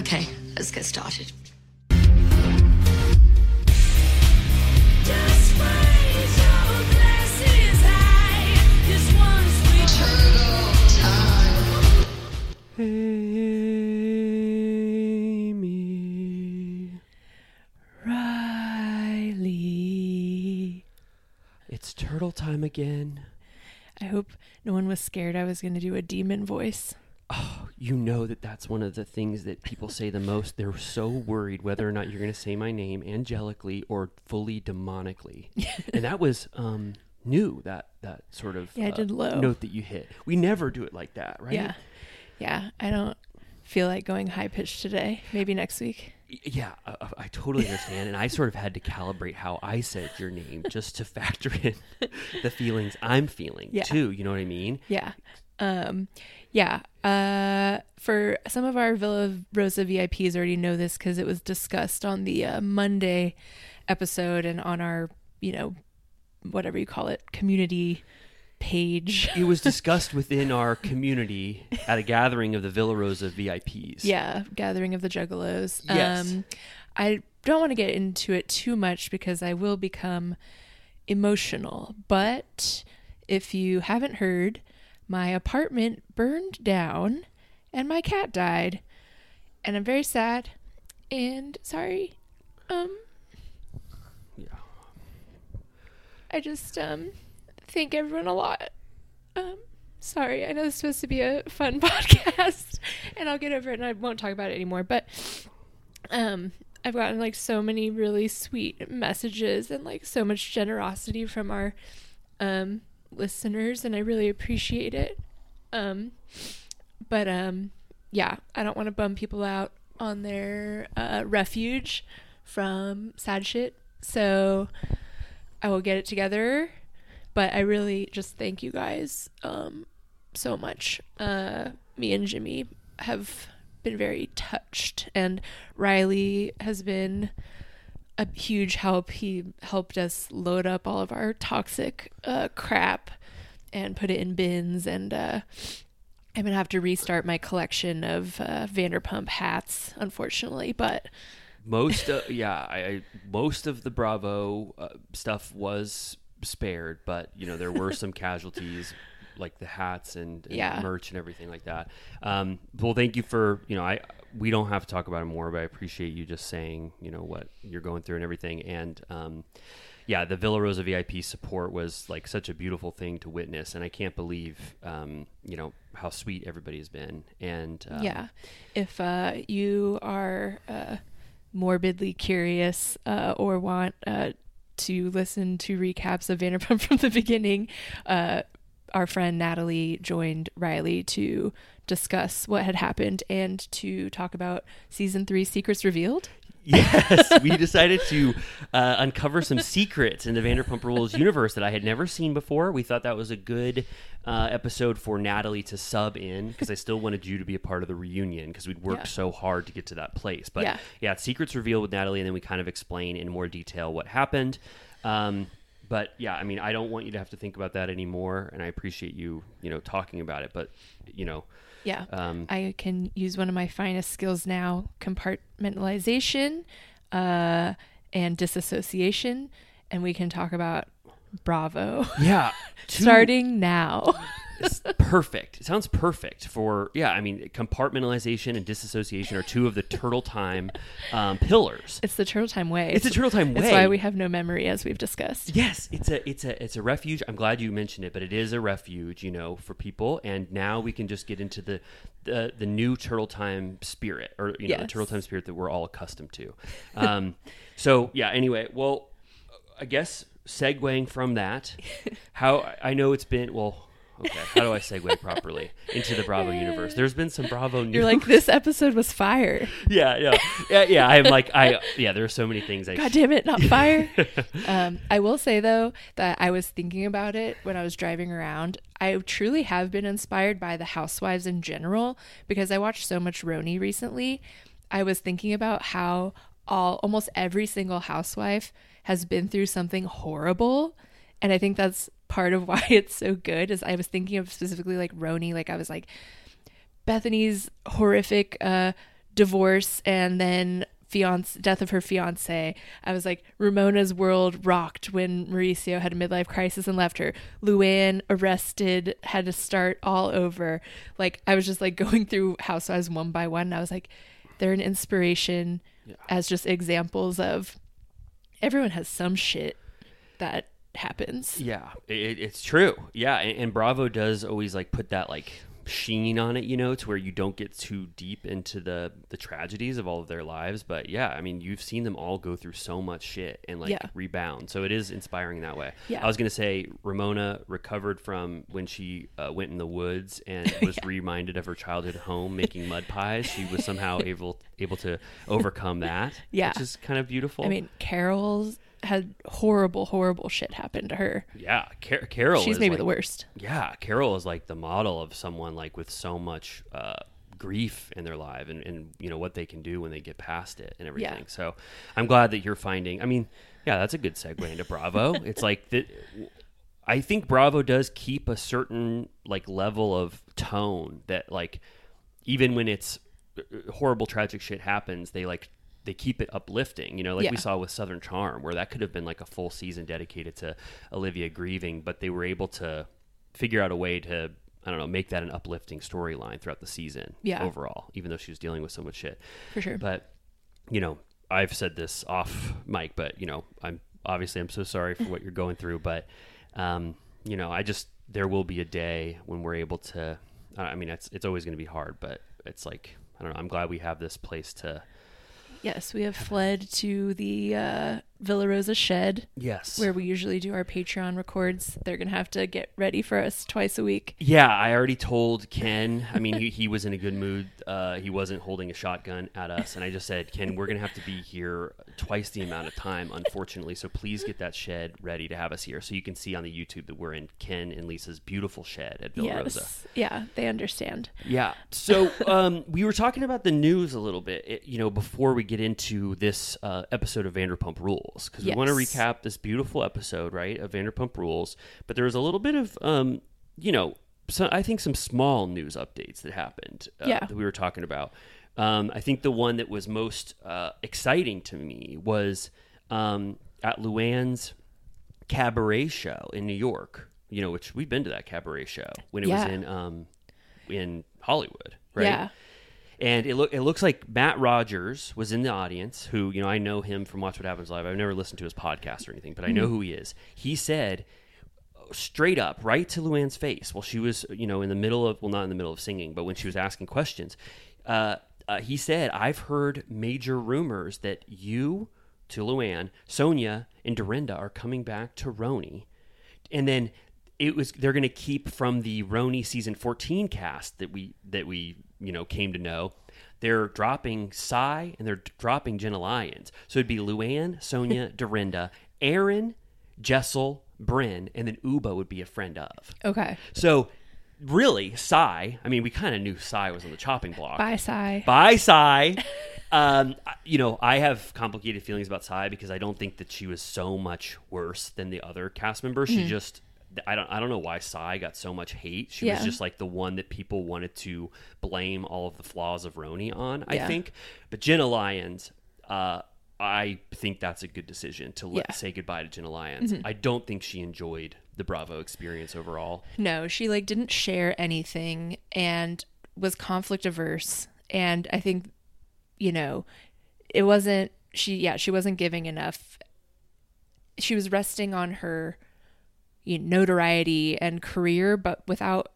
Okay, let's get started. Just raise your glasses high. This one's for you. Amy Riley. It's turtle time again. I hope no one was scared I was going to do a demon voice. Oh, you know that that's one of the things that people say the most. They're so worried whether or not you're going to say my name angelically or fully demonically. and that was um, new, that, that sort of Yeah, I uh, did low. note that you hit. We never do it like that, right? Yeah. Yeah. I don't feel like going high pitched today. Maybe next week. Yeah, I, I- I totally understand, and I sort of had to calibrate how I said your name just to factor in the feelings I'm feeling Yeah. too. You know what I mean? Yeah. Um, yeah. Uh, for some of our Villa Rosa VIPs already know this because it was discussed on the uh, Monday episode and on our, you know, whatever you call it, community page. It was discussed within our community at a gathering of the Villa Rosa VIPs. Yeah, Gathering of the Juggalos. Yes. Um, I don't want to get into it too much because I will become emotional. But if you haven't heard, my apartment burned down and my cat died. And I'm very sad and sorry. Um, Yeah. I just um thank everyone a lot. Um sorry, I know this is supposed to be a fun podcast and I'll get over it and I won't talk about it anymore, but um I've gotten like so many really sweet messages and like so much generosity from our um listeners and I really appreciate it. Um but um yeah, I don't want to bum people out on their uh refuge from sad shit. So I will get it together. But I really just thank you guys um, so much. Uh, me and Jimmy have been very touched, and Riley has been a huge help. He helped us load up all of our toxic uh, crap and put it in bins. And uh, I'm gonna have to restart my collection of uh, Vanderpump hats, unfortunately. But Most, uh, yeah, I, I most of the Bravo uh, stuff was spared, but you know there were some casualties, like the hats and, and Yeah. merch and everything like that. Um, well, thank you for you know I we don't have to talk about it more, but I appreciate you just saying you know what you're going through and everything. And um, yeah, the Villa Rosa VIP support was like such a beautiful thing to witness, and I can't believe um, you know how sweet everybody has been. And um, yeah if uh, you are uh, morbidly curious uh, or want uh, to listen to recaps of vanderpump from the beginning uh, our friend natalie joined riley to discuss what had happened and to talk about season three secrets revealed Yes, we decided to uh, uncover some secrets in the Vanderpump Rules universe that I had never seen before. We thought that was a good uh, episode for Natalie to sub in because I still wanted you to be a part of the reunion because we'd worked Yeah. so hard to get to that place. But Yeah. yeah, secrets revealed with Natalie, and then we kind of explain in more detail what happened. Um, but yeah, I mean, I don't want you to have to think about that anymore, and I appreciate you, you know, talking about it. But you know, Yeah. Um, I can use one of my finest skills now compartmentalization uh, and disassociation. And we can talk about Bravo yeah, two- starting now. It's perfect. It sounds perfect for yeah. I mean, compartmentalization and disassociation are two of the turtle time um, pillars. it's the Turtle Time way. It's the Turtle Time That's why we have no memory, as we've discussed. Yes, it's a it's a it's a refuge. I'm glad you mentioned it, but it is a refuge, you know, for people. And now we can just get into the the, the new turtle time spirit, or you know, the turtle time spirit that we're all accustomed to. Um, so yeah. Anyway, well, I guess segueing from that, how I know it's been well. Okay, how do I segue properly into the Bravo universe? There's been some Bravo news. You're like, this episode was fire. yeah, yeah, yeah, yeah. I'm like, I yeah. There are so many things I. God damn it, not fire. um, I will say though that I was thinking about it when I was driving around. I truly have been inspired by the housewives in general because I watched so much RHONY recently. I was thinking about how all almost every single housewife has been through something horrible, and I think that's part of why it's so good. Is I was thinking of specifically like RHONY, like I was like Bethenny's horrific uh, divorce and then fiance death of her fiance. I was like Ramona's world rocked when Mauricio had a midlife crisis and left her. Luann arrested, had to start all over. Like I was just like going through housewives one by one. And I was like, they're an inspiration as just examples of everyone has some shit that happens. Yeah, it, it's true. Yeah, and, and Bravo does always like put that like sheen on it, you know, to where you don't get too deep into the the tragedies of all of their lives. But yeah, I mean, you've seen them all go through so much shit and like Yeah. rebound. So it is inspiring that way. Yeah. I was gonna say Ramona recovered from when she uh, went in the woods and was reminded of her childhood home making mud pies. She was somehow able able to overcome that. Yeah. which is kind of beautiful. I mean, Carole's had horrible, horrible shit happen to her. yeah, Car- Carole. She's is, maybe like, the worst. yeah, Carole is like the model of someone like with so much uh, grief in their life and, and you know what they can do when they get past it and everything. Yeah. So I'm glad that you're finding. I mean, yeah, that's a good segue into Bravo. it's like that. I think Bravo does keep a certain like level of tone that like even when it's uh, horrible tragic shit happens, they like they keep it uplifting. You know, like we saw with Southern Charm, where that could have been like a full season dedicated to Olivia grieving, but they were able to figure out a way to I don't know make that an uplifting storyline throughout the season. Yeah. overall, even though she was dealing with so much shit. For sure. But you know, I've said this off mic, but you know, I'm obviously I'm so sorry for what you're going through, but um, you know, I just there will be a day when we're able to. I mean, it's it's always going to be hard, but it's like I don't know. I'm glad we have this place to. Yes, we have fled to the uh, Villa Rosa shed Yes. where we usually do our Patreon records. They're going to have to get ready for us twice a week. Yeah, I already told Ken. I mean, he, he was in a good mood. Uh, he wasn't holding a shotgun at us, and I just said, Ken, we're gonna have to be here twice the amount of time, unfortunately. So please get that shed ready to have us here, so you can see on the YouTube that we're in Ken and Lisa's beautiful shed at Villa yes. Rosa. Yeah, they understand. Yeah. So um, we were talking about the news a little bit, it- you know, before we get into this uh, episode of Vanderpump Rules, because we want to recap this beautiful episode, right, of Vanderpump Rules. But there was a little bit of, um, you know, so I think some small news updates that happened uh, Yeah. that we were talking about. Um, I think the one that was most uh, exciting to me was um, at Luann's cabaret show in New York. You know, which we've been to that cabaret show when it Yeah. was in um, in Hollywood, right? Yeah. And it look it looks like Matt Rogers was in the audience. Who you know I know him from Watch What Happens Live. I've never listened to his podcast or anything, but I know Mm-hmm. who he is. He said straight up, right to Luann's face, while she was you know in the middle of well not in the middle of singing, but when she was asking questions, uh, uh, he said, "I've heard major rumors that you." To Luann, Sonja, and Dorinda are coming back to RHONY, and then it was they're going to keep from the RHONY season 14 cast that we that we you know came to know. They're dropping Sai and they're dropping Jenna Lyons. So it'd be Luann, Sonja, Dorinda, Erin, Jessel, Bryn, and then Ubah would be a friend of. Okay. So really, Sai. I mean, we kind of knew Sai was on the chopping block. Bye, Sai. Bye, Sai. um, you know, I have complicated feelings about Sai because I don't think that she was so much worse than the other cast members. Mm-hmm. She just, I don't, I don't know why Sai got so much hate. She was just like the one that people wanted to blame all of the flaws of RHONY on. I Yeah. think, but Jenna Lyons, uh, I think that's a good decision to let, Yeah. Mm-hmm. say goodbye to Jenna Lyons. I don't think she enjoyed the Bravo experience overall. No, she like didn't share anything and was conflict averse. And I think, you know, it wasn't she yeah, she wasn't giving enough she was resting on her you know, notoriety and career, but without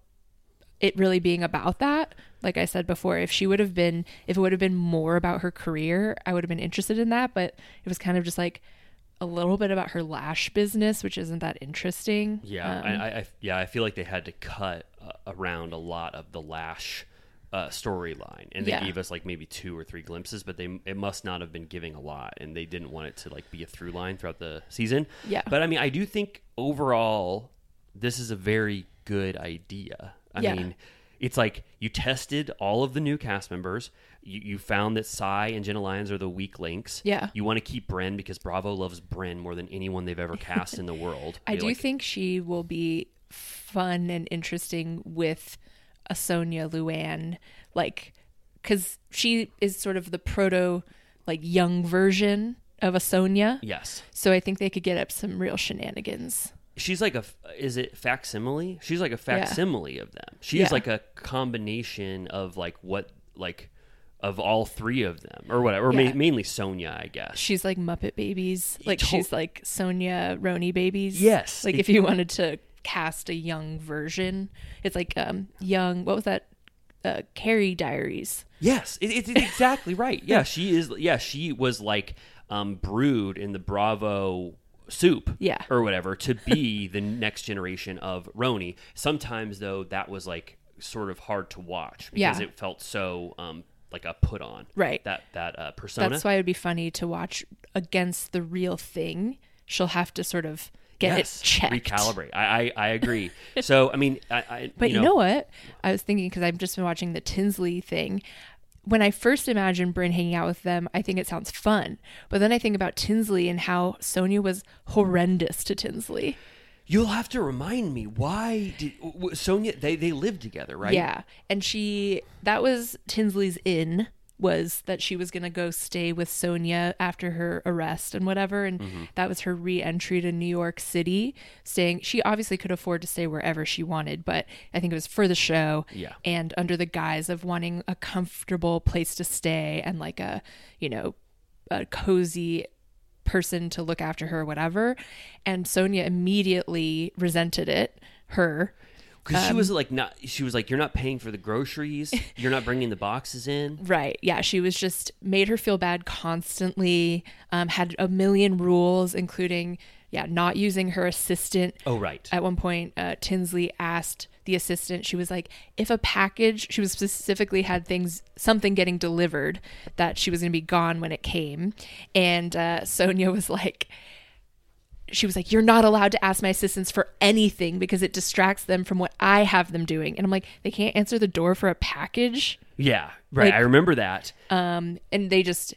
it really being about that. Like I said before, if she would have been, if it would have been more about her career, I would have been interested in that. But it was kind of just like a little bit about her lash business, which isn't that interesting. Yeah, Um, I, I, yeah, I feel like they had to cut uh, around a lot of the Lash uh, storyline, and they Yeah. gave us like maybe two or three glimpses, but they it must not have been giving a lot, and they didn't want it to like be a through line throughout the season. Yeah. but I mean, I do think overall this is a very good idea. I Yeah. mean, it's like you tested all of the new cast members. You, you found that Sai and Jenna Lyons are the weak links. Yeah. You want to keep Bryn because Bravo loves Bryn more than anyone they've ever cast in the world. I They, do like, think she will be fun and interesting with a Sonja Luann, like, because she is sort of the proto, like, young version of a Sonja. Yes. So I think they could get up some real shenanigans. She's like a is it facsimile? She's like a facsimile of them. She Yeah. is like a combination of like what like of all three of them or whatever, or ma- mainly Sonja, I guess. She's like Muppet Babies. Like, to- she's like Sonja RHONY Babies. Yes. Like, It- if you wanted to cast a young version, it's like um young, what was that? Uh, Carrie Diaries. Yes, it, it's exactly right. Yeah, she is. Yeah, she was like um, brewed in the Bravo soup, Yeah. or whatever, to be the next generation of RHONY. Sometimes though, that was like sort of hard to watch because Yeah. it felt so um, like a put on. Right. That that uh, persona. That's why it would be funny to watch against the real thing. She'll have to sort of get yes, it checked. recalibrate. I I, I agree. so I mean, I, I But you know, what? I was thinking because I've just been watching the Tinsley thing. When I first imagined Bryn hanging out with them, I think it sounds fun. But then I think about Tinsley and how Sonja was horrendous to Tinsley. You'll have to remind me why did Sonja they they lived together, right? Yeah. And she, that was Tinsley's in, was that she was going to go stay with Sonja after her arrest and whatever. And Mm-hmm. that was her re entry to New York City. Staying, she obviously could afford to stay wherever she wanted, but I think it was for the show. Yeah. And under the guise of wanting a comfortable place to stay and like a, you know, a cozy person to look after her or whatever. And Sonja immediately resented it, her. Because she Um, was like not. She was like, "You're not paying for the groceries. You're not bringing the boxes in." Right. Yeah. She was just made her feel bad constantly, um, had a million rules, including, yeah, not using her assistant. Oh, right. At one point, uh, Tinsley asked the assistant, she was like, if a package, she was specifically had things, something getting delivered that she was going to be gone when it came. And uh, Sonja was like, she was like, You're not allowed to ask my assistants for anything because it distracts them from what I have them doing. And I'm like, They can't answer the door for a package. yeah, right. like- I remember that. Um, and they just,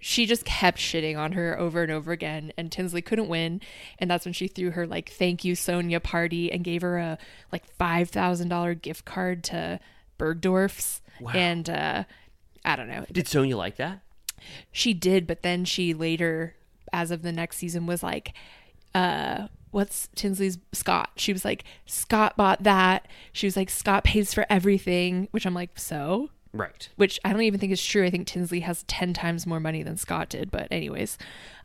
she just kept shitting on her over and over again. And Tinsley couldn't win. And that's when she threw her like, Thank you, Sonja party and gave her a like $5,000 gift card to Bergdorf's. Wow. And uh, I don't know. Did Sonja like that? She did, but then she later, as of the next season, was like, uh, what's Tinsley's Scott? She was like, Scott bought that. She was like, Scott pays for everything, which I'm like, so? Right. Which I don't even think is true. I think Tinsley has 10 times more money than Scott did. But, anyways.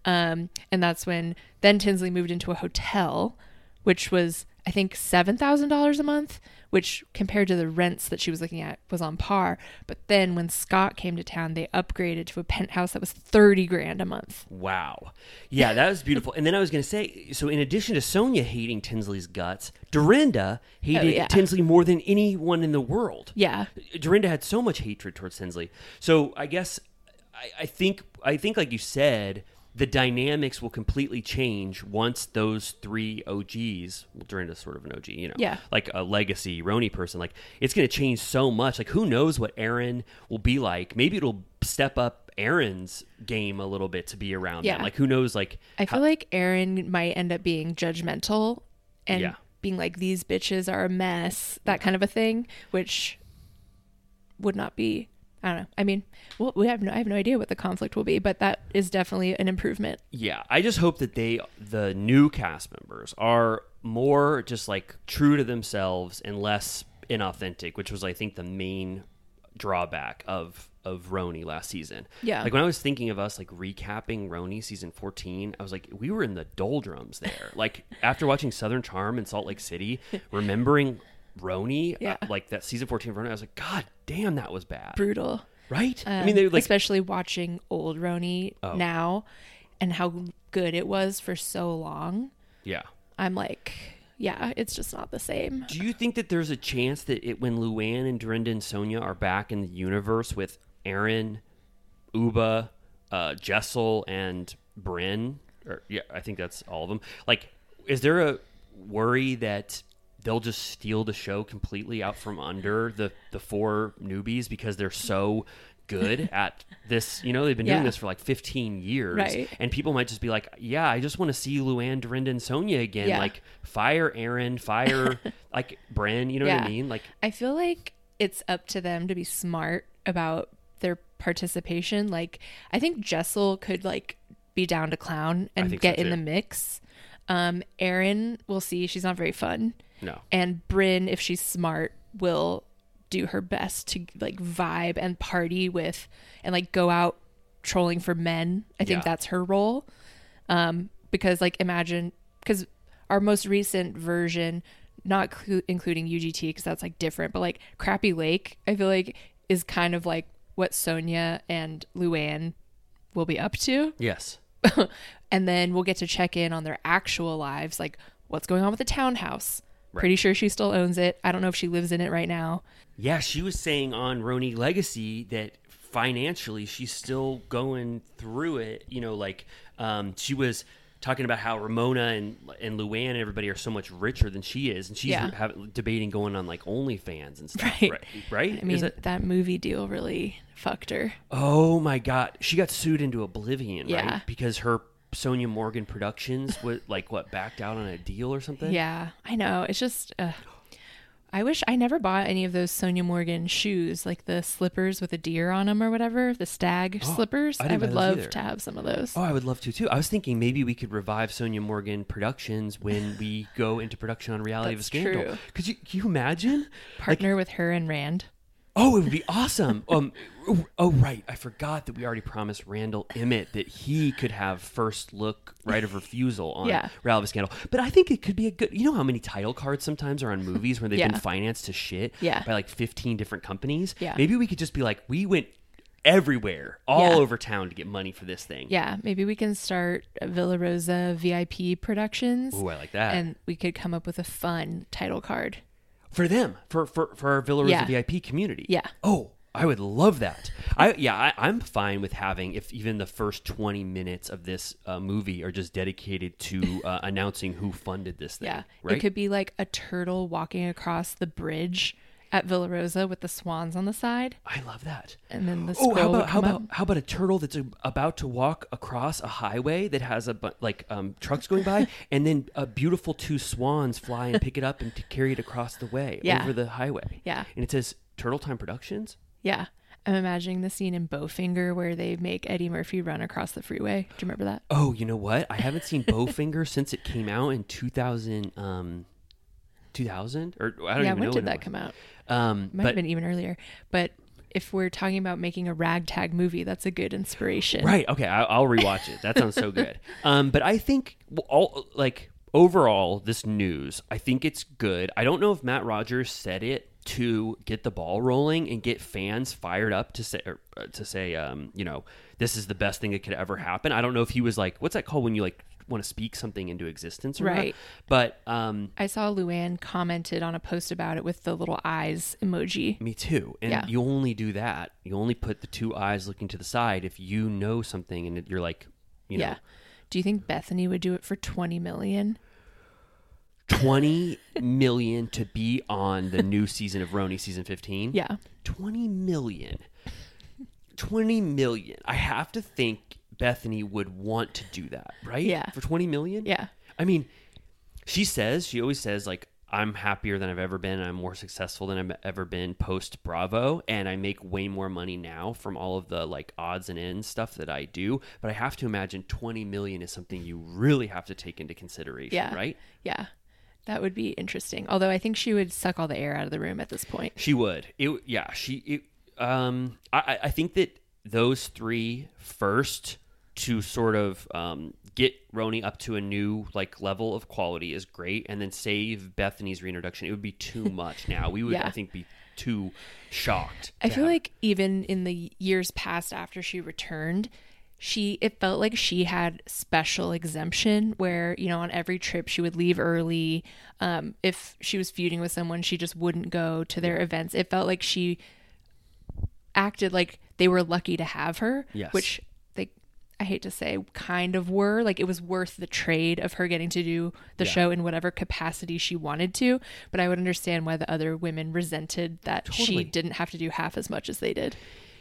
Um, and that's when then Tinsley moved into a hotel, which was, I think, $7,000 a month, which compared to the rents that she was looking at was on par. But then when Scott came to town, they upgraded to a penthouse that was 30 grand a month. Wow. Yeah, that was beautiful. and then I was going to say, so in addition to Sonja hating Tinsley's guts, Dorinda hated Oh, yeah. Tinsley more than anyone in the world. Yeah. Dorinda had so much hatred towards Tinsley. So I guess I, I think I think like you said, the dynamics will completely change once those three OGs. Well, Dorinda's sort of an OG, you know, Yeah. like a legacy RHONY person. Like it's going to change so much. Like who knows what Erin will be like? Maybe it'll step up Erin's game a little bit to be around them. Yeah. Like who knows? Like I feel like Erin might end up being judgmental and Yeah. being like, these bitches are a mess, that kind of a thing, which would not be. I don't know. I mean, well, we have no, I have no idea what the conflict will be, but that is definitely an improvement. Yeah, I just hope that they, the new cast members, are more just like true to themselves and less inauthentic, which was, I think, the main drawback of of RHONY last season. Yeah. like when I was thinking of us like recapping RHONY season fourteen, I was like, we were in the doldrums there. like after watching Southern Charm in Salt Lake City, remembering RHONY, Yeah. uh, like that season fourteen of RHONY, I was like, God damn, that was bad. Brutal. Right? I Um, mean, they like especially watching old RHONY Oh. now and how good it was for so long, Yeah. I'm like, yeah, it's just not the same. Do you think that there's a chance that it, when Luann and Dorinda and Sonja are back in the universe with Erin, Ubah, uh, Jessel, and Bryn, or yeah, I think that's all of them. Like, is there a worry that they'll just steal the show completely out from under the the four newbies because they're so good at this? You know, they've been doing this for like 15 years, Right. and people might just be like, "Yeah, I just want to see Luann, Dorinda, and Sonja again." Yeah. Like, fire Erin, fire like Bryn. You know what I mean? Like, I feel like it's up to them to be smart about their participation. Like, I think Jessel could like be down to clown and think so, get in the mix. Um, Erin, we'll see. She's not very fun. No. And Bryn, if she's smart, will do her best to like vibe and party with and like go out trolling for men. I think Yeah. that's her role. Um, because like imagine because our most recent version, not clu- including UGT because that's like different, but like Crappie Lake, I feel like is kind of like what Sonja and Luann will be up to Yes. and then we'll get to check in on their actual lives like what's going on with the townhouse pretty sure she still owns it i don't know if she lives in it right now Yeah, she was saying on RHONY Legacy that financially she's still going through it. You know, like um, she was talking about how Ramona and and Luann and everybody are so much richer than she is, and she's Yeah. have, debating going on like OnlyFans and stuff. Right. Right? right? i mean Is it? that movie deal really fucked her Oh my God, she got sued into oblivion, Yeah. right? Because her Sonja Morgan Productions was like what backed out on a deal or something. yeah i know it's just uh, i wish i never bought any of those sonja morgan shoes like the slippers with a deer on them or whatever the stag slippers Oh, I i, would love either. to have some of those Oh, I would love to too. I was thinking maybe we could revive Sonja Morgan Productions when we go into production on Reality of a That's Scandal. true. Could you can you imagine? partner with her and rand Oh, it would be awesome. Um, oh, right. I forgot that we already promised Randall Emmett that he could have first look right of refusal on Yeah. Reality of a Scandal. But I think it could be a good. You know how many title cards sometimes are on movies where they've Yeah. been financed to shit Yeah. by like fifteen different companies. Yeah. Maybe we could just be like, we went everywhere, all Yeah. over town to get money for this thing. yeah maybe we can start villa rosa vip productions Ooh, I like that. and we could come up with a fun title card for them for for for our Villa Rosa Yeah. VIP community. Yeah. Oh, I would love that. I yeah, I, I'm fine with having if even the first 20 minutes of this uh, movie are just dedicated to uh, announcing who funded this thing. Yeah. right. It could be like a turtle walking across the bridge at Villa Rosa with the swans on the side. I love that. And then the Oh, how about how about how about a turtle that's a, about to walk across a highway that has a bu- like um, trucks going by, and then a beautiful two swans fly and pick it up and carry it across the way Yeah. over the highway. Yeah. and it says Turtle Time Productions. Yeah. I'm imagining the scene in Bowfinger where they make Eddie Murphy run across the freeway. Do you remember that? Oh, you know what? I haven't seen Bowfinger since it came out in 2000 um 2000 or I don't yeah, even when know did it that was. come out? Um Might but have been even earlier. But if we're talking about making a ragtag movie, that's a good inspiration. right, okay, I, I'll rewatch it. That sounds so good. Um but I think all like overall this news, I think it's good. I don't know if Matt Rogers said it to get the ball rolling and get fans fired up to say or, uh, to say um you know, this is the best thing that could ever happen. I don't know if he was like what's that called when you like want to speak something into existence or not? Right. But um I saw Luann commented on a post about it with the little eyes emoji. Me too. And Yeah. you only do that. You only put the two eyes looking to the side if you know something and you're like, you know, Yeah. Do you think Bethenny would do it for 20 million? 20 million to be on the new season of RHONY season 15. Yeah. 20 million. 20 million. I have to think Bethenny would want to do that, right? Yeah. For 20 million? Yeah. I mean, she says, she always says, like, I'm happier than I've ever been. I'm more successful than I've ever been post Bravo. And I make way more money now from all of the like odds and ends stuff that I do. But I have to imagine 20 million is something you really have to take into consideration, Yeah. right? Yeah. That would be interesting. Although I think she would suck all the air out of the room at this point. She would. It, yeah, she, it, um, I, I- I think that those three first to sort of um, get RHONY up to a new like level of quality is great, and then save Bethenny's reintroduction. It would be too much now. We would, Yeah. I think, be too shocked. I to feel have- like even in the years past after she returned, she it felt like she had special exemption where you know on every trip she would leave early um if she was feuding with someone she just wouldn't go to their events it felt like she acted like they were lucky to have her Yes. which i hate to say kind of were like it was worth the trade of her getting to do the Yeah. show in whatever capacity she wanted to but i would understand why the other women resented that Totally. she didn't have to do half as much as they did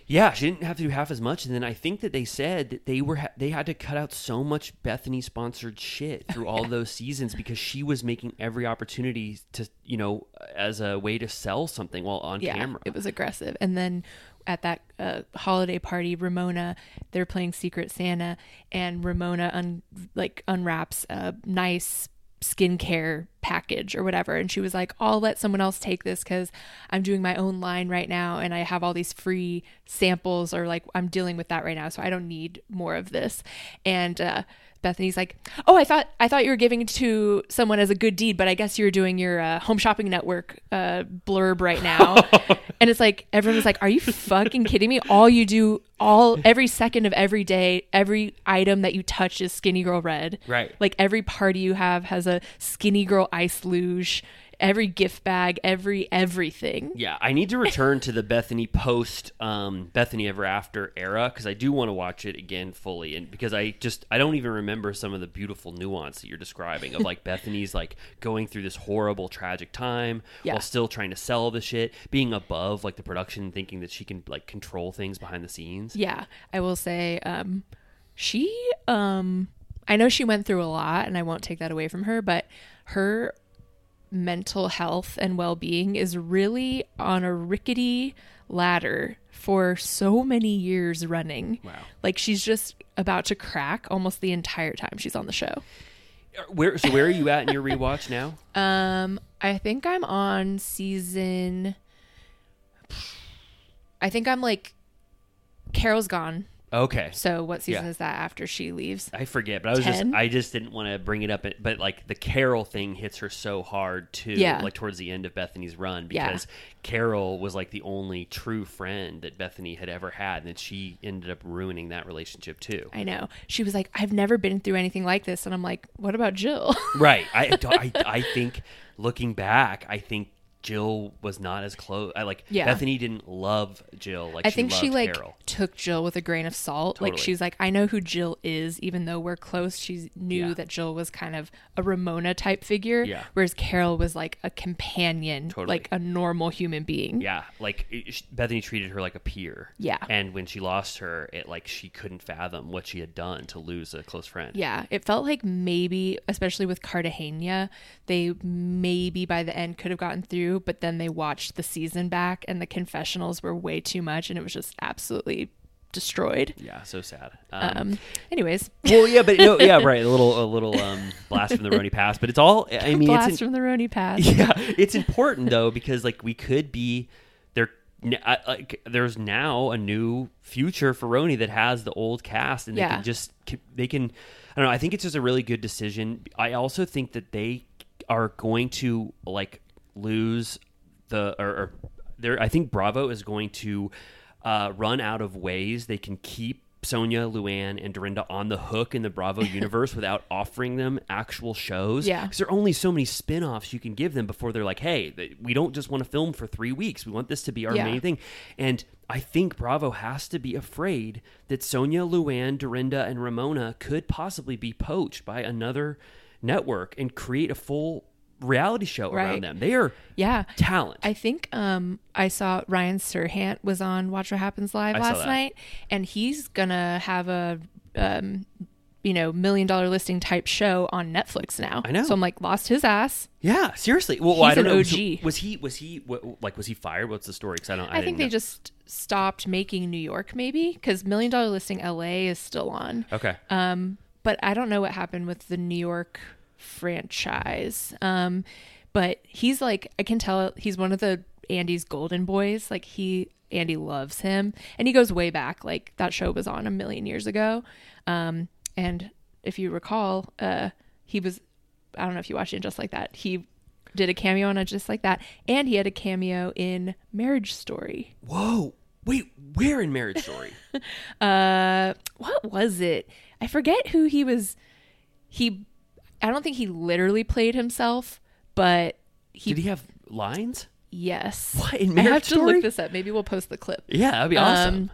Yeah, she didn't have to do half as much, and then I think that they said that they were ha- they had to cut out so much Bethenny sponsored shit through all those seasons because she was making every opportunity to you know as a way to sell something while on yeah, camera. It was aggressive. And then at that uh, holiday party, Ramona, they're playing Secret Santa, and Ramona un- like unwraps a nice skincare package or whatever, and she was like, "I'll let someone else take this because I'm doing my own line right now, and I have all these free samples, or like I'm dealing with that right now, so I don't need more of this." And uh, Bethenny's like, "Oh, I thought I thought you were giving to someone as a good deed, but I guess you're doing your uh, Home Shopping Network uh, blurb right now." and it's like everyone's like, "Are you fucking kidding me? All you do, all every second of every day, every item that you touch is Skinnygirl Red. Right. Like every party you have has a Skinnygirl ice luge. Every gift bag, every everything. Yeah, I need to return to the Bethenny post um, Bethenny Ever After era because I do want to watch it again fully, and because I just I don't even remember some of the beautiful nuance that you're describing of like Bethenny's like going through this horrible tragic time Yeah. while still trying to sell the shit, being above like the production, thinking that she can like control things behind the scenes. Yeah, I will say um she um I know she went through a lot and I won't take that away from her, but her mental health and well-being is really on a rickety ladder for so many years running. Wow. Like she's just about to crack almost the entire time she's on the show. Where so where are you at in your rewatch now? Um I think I'm on season I think I'm like Carole's gone. Okay. So what season Yeah. is that after she leaves? I forget, but I was 10? just I just didn't want to bring it up. But like the Carole thing hits her so hard too. Yeah. like towards the end of Bethenny's run Yeah. because Carole was like the only true friend that Bethenny had ever had, and then she ended up ruining that relationship too. I know. She was like, I've never been through anything like this. And I'm like, what about Jill? right. I, I I think looking back, I think. Jill was not as close. I like Yeah. Bethenny didn't love Jill like I she think she like Carole. took Jill with a grain of salt. Like she's like, I know who Jill is, even though we're close. She knew Yeah. that Jill was kind of a Ramona type figure. Yeah. Whereas Carole was like a companion, Totally. like a normal human being. Yeah, like it, Bethenny treated her like a peer. Yeah. and when she lost her, it like she couldn't fathom what she had done to lose a close friend. Yeah, it felt like maybe, especially with Cartagena, they maybe by the end could have gotten through, but then they watched the season back and the confessionals were way too much and it was just absolutely destroyed. Yeah, so sad. Um, Um, anyways, well, yeah, but no, yeah, right. A little, a little um, blast from the RHONY past, but it's all. I mean, blast it's in- from the RHONY past. yeah, it's important though because like we could be there. Like there's now a new future for RHONY that has the old cast, and they Yeah. can just they can. I don't know. I think it's just a really good decision. I also think that they are going to like lose the or, or there. I think Bravo is going to uh, run out of ways they can keep Sonja, Luann, and Dorinda on the hook in the Bravo universe without offering them actual shows. Yeah. Because there are only so many spin offs you can give them before they're like, hey, th- we don't just want to film for three weeks. We want this to be our Yeah. main thing. And I think Bravo has to be afraid that Sonja, Luann, Dorinda, and Ramona could possibly be poached by another network and create a full reality show Right. around them. They are Yeah. talent. I think um, I saw Ryan Serhant was on Watch What Happens Live I last night, and he's gonna have a, um, you know, million dollar listing type show on Netflix now. I know. So I'm like, lost his ass. yeah, seriously. Well, He's I don't an know. OG. Was he? Was he? What, like, was he fired? What's the story? Because I don't. I, I, think they know. just stopped making New York, maybe because Million Dollar Listing LA is still on. Okay. Um, but I don't know what happened with the New York franchise. Um, but he's like, I can tell he's one of the Andy's golden boys. Like he, Andy loves him, and he goes way back. Like that show was on a million years ago. Um, and if you recall, uh, he was. I don't know if you watched it just like that. He did a cameo on it just like that, and he had a cameo in Marriage Story. Whoa. Wait, where in Marriage Story? Uh, what was it? I forget who he was. He, I don't think he literally played himself, but he. Did he have lines? yes. What, in I have to Story? look this up. Maybe we'll post the clip. Yeah, that'd be awesome. Um,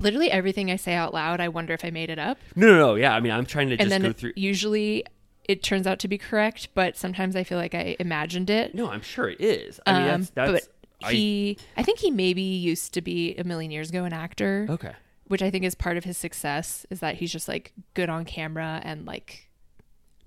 Literally everything I say out loud, I wonder if I made it up. no, no, no. Yeah, I mean, I'm trying to and just then go through. usually it turns out to be correct, but sometimes I feel like I imagined it. No, I'm sure it is. I mean, Um, that's that's. but I- he, I, think he maybe used to be a million years ago an actor, okay. which I think is part of his success is that he's just like good on camera and like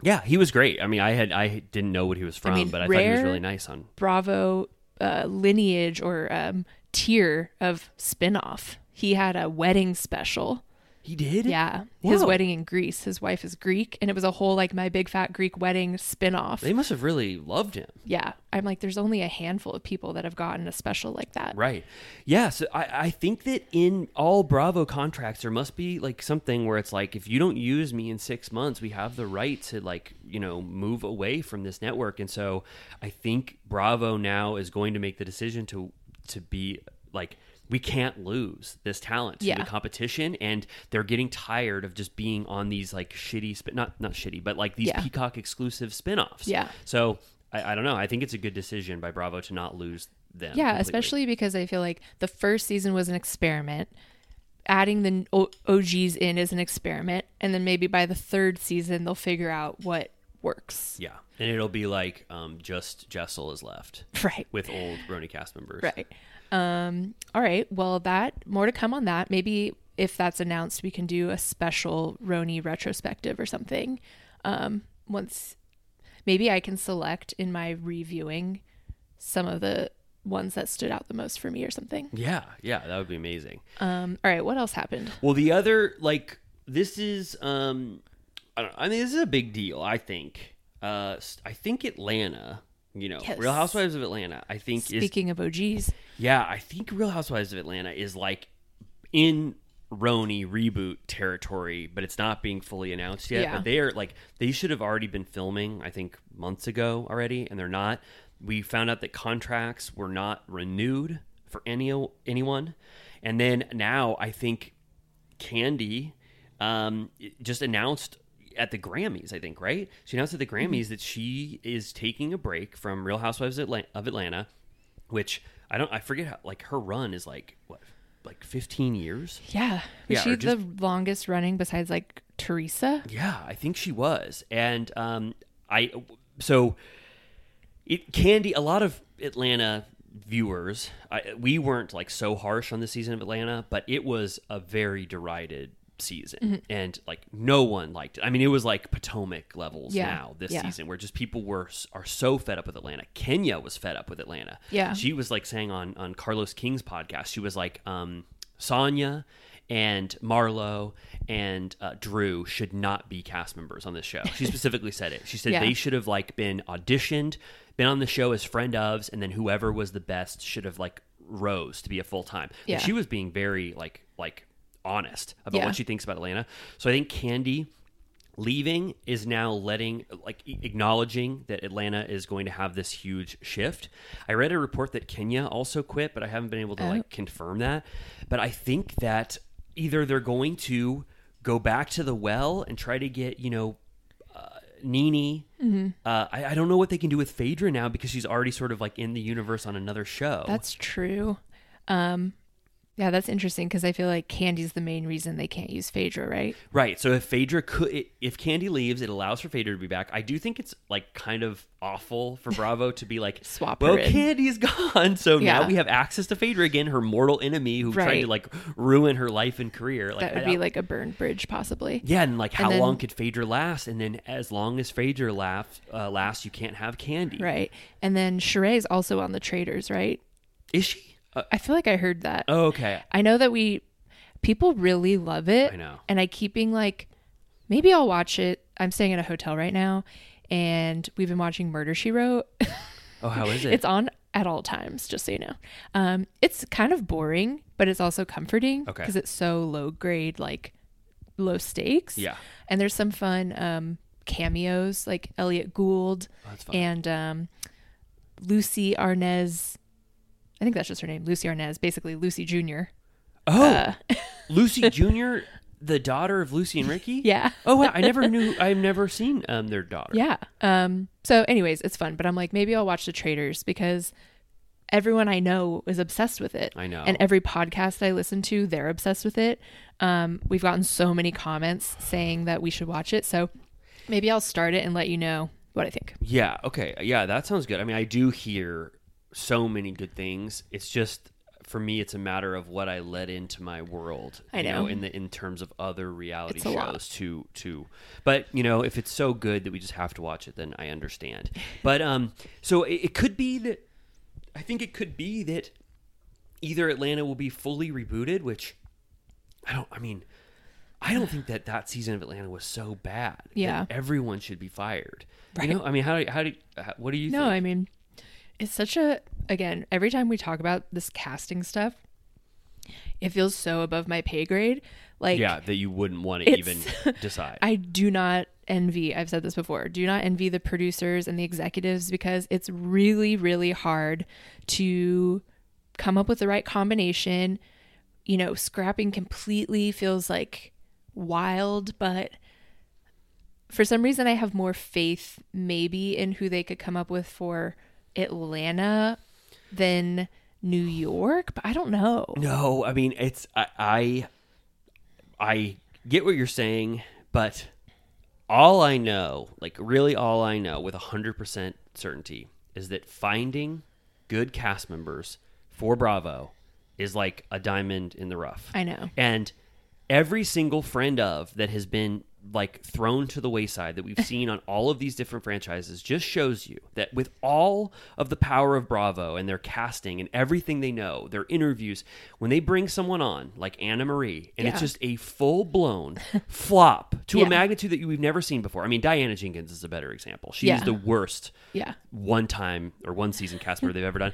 Yeah, he was great. I mean, I had I didn't know what he was from, mean, but I thought he was really nice on. Bravo uh, lineage or um, tier of spin-off. He had a wedding special. He did. Yeah. His wedding in Greece. His wife is Greek and it was a whole like my big fat Greek wedding spin-off. They must have really loved him. yeah. I'm like there's only a handful of people that have gotten a special like that. Right. Yeah. So I, I think that in all Bravo contracts, there must be like something where it's like, if you don't use me in six months, we have the right to like, you know, move away from this network. And so I think Bravo now is going to make the decision to, to be like, we can't lose this talent to Yeah. the competition and they're getting tired of just being on these like shitty spin not not shitty but like these Yeah. peacock exclusive spin-offs Yeah. so I, I don't know i think it's a good decision by bravo to not lose them Yeah, completely. especially because I feel like the first season was an experiment. Adding the O- OGs in is an experiment, and then maybe by the third season they'll figure out what works. Yeah, and it'll be like um, just Jessel is left Right. with old RHONY cast members. Right. Um, all right. Well, that more to come on that. Maybe if that's announced, we can do a special RHONY retrospective or something. Um, once, maybe I can select in my reviewing some of the ones that stood out the most for me or something. Yeah, yeah, that would be amazing. Um, all right. What else happened? Well, the other like this is um, I don't. I mean, this is a big deal. I think. Uh, I think Atlanta. You know, Yes. Real Housewives of Atlanta. I think is Speaking of OGs, Yeah, I think Real Housewives of Atlanta is like in RHONY reboot territory, but it's not being fully announced yet. Yeah. But they are like they should have already been filming, I think, months ago already, and they're not. We found out that contracts were not renewed for any anyone, and then now I think Kandi um, just announced at the Grammys, I think, right? She announced at the Grammys that she is taking a break from Real Housewives of Atlanta, which I don't, I forget how, like her run is like, what, like 15 years? yeah, was Yeah, she just- the longest running besides like Teresa? Yeah, I think she was. And um, I, so it Kandi, a lot of Atlanta viewers, I, we weren't like so harsh on the season of Atlanta, but it was a very derided season Mm-hmm. and like no one liked it. I mean, it was like Potomac levels Yeah, now this yeah. season where just people were are so fed up with Atlanta. Kenya was fed up with Atlanta. Yeah. She was like saying on on Carlos King's podcast, she was like um Sanya and Marlo and uh, Drew should not be cast members on this show. She specifically said it. She said Yeah. they should have like been auditioned, been on the show as friend ofs, and then whoever was the best should have like rose to be a full time. Yeah. She was being very like like honest about Yeah. what she thinks about Atlanta. So I think Kandi leaving is now letting like acknowledging that Atlanta is going to have this huge shift. I read a report that Kenya also quit, but I haven't been able to like confirm that. But I think that either they're going to go back to the well and try to get, you know, uh, NeNe. Uh, I, I don't know what they can do with Phaedra now because she's already sort of like in the universe on another show. That's true. Um, yeah, that's interesting because I feel like Kandi's the main reason they can't use Phaedra, right? Right. So if Phaedra could, if Kandi leaves, it allows for Phaedra to be back. I do think it's like kind of awful for Bravo to be like, Swap well, her in." Kandi's gone, so now we have access to Phaedra again, her mortal enemy who tried to like ruin her life and career. Like that would I be like a burned bridge, possibly. yeah, and like how then- long could Phaedra last? And then as long as Phaedra laugh, uh, lasts, you can't have Kandi. Right. And then Sheree's also on the Traitors, right? Is she? Uh, I feel like I heard that. oh, okay. I know that we people really love it. I know. And I keep being like, maybe I'll watch it. I'm staying at a hotel right now, and we've been watching Murder She Wrote. Oh, how is it? it's on at all times, just so you know. Um, it's kind of boring, but it's also comforting Okay. because it's so low grade, like low stakes. Yeah. And there's some fun um, cameos, like Elliott Gould Oh, and um, Lucie Arnaz. I think that's just her name, Lucie Arnaz, basically Lucy Jr. Oh, Uh, Lucy Jr., the daughter of Lucy and Ricky. Yeah. Oh, wow. I never knew. I've never seen um their daughter. Yeah. Um. So, anyways, it's fun, but I'm like, maybe I'll watch The Traitors because everyone I know is obsessed with it. I know. And every podcast I listen to, they're obsessed with it. Um. We've gotten so many comments saying that we should watch it, so maybe I'll start it and let you know what I think. Yeah. Okay. Yeah, that sounds good. I mean, I do hear so many good things. It's just for me, it's a matter of what I let into my world. I you know. in the in terms of other reality It's shows to to. But you know, if it's so good that we just have to watch it, then I understand. But um, so it, it could be that. I think it could be that either Atlanta will be fully rebooted, which I don't. I mean. I don't think that that season of Atlanta was so bad. that Yeah. everyone should be fired. Right. You know, I mean, how do how do what do you No, think? I mean, it's such a again. Every time we talk about this casting stuff, it feels so above my pay grade. Like, yeah, that you wouldn't want to even decide. I do not envy. I've said this before. Do not envy the producers and the executives because it's really, really hard to come up with the right combination. You know, scrapping completely feels like wild, but for some reason, I have more faith maybe in who they could come up with for Atlanta than New York. But I don't know. no, I mean it's I, I I get what you're saying, but all I know, like really all I know with 100% certainty is that finding good cast members for Bravo is like a diamond in the rough. I know. And every single friend of that has been like thrown to the wayside that we've seen on all of these different franchises just shows you that with all of the power of Bravo and their casting and everything they know, their interviews, when they bring someone on like Anna Marie and it's just a full blown flop to Yeah. a magnitude that you, we've never seen before. I mean, Diana Jenkins is a better example. She's Yeah. the worst Yeah. one time or one season cast member they've ever done.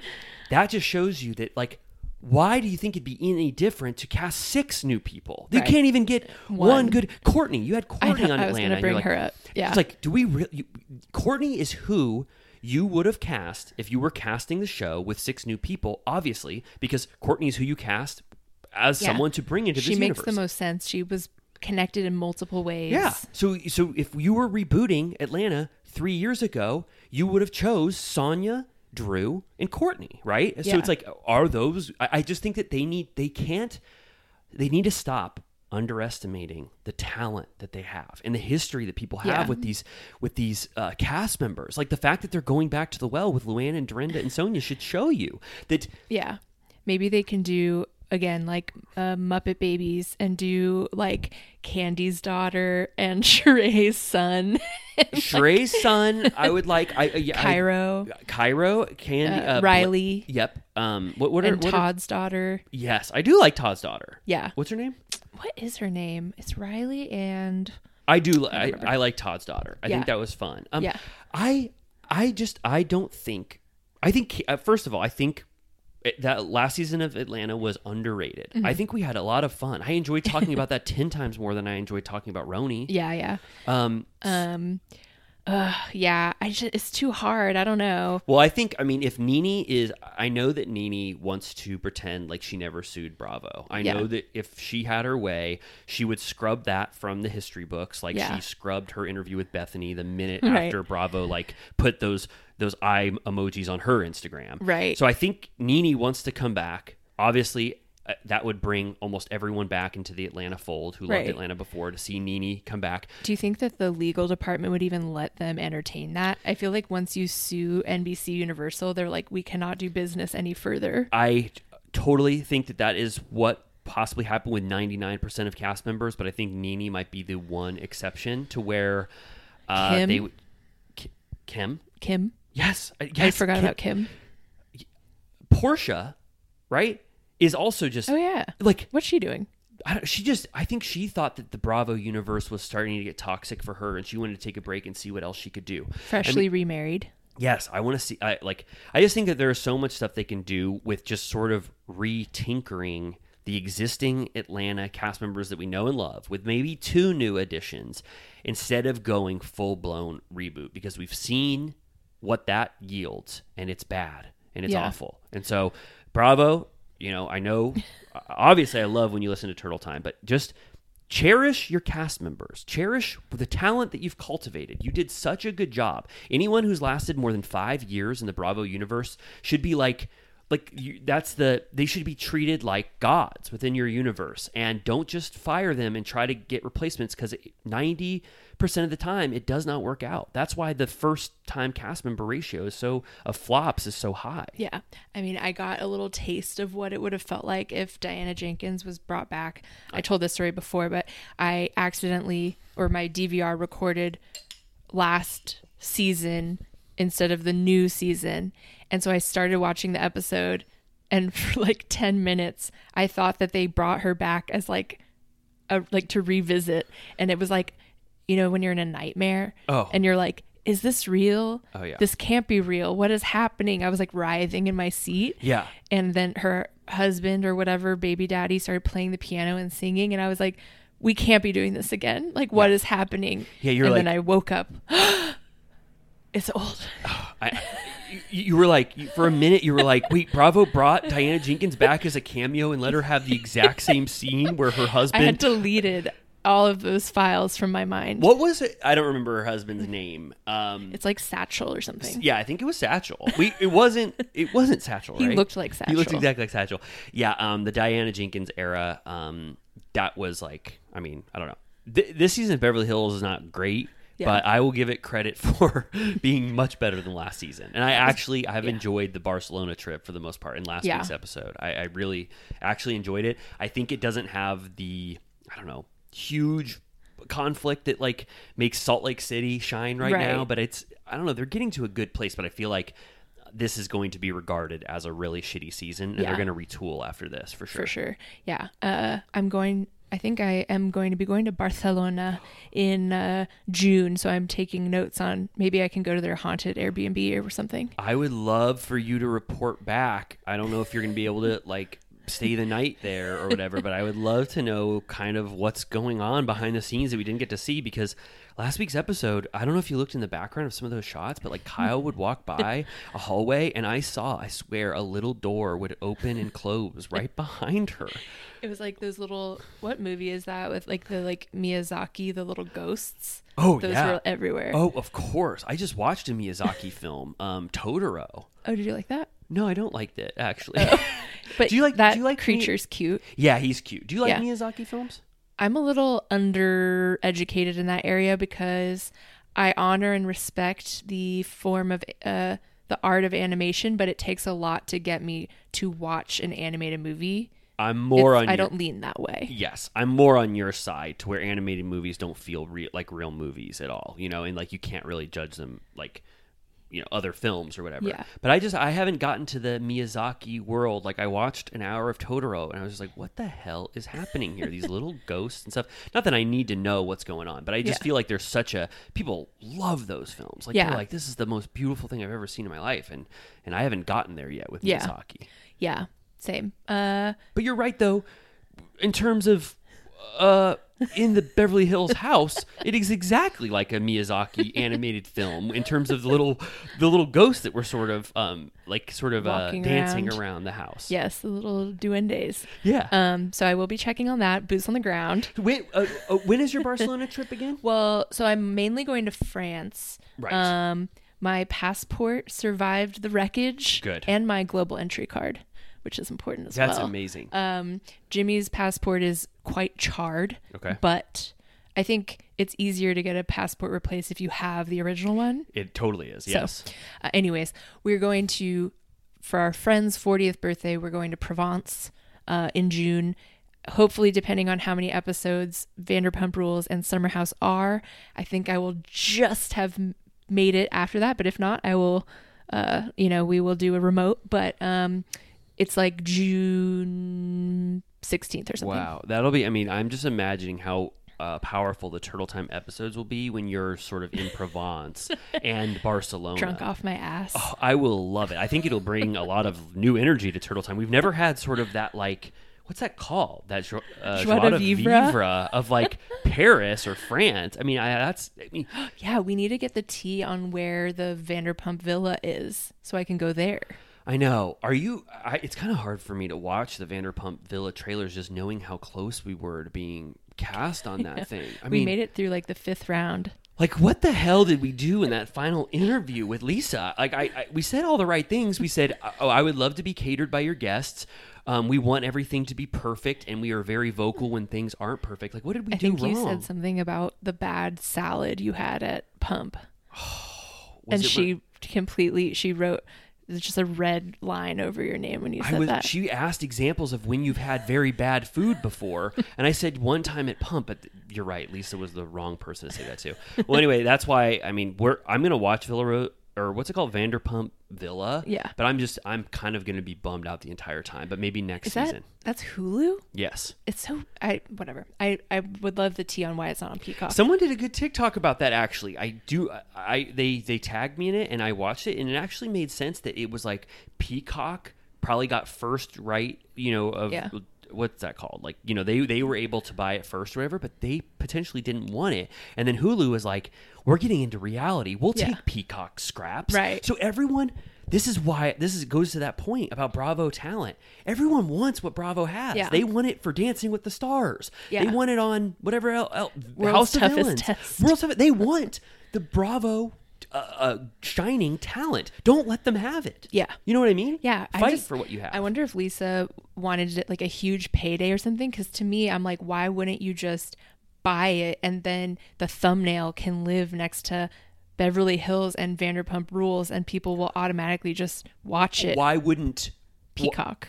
That just shows you that like why do you think it'd be any different to cast six new people? They Right. can't even get one. One. good Courtney. You had I Courtney know, on I was Atlanta. gonna bring like- her up. Yeah. It's like, do we really? Courtney is who you would have cast if you were casting the show with six new people, obviously, because Courtney is who you cast as Yeah. someone to bring into she this universe. She makes the most sense. She was connected in multiple ways. Yeah. So so if you were rebooting Atlanta three years ago, you would have chose Sanya, Drew, and Courtney, right? So it's like, are those? I, I just think that they need they can't they need to stop underestimating the talent that they have and the history that people have Yeah. with these with these uh, cast members. Like the fact that they're going back to the well with Luann and Dorinda and Sonja should show you that Yeah. Maybe they can do again like uh, Muppet Babies and do like Kandi's daughter and Sheree's son, Sheree's son. I would like I, I yeah, I- Cairo, Cairo, Candy, Uh, uh, Riley. Yep. Um. What? What are, what are- Todd's daughter. Yes, I do like Todd's daughter. Yeah. What's her name? What is her name? It's Riley and I do. li- I, I like Todd's daughter. I Yeah. think that was fun. Um, Yeah. I I just I don't think. I think uh, first of all, I think it- that last season of Atlanta was underrated. Mm-hmm. I think we had a lot of fun. I enjoyed talking about that ten times more than I enjoyed talking about RHONY. yeah, yeah. Um. Um uh, yeah, I just it's too hard. I don't know. Well, I think I mean if NeNe is, I know that NeNe wants to pretend like she never sued Bravo. I Yeah. know that if she had her way, she would scrub that from the history books, like Yeah. she scrubbed her interview with Bethenny the minute Right. after Bravo like put those those eye emojis on her Instagram. Right. So I think NeNe wants to come back. Obviously. uh, That would bring almost everyone back into the Atlanta fold who loved Atlanta before to see NeNe come back. Do you think that the legal department would even let them entertain that? I feel like once you sue NBC Universal, they're like, we cannot do business any further. I totally think that that is what possibly happened with 99% of cast members, but I think NeNe might be the one exception to where uh, Kim? they would. Kim? Kim, Yes. uh, I forgot Kim. about Kim. Porsha, right? Is also just Oh yeah, like what's she doing? I don't, she just I think she thought that the Bravo universe was starting to get toxic for her, and she wanted to take a break and see what else she could do. I Freshly mean, remarried. Yes, I want to see. I like. I just think that there is so much stuff they can do with just sort of re-tinkering the existing Atlanta cast members that we know and love, with maybe two new additions, instead of going full-blown reboot. Because we've seen what that yields, and it's bad and it's Yeah. awful. And so, Bravo. You know, I know. obviously, I love when you listen to Turtle Time, but just cherish your cast members. Cherish the talent that you've cultivated. You did such a good job. Anyone who's lasted more than five years in the Bravo universe should be like. Like you, that's the they should be treated like gods within your universe, and don't just fire them and try to get replacements because ninety percent of the time it does not work out. That's why the first time cast member ratio is so of flops is so high. Yeah. I mean, I got a little taste of what it would have felt like if Diana Jenkins was brought back. I told this story before, but I accidentally, or my DVR recorded last season instead of the new season. And so I started watching the episode, and for like 10 minutes, I thought that they brought her back as like, a, like to revisit. And it was like, you know, when you're in a nightmare Oh. and you're like, is this real? Oh, yeah. This can't be real. What is happening? I was like writhing in my seat. Yeah. And then her husband or whatever, baby daddy, started playing the piano and singing. And I was like, we can't be doing this again. Like, what is happening? Yeah, you're and like- then I woke up. it's old. I, you, you were like you- for a minute you were like wait bravo brought diana jenkins back as a cameo and let her have the exact same scene where her husband. I had deleted all of those files from my mind. what was it i don't remember her husband's name um It's like Satchel or something. yeah i think it was satchel we it wasn't it wasn't satchel He looked like Satchel. he looked exactly like satchel yeah um the diana jenkins era um that was like i mean i don't know Th- this season of beverly hills is not great Yeah. But I will give it credit for being much better than last season, and I actually I've enjoyed the Barcelona trip for the most part in last Yeah. week's episode. I, I really actually enjoyed it. I think it doesn't have the I don't know huge conflict that like makes Salt Lake City shine right, Right. now, but it's I don't know they're getting to a good place, but I feel like this is going to be regarded as a really shitty season, and Yeah. they're going to retool after this for sure. for sure. Yeah. Uh, I'm going. I think I am going to be going to Barcelona in uh, June, so I'm taking notes on maybe I can go to their haunted Airbnb or something. I would love for you to report back. I don't know if you're going to be able to like stay the night there or whatever, but I would love to know kind of what's going on behind the scenes that we didn't get to see because last week's episode, I don't know if you looked in the background of some of those shots, but like Kyle would walk by a hallway and I saw, I swear, a little door would open and close right behind her. It was like those little. What movie is that with like the like Miyazaki, the little ghosts? Oh, those yeah. were everywhere. Oh, of course. I just watched a Miyazaki film, um, Totoro. Oh, did you like that? No, I don't like it actually. But Do you like- that do you like creature's cute? yeah, he's cute. Do you like Yeah. Miyazaki films? I'm a little undereducated in that area because I honor and respect the form of uh, the art of animation, but it takes a lot to get me to watch an animated movie. I'm more It's- on I your- don't lean that way. Yes, I'm more on your side to where animated movies don't feel real like real movies at all, you know, and like you can't really judge them like you know other films or whatever. Yeah. But I just I haven't gotten to the Miyazaki world. Like I watched an hour of Totoro and I was just like, what the hell is happening here? These little ghosts and stuff. Not that I need to know what's going on, but I just Yeah. feel like there's such a people love those films. Like Yeah. they're like this is the most beautiful thing I've ever seen in my life, and and I haven't gotten there yet with Yeah. Miyazaki. Yeah, same. Uh, But you're right though, in terms of uh in the Beverly Hills house, it is exactly like a Miyazaki animated film in terms of the little the little ghosts that were sort of um like sort of uh, dancing around. around the house. yes, the little duendes. Yeah. Um, so I will be checking on that. Boots on the ground. When, uh, uh, when is your Barcelona trip again? Well, so I'm mainly going to France. Right. Um, my passport survived the wreckage. Good. And my global entry card, which is important as That's well. That's amazing. Um, Jimmy's passport is quite charred. Okay. But I think it's easier to get a passport replaced if you have the original one. it totally is. Yes. So, uh, anyways, we're going to, for our friend's 40th birthday, we're going to Provence uh, in June. Hopefully, depending on how many episodes Vanderpump Rules and Summer House are, I think I will just have made it after that. But if not, I will, uh, you know, we will do a remote. But um, it's like June 16th or something. Wow, that'll be. I mean, I'm just imagining how uh, powerful the Turtle Time episodes will be when you're sort of in Provence and Barcelona. Drunk off my ass. Oh, I will love it. I think it'll bring a lot of new energy to Turtle Time. We've never had sort of that like what's that called? That uh, Joie de vivre? of like Paris or France. I mean, I, that's I mean, Yeah, we need to get the tea on where the Vanderpump Villa is so I can go there. I know. Are you? I, it's kind of hard for me to watch the Vanderpump Villa trailers, just knowing how close we were to being cast on that thing. I mean we mean, made it through like the fifth round. like what the hell did we do in that final interview with Lisa? Like, I, I we said all the right things. We said, "Oh, I would love to be catered by your guests." Um, we want everything to be perfect, and we are very vocal when things aren't perfect. Like, what did we I do think wrong? you said something about the bad salad you had at Pump. and re- she completely she wrote there's just a red line over your name when you I said was. that. She asked examples of when you've had very bad food before, and I said one time at Pump. But you're right, Lisa was the wrong person to say that too. Well, anyway, that's why. I mean, we're. I'm gonna watch Villa Ro- or what's it called, Vanderpump Villa. Yeah. But I'm just. I'm kind of gonna be bummed out the entire time. But maybe next Is that season. that's Hulu? Yes. It's so I whatever. I I would love the tea on why it's not on Peacock. Someone did a good TikTok about that. Actually, I do. I they they tagged me in it, and I watched it, and it actually made sense that it was like Peacock probably got first right. You know of Yeah. What's that called? Like you know they they were able to buy it first or whatever, but they potentially didn't want it. And then Hulu is like, we're getting into reality. We'll Yeah. take Peacock scraps. Right. So everyone. This is why this is goes to that point about Bravo talent. Everyone wants what Bravo has. Yeah. They want it for Dancing with the Stars. They want it on whatever else. el House of Villains. Test. World's Toughest. They want the Bravo uh, uh, shining talent. Don't let them have it. Yeah. You know what I mean? Yeah, I Fight just- for what you have. I wonder if Lisa wanted it like a huge payday or something. Because to me, I'm like, why wouldn't you just buy it and then the thumbnail can live next to Beverly Hills and Vanderpump Rules, and people will automatically just watch it. Why wouldn't Peacock.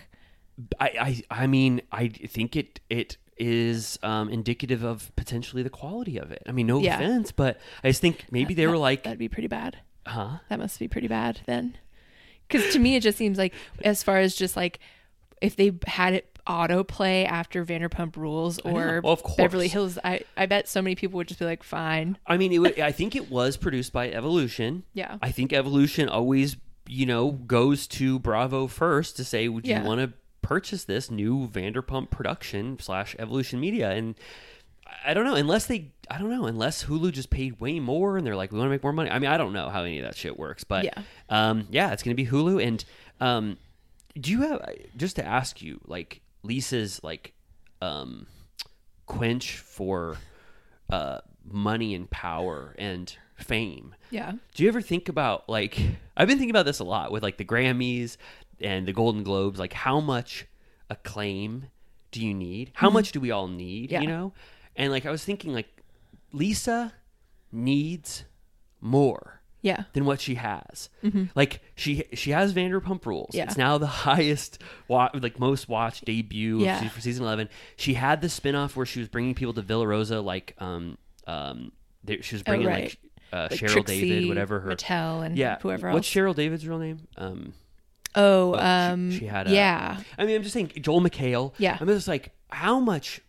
I, I I mean I think it it is um, indicative of potentially the quality of it. I mean, no Yeah. offense, but I just think maybe they were like, That'd be pretty bad. huh? That must be pretty bad then. Because to me, it just seems like, as far as just like, if they had it autoplay after Vanderpump Rules or Well. Beverly Hills, I, I bet so many people would just be like, fine. I mean, it would, I think it was produced by Evolution. Yeah. I think Evolution always, you know, goes to Bravo first to say, would Yeah. you want to purchase this new Vanderpump production slash Evolution Media? And I don't know, unless they, I don't know, unless Hulu just paid way more and they're like, we want to make more money. I mean, I don't know how any of that shit works, but Yeah. um, yeah, it's going to be Hulu. And um, do you have, just to ask you, like, Lisa's, like, um, quench for uh, money and power and fame. Yeah. Do you ever think about like I've been thinking about this a lot with like the Grammys and the Golden Globes, like how much acclaim do you need? How much do we all need, Yeah. you know? And like I was thinking like Lisa needs more Yeah. than what she has. Like she she has Vanderpump Rules. Yeah. It's now the highest wa- like most watched debut Yeah. of, for season 11. She had the spin-off where she was bringing people to Villa Rosa like um um they, she was bringing Oh, right. like uh, Like Cheryl Trixie David whatever her Mattel and yeah whoever What's. Cheryl David's real name? Um Oh, she- um, she, had a, yeah. I mean I'm just saying Joel McHale. Yeah. I'm just like how much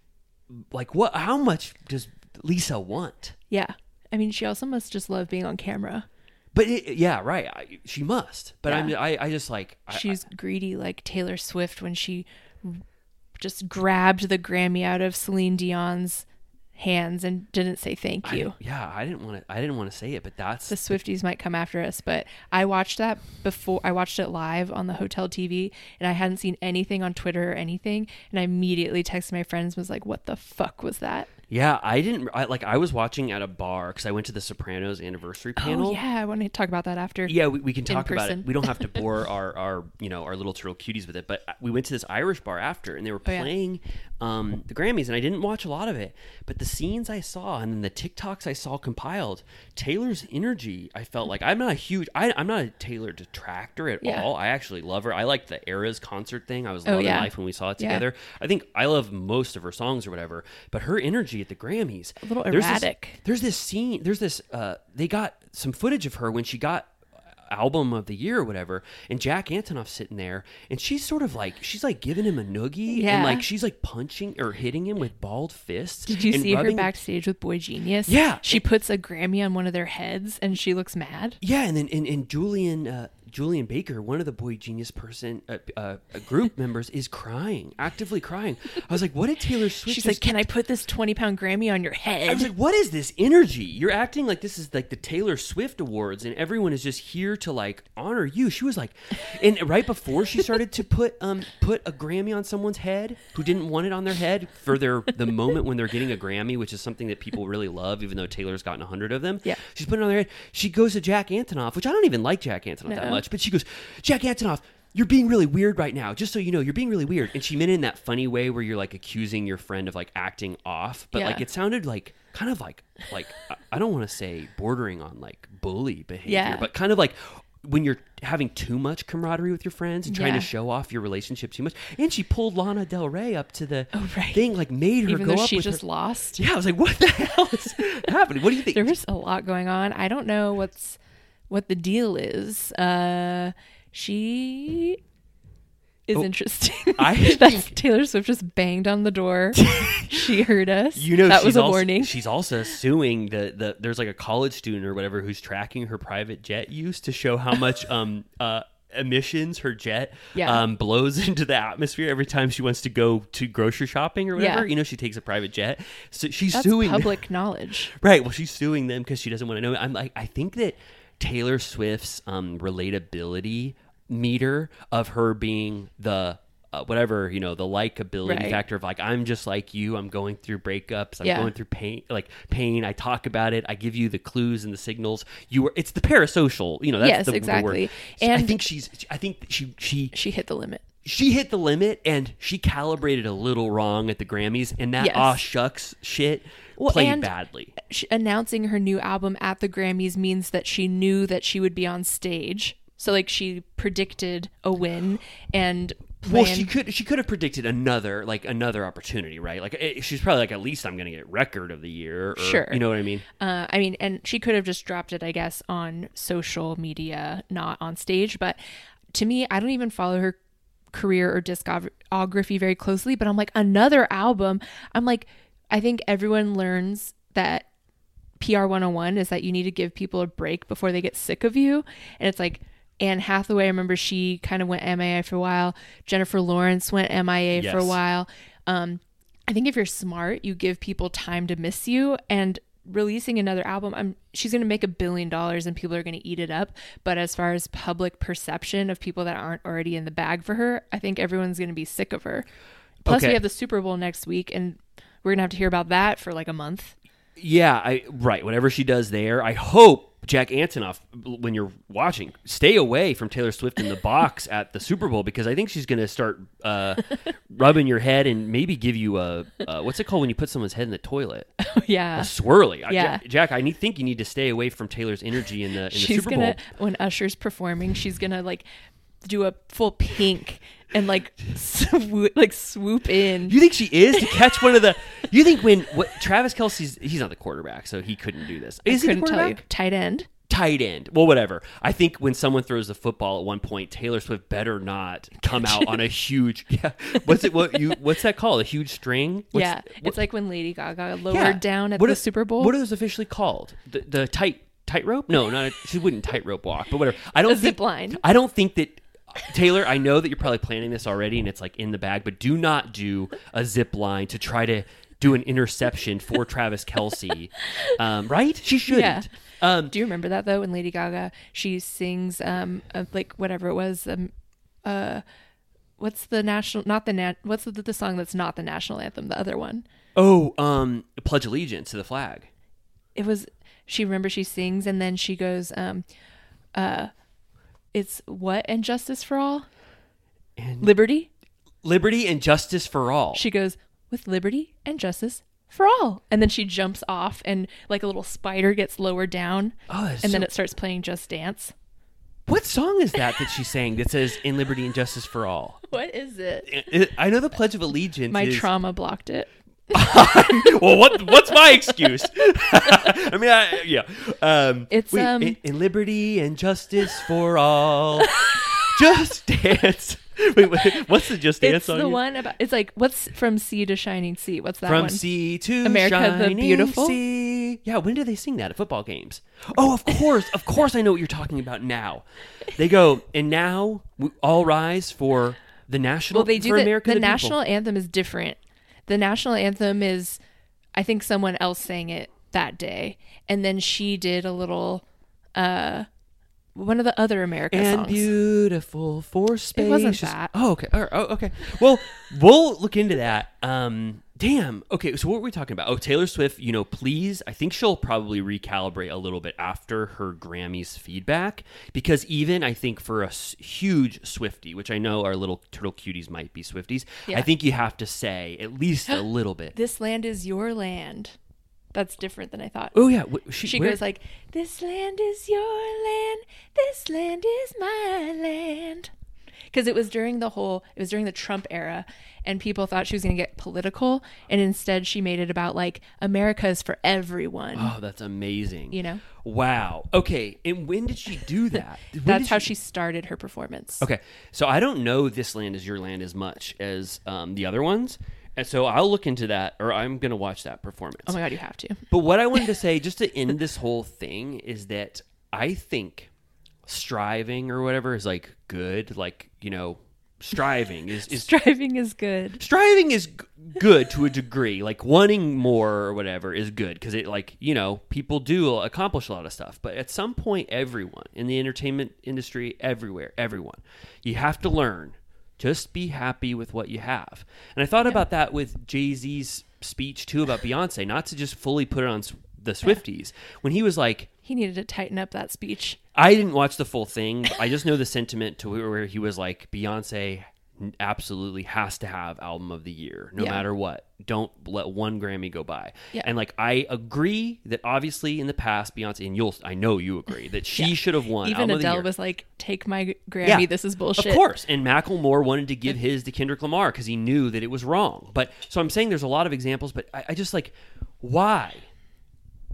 like what how much does Lisa want? Yeah. I mean, she also must just love being on camera. But it, yeah, right. I, she must. But I'm I, I just like I, She's greedy like Taylor Swift when she just grabbed the Grammy out of Celine Dion's hands and didn't say thank I- you. yeah, I didn't want to. I didn't want to say it, but that's the Swifties might come after us, but I watched that before I watched it live on the hotel TV and I hadn't seen anything on Twitter or anything and I immediately texted my friends was like what the fuck was that? Yeah. I didn't I, like. I was watching at a bar because I went to the Sopranos anniversary panel. Oh yeah, I want to talk about that after. Yeah, we, we can talk about person. it. We don't have to bore our, our you know our little turtle cuties with it. But we went to this Irish bar after, and they were Oh, yeah. playing um, the Grammys, and I didn't watch a lot of it. But the scenes I saw and then the TikToks I saw compiled, Taylor's energy, I felt like I'm not a huge. I, I'm not a Taylor detractor at Yeah. all. I actually love her. I liked the Eras concert thing. I was Oh, loving yeah. life when we saw it together. I think I love most of her songs or whatever. But her energy at the Grammys, A little there's this- erratic. there's this scene there's this uh they got some footage of her when she got album of the year or whatever and jack antonoff's sitting there and she's sort of like she's like giving him a noogie and like she's like punching or hitting him with bald fists Did you see her backstage with Boy Genius? Yeah. She puts a Grammy on one of their heads and she looks mad. yeah and then and, and julien uh Julien Baker, one of the Boy Genius person uh, uh, group members, is crying, actively crying. I was like, what did Taylor Swift? She's like, "Can I put this twenty pound Grammy on your head?" I was like, what is this energy? You're acting like this is like the Taylor Swift Awards and everyone is just here to like honor you. She was like, and right before she started to put um put a Grammy on someone's head who didn't want it on their head for their the moment when they're getting a Grammy, which is something that people really love, even though Taylor's gotten a hundred of them. Yeah. She's putting it on their head. She goes to Jack Antonoff, which I don't even like Jack Antonoff that No. Much, but she goes, Jack Antonoff. You're being really weird right now. Just so you know, you're being really weird. And she meant it in that funny way where you're like accusing your friend of like acting off, but like it sounded like kind of like like I- don't want to say bordering on like bully behavior, Yeah. but kind of like when you're having too much camaraderie with your friends and trying Yeah. to show off your relationship too much. And she pulled Lana Del Rey up to the Oh, right. thing, like made her even go though up she with just her. lost. Yeah, I was like, what the hell is happening? What do you think? There was a lot going on. I don't know what's what the deal is. Uh, she is Oh, interesting. I That's think- Taylor Swift just banged on the door. she heard us. You know, that she's was a also, warning. She's also suing the, the there's like a college student or whatever who's tracking her private jet use to show how much um uh emissions her jet Yeah. um blows into the atmosphere every time she wants to go to grocery shopping or whatever. Yeah. You know, she takes a private jet. So she's That's suing public knowledge. Right. Well, she's suing them because she doesn't want to know. I'm like, I think that Taylor Swift's um, relatability meter of her being the uh, whatever you know the likability Right. factor of like I'm just like you. I'm going through breakups. I'm Yeah. going through pain, like pain. I talk about it. I give you the clues and the signals. You were. It's the parasocial. You know. That's Yes, the, the exactly. word. So I think she's. I think she she She hit the limit. she hit the limit and she calibrated a little wrong at the Grammys and that Yes. aw shucks shit Well, played badly. Announcing her new album at the Grammys means that she knew that she would be on stage. So like she predicted a win and Well, she could she could have predicted another like another opportunity, right? Like eh, she's probably like at least I'm going to get record of the year, or, Sure. You know what I mean? Uh, I mean, and she could have just dropped it, I guess, on social media, not on stage. But to me, I don't even follow her career or discography very closely. But I'm like, another album. I'm like, I think everyone learns that PR 101 is that you need to give people a break before they get sick of you. And it's like, Anne Hathaway, I remember she kind of went MIA for a while. Jennifer Lawrence went MIA for a while. Um, I think if you're smart, you give people time to miss you. And releasing another album, I'm she's going to make a billion dollars and people are going to eat it up. But as far as public perception of people that aren't already in the bag for her, I think everyone's going to be sick of her. Plus, Okay. we have the Super Bowl next week, and we're going to have to hear about that for like a month. Yeah, I right. Whatever she does there, I hope Jack Antonoff, when you're watching, stay away from Taylor Swift in the box at the Super Bowl because I think she's going to start uh, rubbing your head and maybe give you a uh, what's it called when you put someone's head in the toilet? yeah. A swirly. Yeah. Jack, Jack, I need, think you need to stay away from Taylor's energy in the in the she's Super gonna Bowl. when Usher's performing, she's gonna like do a full pink and like swoop, like swoop in. You think she is to catch one of the? You think when what Travis Kelce's he's not the quarterback, so he couldn't do this. Is he the couldn't tell you. quarterback? Tight end. Tight end. Well, whatever. I think when someone throws the football at one point, Taylor Swift better not come out on a huge. Yeah. What's it? What you? What's that called? A huge string? What's- yeah, what- it's like when Lady Gaga lowered yeah. down at What the are- Super Bowl. What are those officially called? The, the tight tightrope? No, not. a, she wouldn't tightrope walk, but whatever. I don't A think. zip line. I don't think that. Taylor, I know that you're probably planning this already and it's like in the bag, but do not do a zip line to try to do an interception for Travis Kelce. Um, right? She shouldn't. Yeah. Um, Do you remember that though? When Lady Gaga she sings um uh, like whatever it was um uh what's the national not the nat what's the, the song that's not the national anthem the other one oh, um, pledge allegiance to the flag. it was she remember she sings and then she goes um uh it's what and justice for all And liberty liberty and justice for all. she goes with liberty and justice for all and then she jumps off and like a little spider gets lowered down Oh, and then it starts playing just dance what song is that that she sang that says "In liberty and justice for all"? what is it I- I know the Pledge of Allegiance. my is, trauma blocked it well, what what's my excuse? I mean, I, yeah. Um, It's, um, in, in liberty and justice for all. Just dance. wait, wait, what's the Just Dance It's song? the again? one about. It's like what's from sea to shining sea. What's that From one? sea to America the Beautiful? sea. Yeah, when do they sing that at football games? Oh, of course, of course, I know what you're talking about now. They go, and now we all rise for the national. well, they do for the, America the the national anthem is different. The national anthem is, I think someone else sang it that day, and then she did a little, uh, one of the other America and songs. beautiful for space. It wasn't that. Oh, okay. Oh, okay. Well, we'll look into that. Um, damn. Okay. So what were we talking about? Oh, Taylor Swift. You know, please. I think she'll probably recalibrate a little bit after her Grammys feedback because even I think for a huge Swifty, which I know our little turtle cuties might be Swifties, I think you have to say at least a little bit. this land is your land. That's different than I thought. Oh yeah. She, she goes like, "This land is your land. This land is my land." Because it was during the whole, it was during the Trump era, and people thought she was going to get political, and instead she made it about like America is for everyone. Oh, that's amazing. You know? Wow. Okay. And when did she do that? That's how she started her performance. Okay, so I don't know this land is your land as much as um, the other ones, and so I'll look into that, or I'm gonna watch that performance. Oh my god, you have to. But what I wanted to say, just to end this whole thing, is that I think striving or whatever is like good, like you know, striving is is Striving is good. striving is g- good to a degree. Like wanting more or whatever is good because it like you know people do accomplish a lot of stuff. But at some point everyone in the entertainment industry everywhere everyone you have to learn. Just be happy with what you have. And i thought about that with jay-z's speech too about beyonce not to just fully put it on the swifties. When he was like He needed to tighten up that speech. I didn't watch the full thing. I just know the sentiment to where he was like, Beyonce absolutely has to have album of the year, no Yeah. matter what. Don't let one Grammy go by. Yeah. And like, I agree that obviously in the past, Beyonce, and you'll, I know you agree that she Yeah. should have won. Even album of the Adele was like, "Take my Grammy. This is bullshit." Of course. And Macklemore wanted to give his to Kendrick Lamar because he knew that it was wrong. But so I'm saying there's a lot of examples, but I, I just like, why?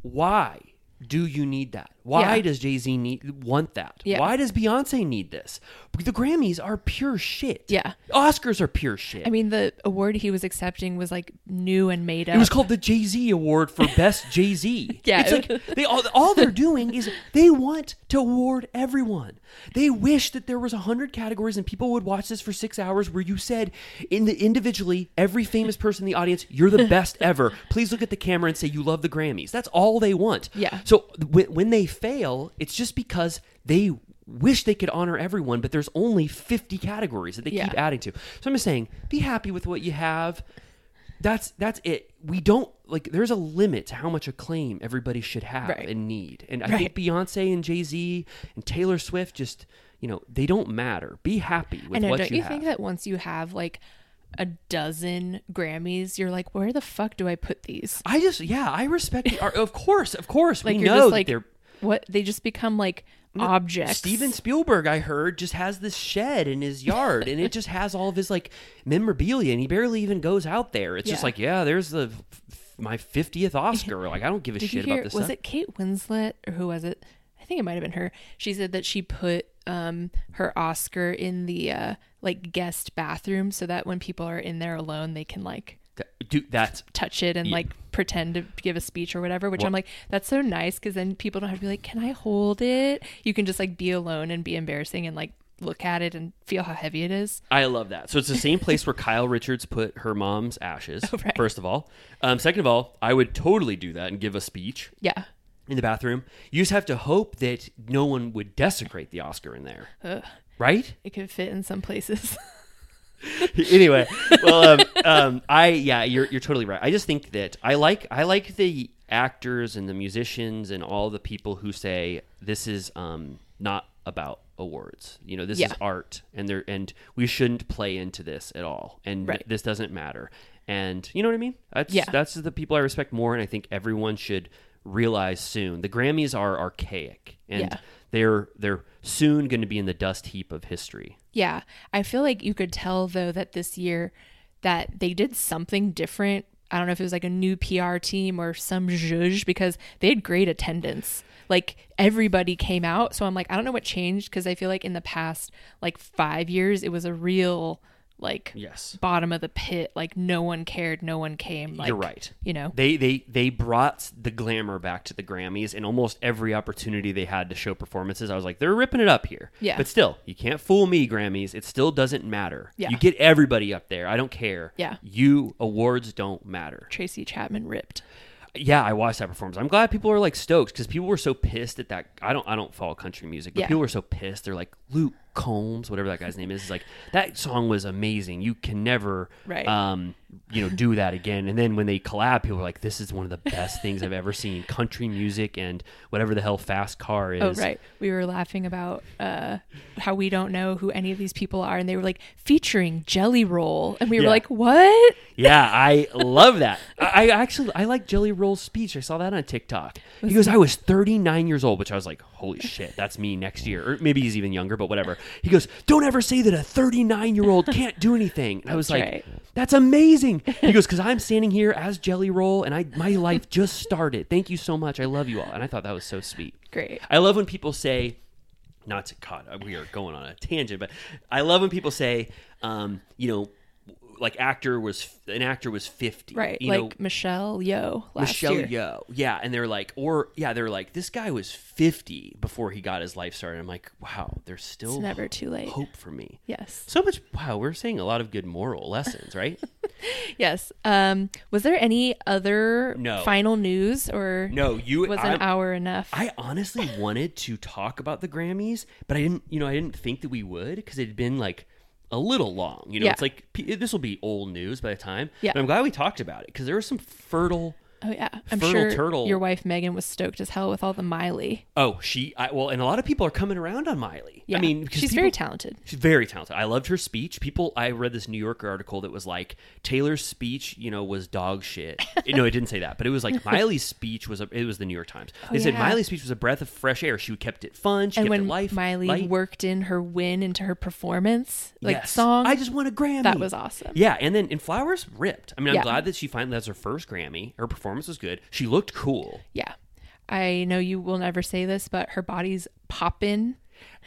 Why do you need that? Why Yeah. does Jay Z need want that? Yeah. Why does Beyonce need this? The Grammys are pure shit. Yeah. Oscars are pure shit. I mean, the award he was accepting was like new and made up. It was called the Jay Z Award for Best Jay Z. Yeah, it's like they all, all they're doing is they want to award everyone. They wish that there was a hundred categories and people would watch this for six hours, where you said in the individually every famous person in the audience, "You're the best ever." Please look at the camera and say you love the Grammys. That's all they want. Yeah. So when, when they fail, it's just because they wish they could honor everyone, but there's only 50 categories that they Yeah. keep adding to. So I'm just saying, be happy with what you have. That's that's it. We don't like. There's a limit to how much acclaim everybody should have Right. and need. And I Right. think Beyonce and Jay Z and Taylor Swift just you know they don't matter. Be happy with know. what Don't you, you have. think that once you have like a dozen Grammys, you're like, where the fuck do I put these? I just yeah I respect the art. Of course, of course, Like we you're know like, they're. What? They just become like objects. Steven Spielberg, I heard, just has this shed in his yard, and it just has all of his like memorabilia, and he barely even goes out there. It's just like, yeah, there's the f- my fiftieth Oscar. Like, I don't give a Did shit hear? about this was stuff. it Kate Winslet or who was it? I think it might have been her. She said that she put um her Oscar in the uh like guest bathroom so that when people are in there alone, they can like That- touch it and Yeah. like pretend to give a speech or whatever which Well- i'm like that's so nice because then people don't have to be like can i hold it you can just like be alone and be embarrassing and like look at it and feel how heavy it is I love that. So it's the same place where Kyle Richards put her mom's ashes. Oh, right. First of all, um, second of all, I would totally do that and give a speech yeah in the bathroom. You just have to hope that no one would desecrate the Oscar in there, Ugh. right? it could fit in some places anyway, well, um, um, I yeah, you're you're totally right. I just think that I like I like the actors and the musicians and all the people who say this is um, not about awards. You know, this is art, and there and we shouldn't play into this at all, and Right. this doesn't matter. And you know what I mean? That's Yeah. that's the people I respect more, and I think everyone should realize soon. The Grammys are archaic, and Yeah. They're they're soon going to be in the dust heap of history. yeah i feel like you could tell though that this year that they did something different I don't know if it was like a new PR team or some zhuzh because they had great attendance. Like everybody came out. So I'm like, I don't know what changed because I feel like in the past like five years, it was a real like Yes. bottom of the pit. Like no one cared, no one came. Like, You're right. You know, They they they brought the glamour back to the Grammys, and almost every opportunity they had to show performances, I was like, they're ripping it up here. Yeah. But still, you can't fool me, Grammys. It still doesn't matter. Yeah. You get everybody up there. I don't care. Yeah. You awards don't matter. Tracy Chapman ripped. Yeah, I watched that performance. I'm glad people are like stoked because people were so pissed at that. I don't I don't follow country music, but Yeah. people were so pissed. They're like Luke Combs, whatever that guy's name is. is like that song was amazing. You can never, Right. um, you know, do that again. And then when they collab, people were like, "This is one of the best things I've ever seen." Country music and whatever the hell fast car is. Oh, right. We were laughing about uh, how we don't know who any of these people are, and they were like featuring Jelly Roll, and we were like, "What?" Yeah, I love that. I, I actually I like Jelly Roll's speech. I saw that on TikTok. He goes, "I was 39 years old," which I was like, "Holy shit, that's me next year." Or maybe he's even younger, but whatever. He goes, "Don't ever say that a 39 year old can't do anything." And I was That's like, right. "That's amazing." He goes, "Cuz I'm standing here as Jelly Roll and I my life just started. Thank you so much. I love you all." And I thought that was so sweet. Great. I love when people say, not to God, we are going on a tangent, but I love when people say, um, you know, like actor was an actor was fifty, Right. You like know, Michelle Yeoh last Michelle year. Yeoh, yeah, and they're like, or yeah, they're like, this guy was fifty before he got his life started. I'm like, wow, there's still It's never too late. hope for me. Yes. So much. Wow, we're saying a lot of good moral lessons, right? Yes. Um, was there any other No. final news or no, you was an I'm- hour enough? I honestly wanted to talk about the Grammys, but I didn't. You know, I didn't think that we would because it had been like a little long. You know, Yeah. it's like this will be old news by the time. Yeah. But I'm glad we talked about it because there was some fertile. Oh yeah. I'm Fertile sure Turtle. your wife Megan was stoked as hell with all the Miley. Oh, she. I, well, and a lot of people are coming around on Miley. Yeah. I mean, because she's people- very talented. She's very talented. I loved her speech. People, I read this New Yorker article that was like Taylor's speech, you know, was dog shit. no, it didn't say that, but it was like Miley's speech was. A, it was the New York Times. Oh, they said Oh, yeah. Miley's speech was a breath of fresh air. She kept it fun. She And kept when it life. Miley light. worked in her win into her performance, like Yes. song, I just won a Grammy. that was awesome. Yeah, and then in Flowers ripped. I mean, I'm Yeah. glad that she finally has her first Grammy. Her performance was good. She looked cool. Yeah. I know you will never say this, but her body's popping.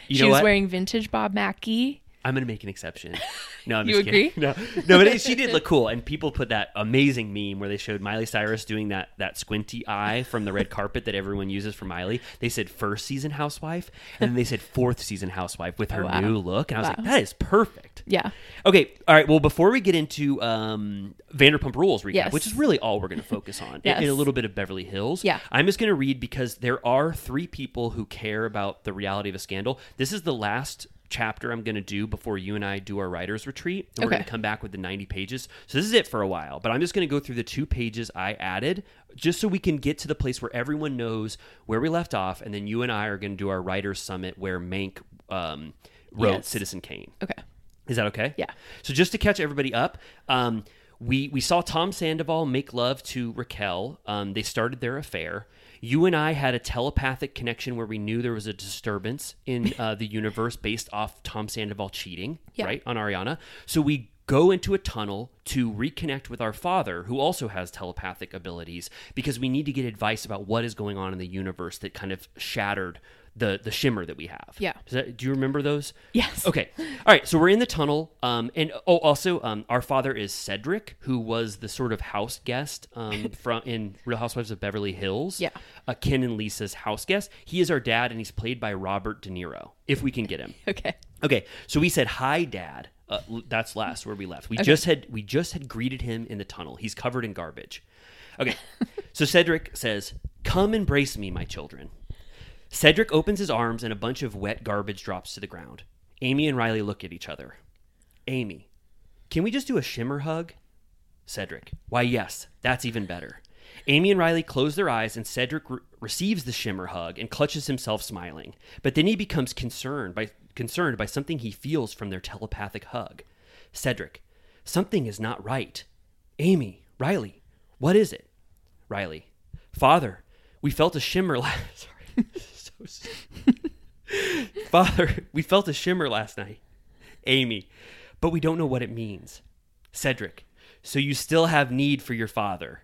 You she was what? wearing vintage Bob Mackie. I'm gonna make an exception. No, I'm You just kidding. agree? No, no, but it, she did look cool, and people put that amazing meme where they showed Miley Cyrus doing that that squinty eye from the red carpet that everyone uses for Miley. They said first season housewife, and then they said fourth season housewife with her wow. new look, and I was like, that is perfect. Yeah. Okay, all right. Well, before we get into um, Vanderpump Rules recap, Yes. which is really all we're going to focus on, and- Yes. and a little bit of Beverly Hills, Yeah. I'm just going to read because there are three people who care about the reality of a scandal. This is the last chapter I'm going to do before you and I do our writers retreat. And we're going to come back with the 90 pages. So this is it for a while, but I'm just going to go through the two pages I added just so we can get to the place where everyone knows where we left off, and then you and I are going to do our writers summit where Mank um, wrote Yes. Citizen Kane. Okay. Is that okay? Yeah. So just to catch everybody up, um, we we saw Tom Sandoval make love to Raquel. Um, they started their affair. You and I had a telepathic connection where we knew there was a disturbance in uh, the universe based off Tom Sandoval cheating, Yeah. right, on Ariana. So we go into a tunnel to reconnect with our father, who also has telepathic abilities, because we need to get advice about what is going on in the universe that kind of shattered the the shimmer that we have. Yeah. That, do you remember those? Yes. Okay. All right. So we're in the tunnel. Um, and oh, also, um, our father is Cedric, who was the sort of house guest um, from in Real Housewives of Beverly Hills. Yeah. Uh, Ken and Lisa's house guest. He is our dad, and he's played by Robert De Niro, if we can get him. Okay. Okay, so we said hi, Dad. Uh, that's last where we left. We just had we just had greeted him in the tunnel. He's covered in garbage. Okay, so Cedric says, "Come embrace me, my children." Cedric opens his arms, and a bunch of wet garbage drops to the ground. Amy and Riley look at each other. Amy, can we just do a shimmer hug? Cedric, why, yes, that's even better. Amy and Riley close their eyes, and Cedric re- receives the shimmer hug and clutches himself, smiling. But then he becomes concerned by concerned by something he feels from their telepathic hug. Cedric, something is not right. Amy, Riley, what is it? Riley, Father, we felt a shimmer last. Father, we felt a shimmer last night. Amy, but we don't know what it means. Cedric, So you still have need for your father.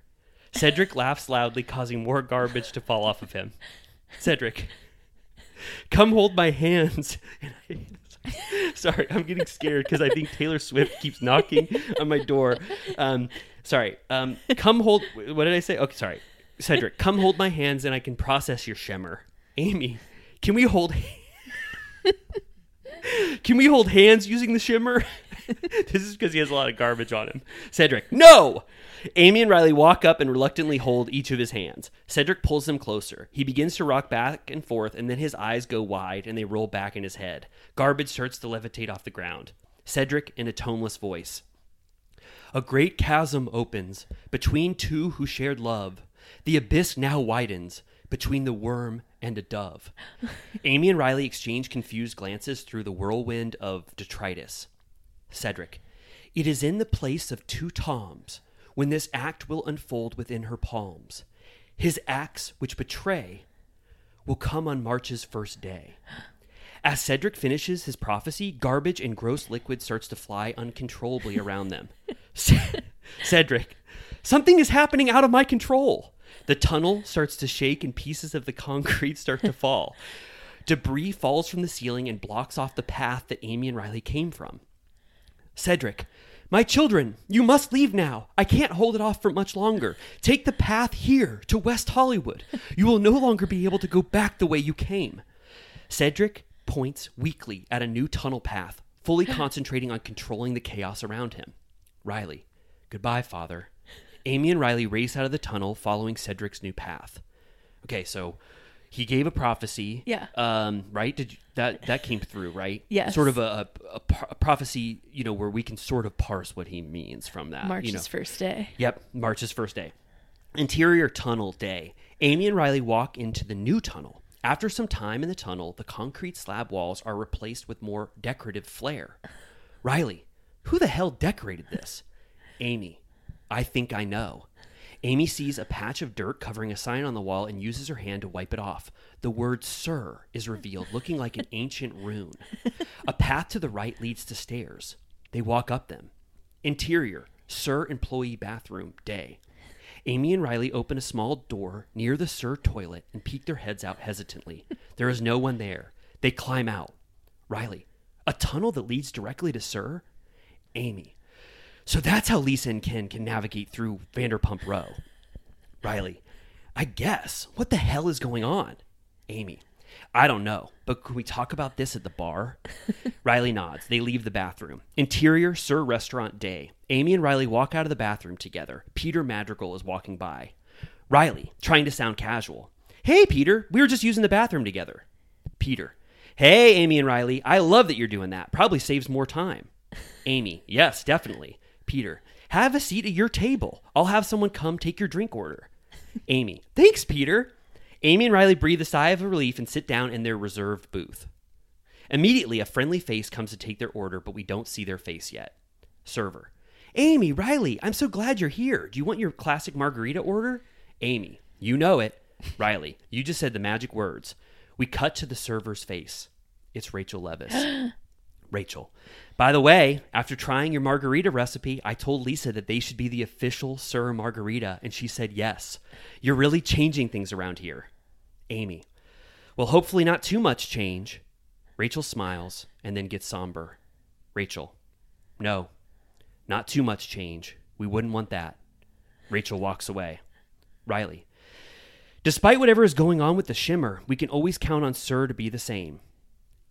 Cedric laughs loudly, causing more garbage to fall off of him. Cedric, come hold my hands. sorry, I'm getting scared because I think Taylor Swift keeps knocking on my door. Um, sorry. Um, come hold. What did I say? Okay, sorry. Cedric, come hold my hands and I can process your shimmer. Amy, can we hold? Can we hold hands using the shimmer? this is because he has a lot of garbage on him. Cedric, no! Amy and Riley walk up and reluctantly hold each of his hands. Cedric pulls them closer. He begins to rock back and forth, and then his eyes go wide and they roll back in his head. Garbage starts to levitate off the ground. Cedric, in a toneless voice, a great chasm opens between two who shared love. The abyss now widens between the worm and a dove. Amy and Riley exchange confused glances through the whirlwind of detritus. Cedric, it is in the place of two Toms when this act will unfold within her palms. His acts which betray will come on March's first day. As Cedric finishes his prophecy, garbage and gross liquid starts to fly uncontrollably around them. Cedric, something is happening out of my control. The tunnel starts to shake and pieces of the concrete start to fall. Debris falls from the ceiling and blocks off the path that Amy and Riley came from. Cedric, my children, you must leave now. I can't hold it off for much longer. Take the path here to West Hollywood. You will no longer be able to go back the way you came. Cedric points weakly at a new tunnel path, fully concentrating on controlling the chaos around him. Riley, goodbye, father. Amy and Riley race out of the tunnel, following Cedric's new path. Okay, so he gave a prophecy. Yeah. Um, right? Did you, that that came through, right? Yes. Sort of a, a, a prophecy, you know, where we can sort of parse what he means from that. March's you know. first day. Yep, March's first day. Interior tunnel day. Amy and Riley walk into the new tunnel. After some time in the tunnel, the concrete slab walls are replaced with more decorative flair. Riley, who the hell decorated this? Amy, I think I know. Amy sees a patch of dirt covering a sign on the wall and uses her hand to wipe it off. The word SUR is revealed, looking like an ancient rune. A path to the right leads to stairs. They walk up them. Interior, SUR Employee Bathroom, day. Amy and Riley open a small door near the SUR toilet and peek their heads out hesitantly. There is no one there. They climb out. Riley, a tunnel that leads directly to SUR? Amy, so that's how Lisa and Ken can navigate through Vanderpump Row. Riley, I guess. What the hell is going on? Amy, I don't know, but can we talk about this at the bar? Riley nods. They leave the bathroom. Interior SUR Restaurant Day. Amy and Riley walk out of the bathroom together. Peter Madrigal is walking by. Riley, trying to sound casual. Hey, Peter, we were just using the bathroom together. Peter, hey, Amy and Riley, I love that you're doing that. Probably saves more time. Amy, yes, definitely. Peter, have a seat at your table. I'll have someone come take your drink order. Amy, thanks, Peter. Amy and Riley breathe a sigh of relief and sit down in their reserved booth. Immediately, a friendly face comes to take their order, but we don't see their face yet. Server, Amy, Riley, I'm so glad you're here. Do you want your classic margarita order? Amy, you know it. Riley, you just said the magic words. We cut to the server's face. It's Rachel Leviss. Rachel. By the way, after trying your margarita recipe, I told Lisa that they should be the official SUR Margarita, and she said yes. You're really changing things around here. Amy. Well, hopefully not too much change. Rachel smiles and then gets somber. Rachel. No, not too much change. We wouldn't want that. Rachel walks away. Riley. Despite whatever is going on with the shimmer, we can always count on SUR to be the same.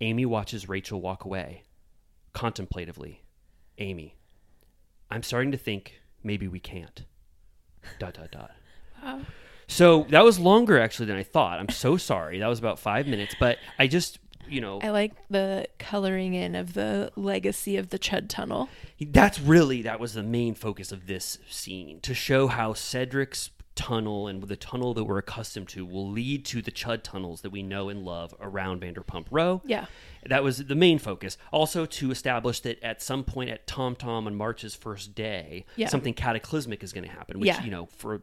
Amy watches Rachel walk away. Contemplatively. Amy. I'm starting to think maybe we can't. Dot dot dot. Wow. So that was longer actually than I thought. I'm so sorry. That was about five minutes, but I just you know I like the coloring in of the legacy of the Chud Tunnel. that's really that was the main focus of this scene to show how Cedric's tunnel and the tunnel that we're accustomed to will lead to the Chud tunnels that we know and love around Vanderpump Row. Yeah. That was the main focus. Also to establish that at some point at Tom Tom on March's first day, Yeah. something cataclysmic is going to happen, which Yeah. you know for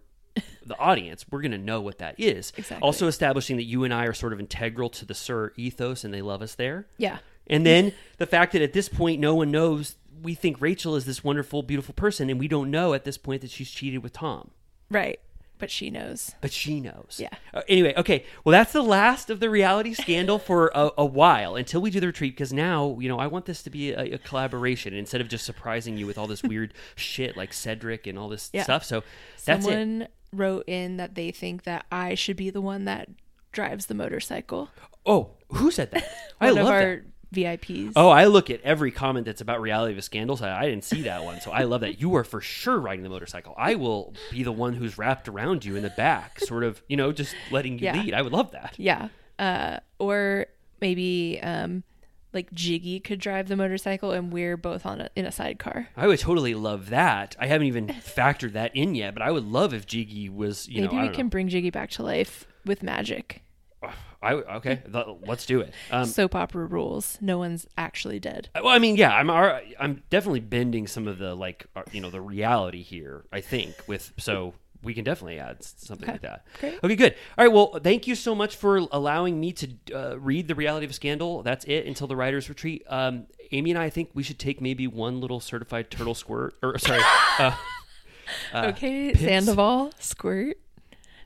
the audience, we're going to know what that is. Exactly. Also establishing that you and I are sort of integral to the SUR ethos and they love us there. Yeah. And then the fact that at this point no one knows we think Rachel is this wonderful, beautiful person, and we don't know at this point that she's cheated with Tom. Right. But she knows. But she knows. Yeah. Uh, anyway, okay. Well, that's the last of the reality scandal for a, a while until we do the retreat. Because now, you know, I want this to be a, a collaboration instead of just surprising you with all this weird shit like Cedric and all this Yeah. stuff. So that's it. Someone wrote in that they think that I should be the one that drives the motorcycle. Oh, who said that? I love of that. VIPs. Oh, I look at every comment that's about reality of a scandal. So I didn't see that one, so I love that. You are for sure riding the motorcycle. I will be the one who's wrapped around you in the back, sort of, you know, just letting you Yeah. lead. I would love that. Yeah. Uh, or maybe um, like Jiggy could drive the motorcycle and we're both on a, in a sidecar. I would totally love that. I haven't even factored that in yet, but I would love if Jiggy was, you maybe know, we can bring Jiggy back to life with magic. Know. I okay, let's do it. Um, Soap opera rules. No one's actually dead. well, I mean, yeah, I'm I'm definitely bending some of the like, uh, you know, the reality here. I think with so we can definitely add s- something like that. Great. Okay, good. All right. Well, thank you so much for allowing me to uh, read the reality of scandal. That's it until the writers' retreat. Um, Amy and I think we should take maybe one little certified turtle squirt, or sorry, uh, okay, Pips. Sandoval, squirt,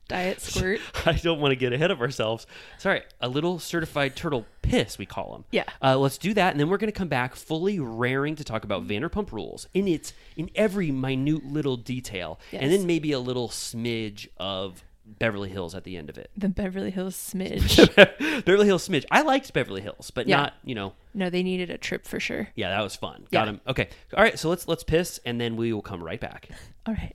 diet squirt. I don't want to get ahead of ourselves. Sorry, a little certified turtle piss, we call them. Yeah. Uh, let's do that, and then we're going to come back fully raring to talk about Vanderpump Rules in its in every minute little detail, and then maybe a little smidge of Beverly Hills at the end of it. The Beverly Hills smidge. Beverly Hills smidge. I liked Beverly Hills, but Yeah. not you know. no, they needed a trip for sure. Yeah, that was fun. Yeah. Got him. Okay. All right. So let's let's piss, and then we will come right back. All right.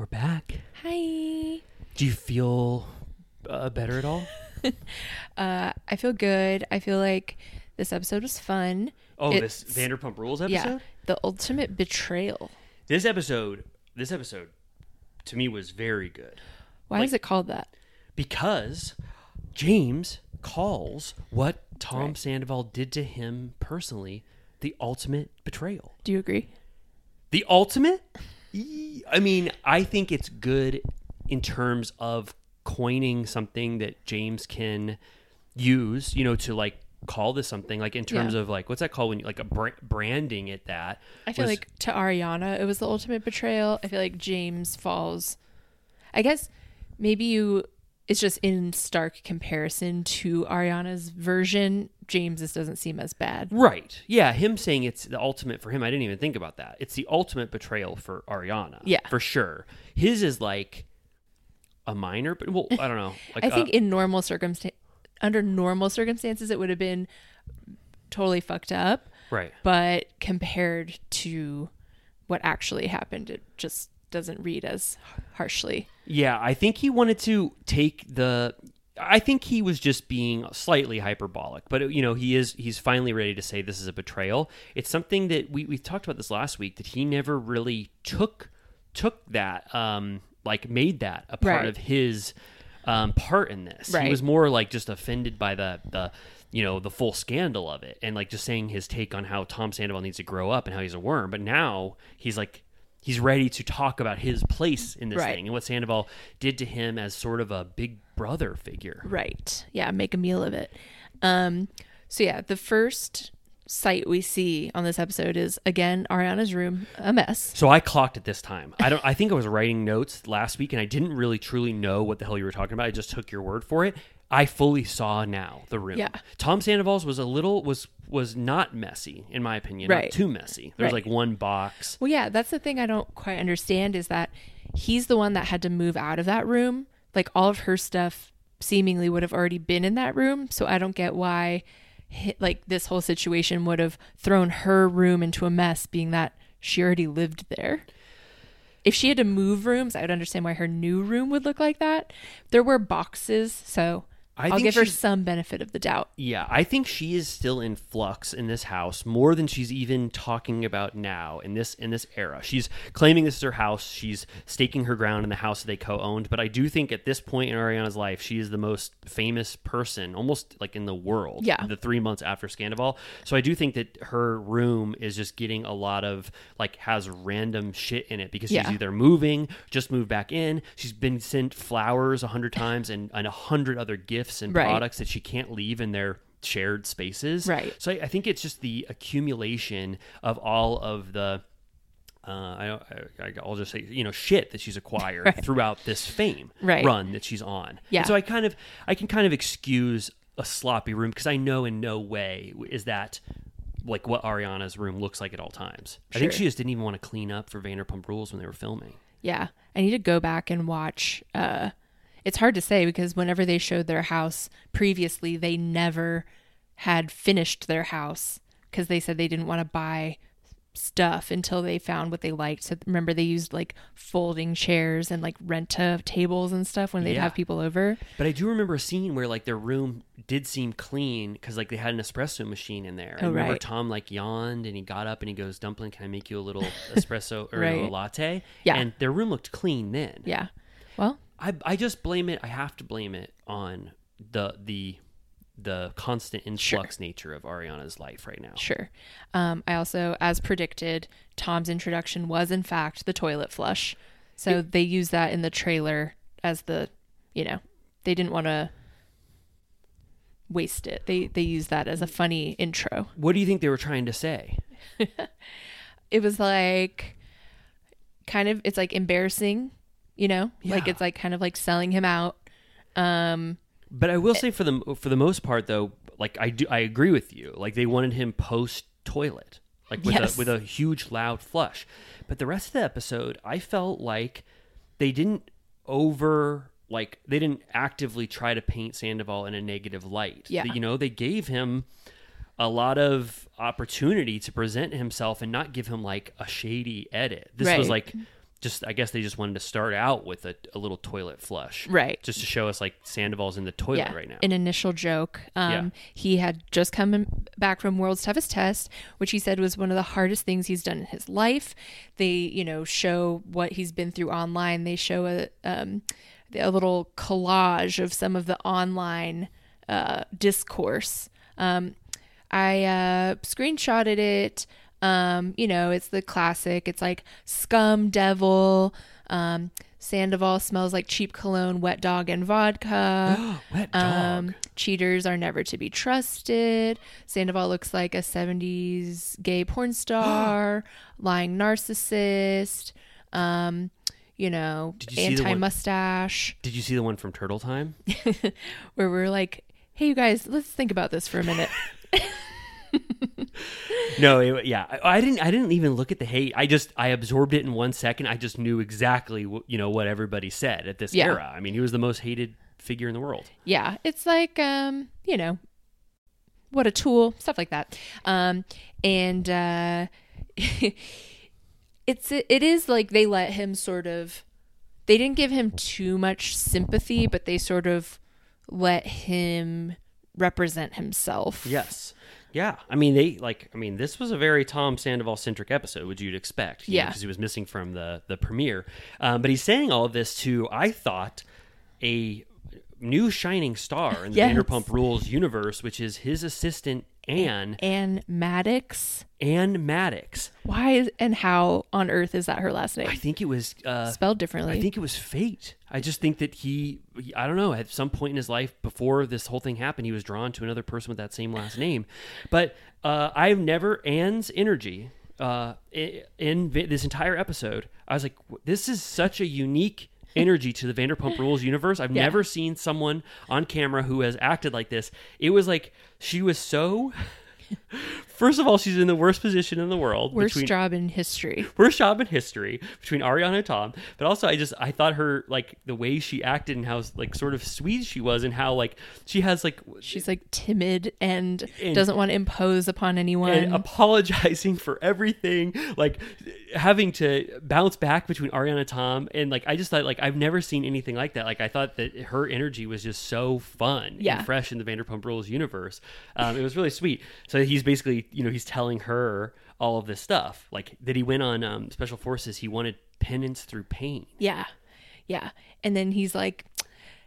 We're back. Hi. Do you feel uh, better at all? Uh, I feel good. I feel like this episode was fun. Oh, It's- this Vanderpump Rules episode. Yeah, the ultimate betrayal. This episode, this episode, to me was very good Why is it called that? because James calls what Tom Right. Sandoval did to him personally the ultimate betrayal. Do you agree? The ultimate? I mean, I think it's good in terms of coining something that James can use, you know, to like call this something like in terms Yeah. of like what's that called when you like a br- branding it that I feel was- like to Ariana, it was the ultimate betrayal. I feel like James falls. I guess maybe you. It's just in stark comparison to Ariana's version. James's doesn't seem as bad. Right. Yeah, him saying it's the ultimate for him. I didn't even think about that. It's the ultimate betrayal for Ariana. Yeah. For sure. His is like a minor, but well, I don't know. Like I think uh, in normal circumstance, under normal circumstances, it would have been totally fucked up. right. But compared to what actually happened, it just doesn't read as harshly. Yeah, I think he wanted to take the I think he was just being slightly hyperbolic, but you know, he is he's finally ready to say this is a betrayal. It's something that we we talked about this last week that he never really took took that um like made that a part Right. of his um part in this. He was more like just offended by the the you know the full scandal of it and like just saying his take on how Tom Sandoval needs to grow up and how he's a worm. But now he's like he's ready to talk about his place in this Right. thing and what Sandoval did to him as sort of a big brother figure. Right. Yeah, make a meal of it. Um so yeah, the first sight we see on this episode is again Ariana's room, a mess. So I clocked it this time. I don't I think I was writing notes last week and I didn't really truly know what the hell you were talking about. I just took your word for it. I fully saw now the room. Yeah. Tom Sandoval's was a little was was not messy in my opinion. Not Right. too messy. There's Right. like one box. Well, yeah, that's the thing I don't quite understand is that he's the one that had to move out of that room. Like all of her stuff seemingly would have already been in that room, so I don't get why like this whole situation would have thrown her room into a mess being that she already lived there. If she had to move rooms, I would understand why her new room would look like that. There were boxes, so I I'll think give her some benefit of the doubt. Yeah, I think she is still in flux in this house more than she's even talking about now in this in this era. She's claiming this is her house. She's staking her ground in the house they co-owned. But I do think at this point in Ariana's life, she is the most famous person, almost like in the world. Yeah. The three months after Scandival, so I do think that her room is just getting a lot of like has random shit in it because Yeah. she's either moving, just moved back in. She's been sent flowers a hundred times and, and a hundred other gifts and Right. products that she can't leave in their shared spaces. Right. So I, I think it's just the accumulation of all of the. Uh, I, I, I'll just say, you know, shit that she's acquired throughout this fame Right. run that she's on. Yeah. And so I kind of, I can kind of excuse a sloppy room because I know in no way is that like what Ariana's room looks like at all times. Sure. I think she just didn't even want to clean up for Vanderpump Rules when they were filming. Yeah. I need to go back and watch. Uh, it's hard to say because whenever they showed their house previously, they never had finished their house because they said they didn't want to buy stuff until they found what they liked. So remember, they used like folding chairs and like rent renta tables and stuff when they'd Yeah. have people over. But I do remember a scene where like their room did seem clean because like they had an espresso machine in there. Oh, I Oh, remember right. Tom like yawned and he got up and he goes, "Dumpling, can I make you a little espresso or know, a latte?" Yeah. And their room looked clean then. Yeah. Well, I I just blame it. I have to blame it on the the the constant influx nature of Ariana's life right now. Sure. Um, I also, as predicted, Tom's introduction was in fact the toilet flush. So they use that in the trailer as the, you know, they didn't want to waste it. They they used that as a funny intro. What do you think they were trying to say? It was like kind of it's like embarrassing, you know? Like it's like kind of like selling him out. Um But I will say for the for the most part though, like I do I agree with you. Like they wanted him post toilet, like with Yes. a with a huge loud flush. But the rest of the episode, I felt like they didn't over like they didn't actively try to paint Sandoval in a negative light. Yeah. You know, they gave him a lot of opportunity to present himself and not give him like a shady edit. This was Right. like just I guess they just wanted to start out with a, a little toilet flush. Right. Just to show us like Sandoval's in the toilet yeah, right now. an initial joke. Um, Yeah. He had just come in- back from World's Toughest Test, which he said was one of the hardest things he's done in his life. They, you know, show what he's been through online. They show a um, a little collage of some of the online uh, discourse. Um, I uh, screenshotted it. Um, you know, it's the classic. It's like scum devil. Um, Sandoval smells like cheap cologne, wet dog, and vodka. Wet dog. Um, cheaters are never to be trusted. Sandoval looks like a 70s gay porn star, lying narcissist, um, you know, Did you see the one- anti mustache, Did you see the one from Turtle Time? where we're like, hey, you guys, let's think about this for a minute. no, it, yeah, I, I didn't. I didn't even look at the hate. I just I absorbed it in one second. I just knew exactly wh- you know what everybody said at this Yeah. era. I mean, he was the most hated figure in the world. yeah, it's like, um, you know, what a tool, stuff like that. Um, and uh, it's it is like they let him sort of they didn't give him too much sympathy, but they sort of let him represent himself. Yes. Yeah, I mean they like. I mean this was a very Tom Sandoval centric episode, which you'd expect. Yeah. because he was missing from the the premiere. Um, but he's saying all of this to, I thought, a new shining star in the Yes. Vanderpump Rules universe, which is his assistant Anne And Maddox, Anne Maddox. why is and how on earth is that her last name? I think it was uh, Spelled differently. I think it was fate. I just think that he, I don't know, at some point in his life before this whole thing happened, he was drawn to another person with that same last name. But uh, I've never, Anne's energy uh, i- in this entire episode, I was like, this is such a unique energy to the Vanderpump Rules universe. I've Yeah. never seen someone on camera who has acted like this. It was like she was so First of all, she's in the worst position in the world. Worst between- job in history. worst job in history between Ariana and Tom. But also, I just I thought her like the way she acted and how like sort of sweet she was, and how like she has like She's like timid and, And- doesn't want to impose upon anyone. and apologizing for everything, like having to bounce back between Ariana and Tom, and like I just thought like I've never seen anything like that. Like I thought that her energy was just so fun Yeah. and fresh in the Vanderpump Rules universe. Um, it was really sweet. So he's basically you know he's telling her all of this stuff, like that he went on um, Special Forces. He wanted penance through pain. Yeah. Yeah. And then he's like,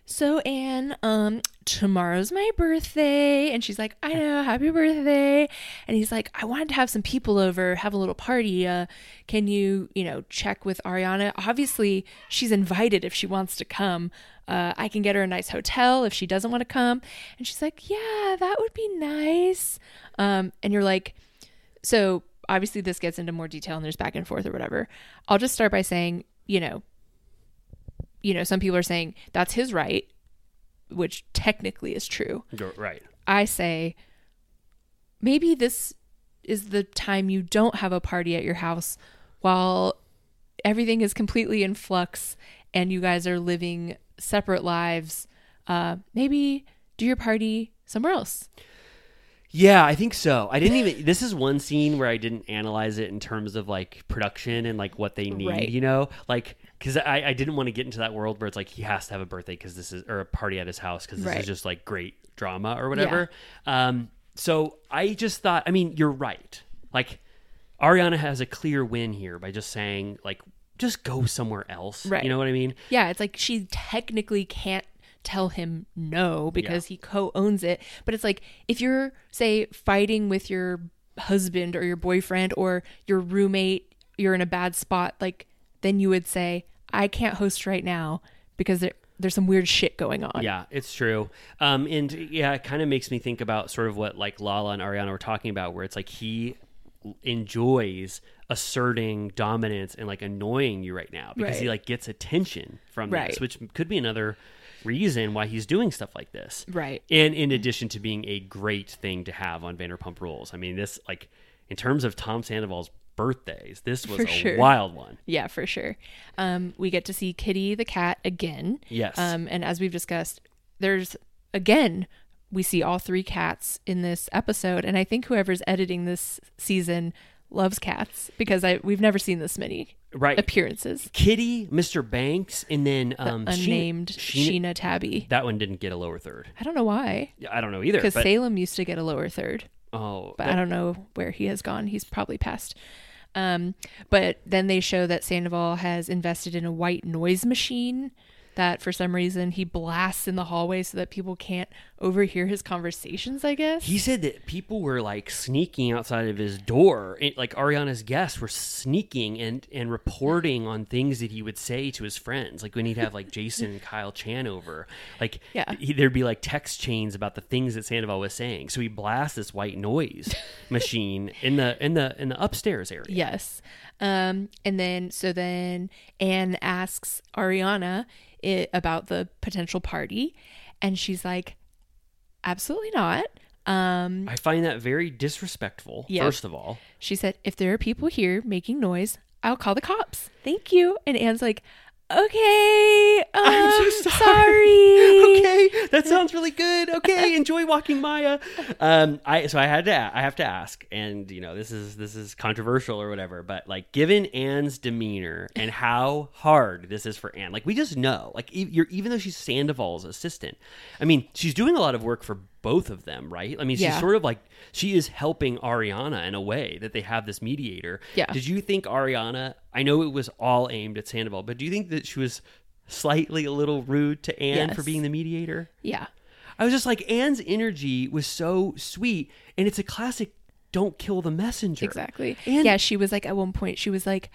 So Anne, um, tomorrow's my birthday. And she's like, I know, happy birthday. And he's like, I wanted to have some people over, have a little party. Uh, can you, you know, check with Ariana? Obviously, she's invited if she wants to come. Uh, I can get her a nice hotel if she doesn't want to come. And she's like, Yeah, that would be nice. Um, and you're like, so obviously this gets into more detail and there's back and forth or whatever. I'll just start by saying, you know, you know, some people are saying that's his right, which technically is true. Right. I say maybe this is the time you don't have a party at your house while everything is completely in flux and you guys are living separate lives. Uh, maybe do your party somewhere else. Yeah, I think so. I didn't even. This is one scene where I didn't analyze it in terms of like production and like what they need. Right. You know, like because I, I didn't want to get into that world where it's like he has to have a birthday because this is or a party at his house because this Right. is just like great drama or whatever. Um, so I just thought. I mean, you're right. Like Ariana has a clear win here by just saying like just go somewhere else. Right. You know what I mean? Yeah, it's like she technically can't tell him no because he co-owns it. But it's like if you're say fighting with your husband or your boyfriend or your roommate, you're in a bad spot, like then you would say, "I can't host right now because there, there's some weird shit going on." Yeah, it's true. Um, and yeah, it kind of makes me think about sort of what like Lala and Ariana were talking about, where it's like he enjoys asserting dominance and like annoying you right now because he like gets attention from Right. this, which could be another reason why he's doing stuff like this. Right. And in addition to being a great thing to have on Vanderpump Rules, I mean, this like in terms of Tom Sandoval's birthdays, this was For a sure. wild one. Yeah, for sure. Um, we get to see Kitty the cat again. Yes. Um, and as we've discussed, there's again we see all three cats in this episode, and I think whoever's editing this season loves cats because I we've never seen this many Right. appearances. Kitty, Mr. Banks, and then The um, unnamed Sheena- Sheena, Tabby. That one didn't get a lower third. I don't know why, Yeah, I don't know either. because Salem used to get a lower third. Oh, but that- I don't know where he has gone. He's probably passed. Um, but then they show that Sandoval has invested in a white noise machine that for some reason he blasts in the hallway so that people can't overhear his conversations, I guess. he said that people were like sneaking outside of his door. It, like Ariana's guests were sneaking and and reporting on things that he would say to his friends. Like when he'd have like Jason and Kyle Chan over, like Yeah. he, there'd be like text chains about the things that Sandoval was saying. So he blasts this white noise machine in the in the in the upstairs area. Yes. Um, and then, so then Anne asks Ariana i about the potential party, and she's like, absolutely not. Um, I find that very disrespectful. Yeah. First of all, She said, if there are people here making noise, I'll call the cops. Thank you. And Anne's like, okay, um, I'm so sorry. sorry. okay, that sounds really good. Okay, enjoy walking Maya. Um, I so I had to I have to ask, and you know this is this is controversial or whatever, but like given Anne's demeanor and how hard this is for Anne, like we just know, like you're even though she's Sandoval's assistant, I mean she's doing a lot of work for both of them, right? I mean she's Yeah. sort of like she is helping Ariana in a way that they have this mediator. Yeah. Did you think Ariana? I know it was all aimed at Sandoval, but do you think that she was slightly a little rude to Anne for being the mediator? Yeah. I was just like Anne's energy was so sweet, and it's a classic. Don't kill the messenger. Exactly. And- yeah, she was like, at one point, she was like,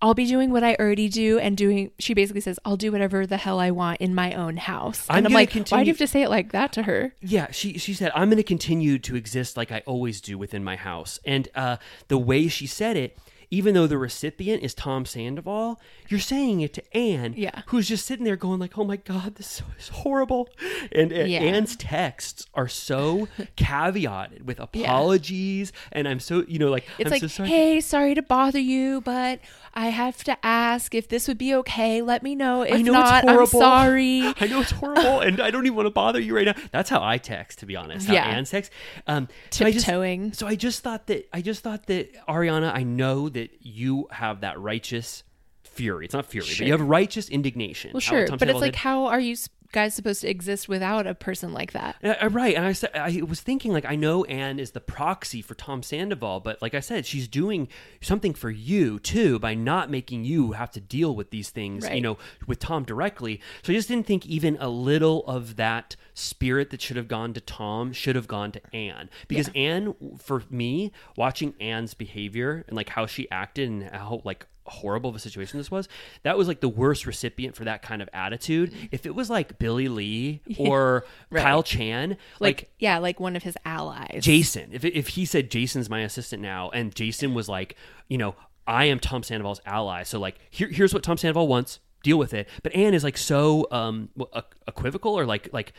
I'll be doing what I already do and doing, she basically says, I'll do whatever the hell I want in my own house. I'm I'm, gonna like, why do you have to say it like that to her? Yeah, she she said, "I'm going to continue to exist like I always do within my house," and uh, the way she said it, even though the recipient is Tom Sandoval, you're saying it to Anne, Yeah. who's just sitting there going like, "Oh my God, this is horrible," and, and Yeah. Anne's texts are so caveated with apologies, and I'm so you know like It's I'm like, so sorry. hey, sorry to bother you, but I have to ask if this would be okay. Let me know. If I know not, it's I'm horrible. sorry. I know it's horrible, and I don't even want to bother you right now. That's how I text, to be honest. How Yeah. Anne's text. Um, so I just- Tiptoeing. So I just thought that I just thought that Ariana, I know that you have that righteous fury. It's not fury, but you have righteous indignation. Well, sure, but it's like, how are you s- guys supposed to exist without a person like that? Uh, uh, right, and I said I was thinking like I know Anne is the proxy for Tom Sandoval, but like I said, she's doing something for you too by not making you have to deal with these things, you know, with Tom directly. So I just didn't think even a little of that spirit that should have gone to Tom should have gone to Anne because Anne, for me, watching Anne's behavior and like how she acted and how like horrible of a situation this was that was like the worst recipient for that kind of attitude if it was like billie lee or Right. kyle chan Like, like, yeah, like one of his allies. jason if, if he said jason's my assistant now and jason was like you know i am tom sandoval's ally so like here, here's what tom sandoval wants deal with it. But anne is like so um w- equivocal or like like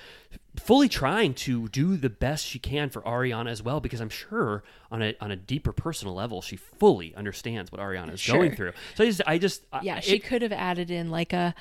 fully trying to do the best she can for ariana as well because i'm sure on a on a deeper personal level she fully understands what ariana is going through. So i just i just I- yeah, she it- could have added in like a,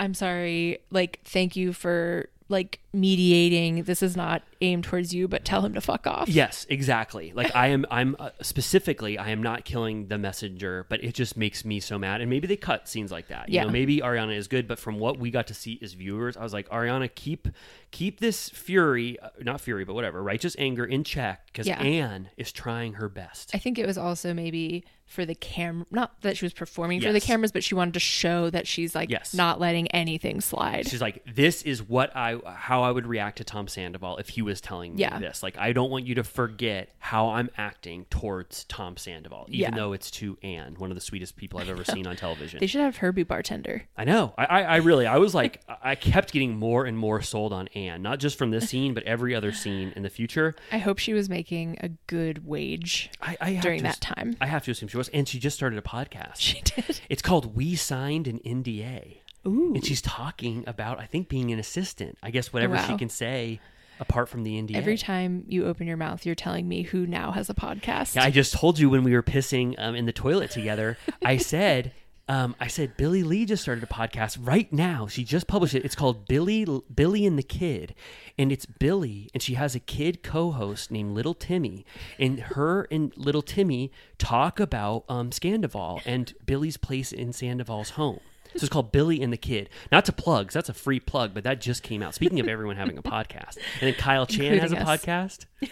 I'm sorry, like thank you for like mediating. This is not aimed towards you, but tell him to fuck off. Yes, exactly. Like I am, I'm uh, specifically, I am not killing the messenger, but it just makes me so mad. And maybe they cut scenes like that. You Yeah. know, maybe Ariana is good, but from what we got to see as viewers, I was like, Ariana, keep keep this fury, uh, not fury, but whatever, righteous anger in check because Yeah. Anne is trying her best. I think it was also maybe for the cam not that she was performing for the cameras, but she wanted to show that she's like Yes. not letting anything slide. She's like, this is what I, how I would react to Tom Sandoval if he was telling me Yeah. this. Like, I don't want you to forget how I'm acting towards Tom Sandoval, even Yeah. though it's to Anne, one of the sweetest people I've ever seen on television. They should have her be bartender. I know. I, I, I really, I was like, I kept getting more and more sold on Anne, not just from this scene, but every other scene in the future. I hope she was making a good wage I, I during that time. I have to assume she was, and she just started a podcast. She did. It's called "We Signed an NDA," Ooh. and she's talking about, I think, being an assistant. I guess whatever she can say apart from the NDA. Every time you open your mouth, you're telling me who now has a podcast. Yeah, I just told you when we were pissing um, in the toilet together. I said, um, I said Billie Lee just started a podcast right now. She just published it. It's called Billy Billy and the Kid, and it's Billy, and she has a kid co-host named Little Timmy, and her and Little Timmy talk about um, Scandival and Billie's place in Sandoval's home. So it's called Billy and the Kid. Not to plug, 'cause that's a free plug, but that just came out. Speaking of everyone having a podcast, and then Kyle Chan has a us. podcast.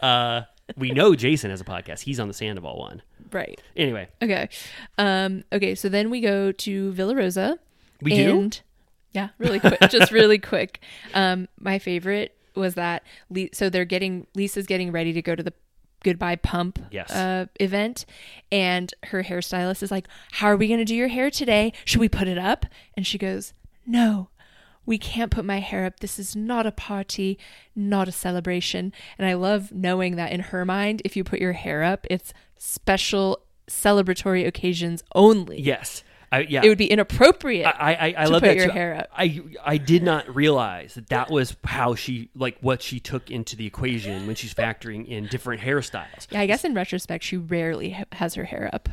Uh, we know Jason has a podcast. He's on the Sandoval one. right. Anyway, Okay. Um, okay, so then we go to Villa Rosa. We do? and, Yeah, really quick. just really quick. Um, my favorite was that Le- so they're getting Lisa's getting ready to go to the goodbye pump Yes. uh, event. And her hairstylist is like how are we going to do your hair today? Should we put it up? And she goes no we can't put my hair up. This is not a party not a celebration. And i love knowing that in her mind if you put your hair up it's special celebratory occasions only. Yes, I yeah. it would be inappropriate I, I, I to love put that your too. hair up. I I did not realize that that was how she like what she took into the equation when she's factoring in different hairstyles. yeah i guess in retrospect she rarely ha- has her hair up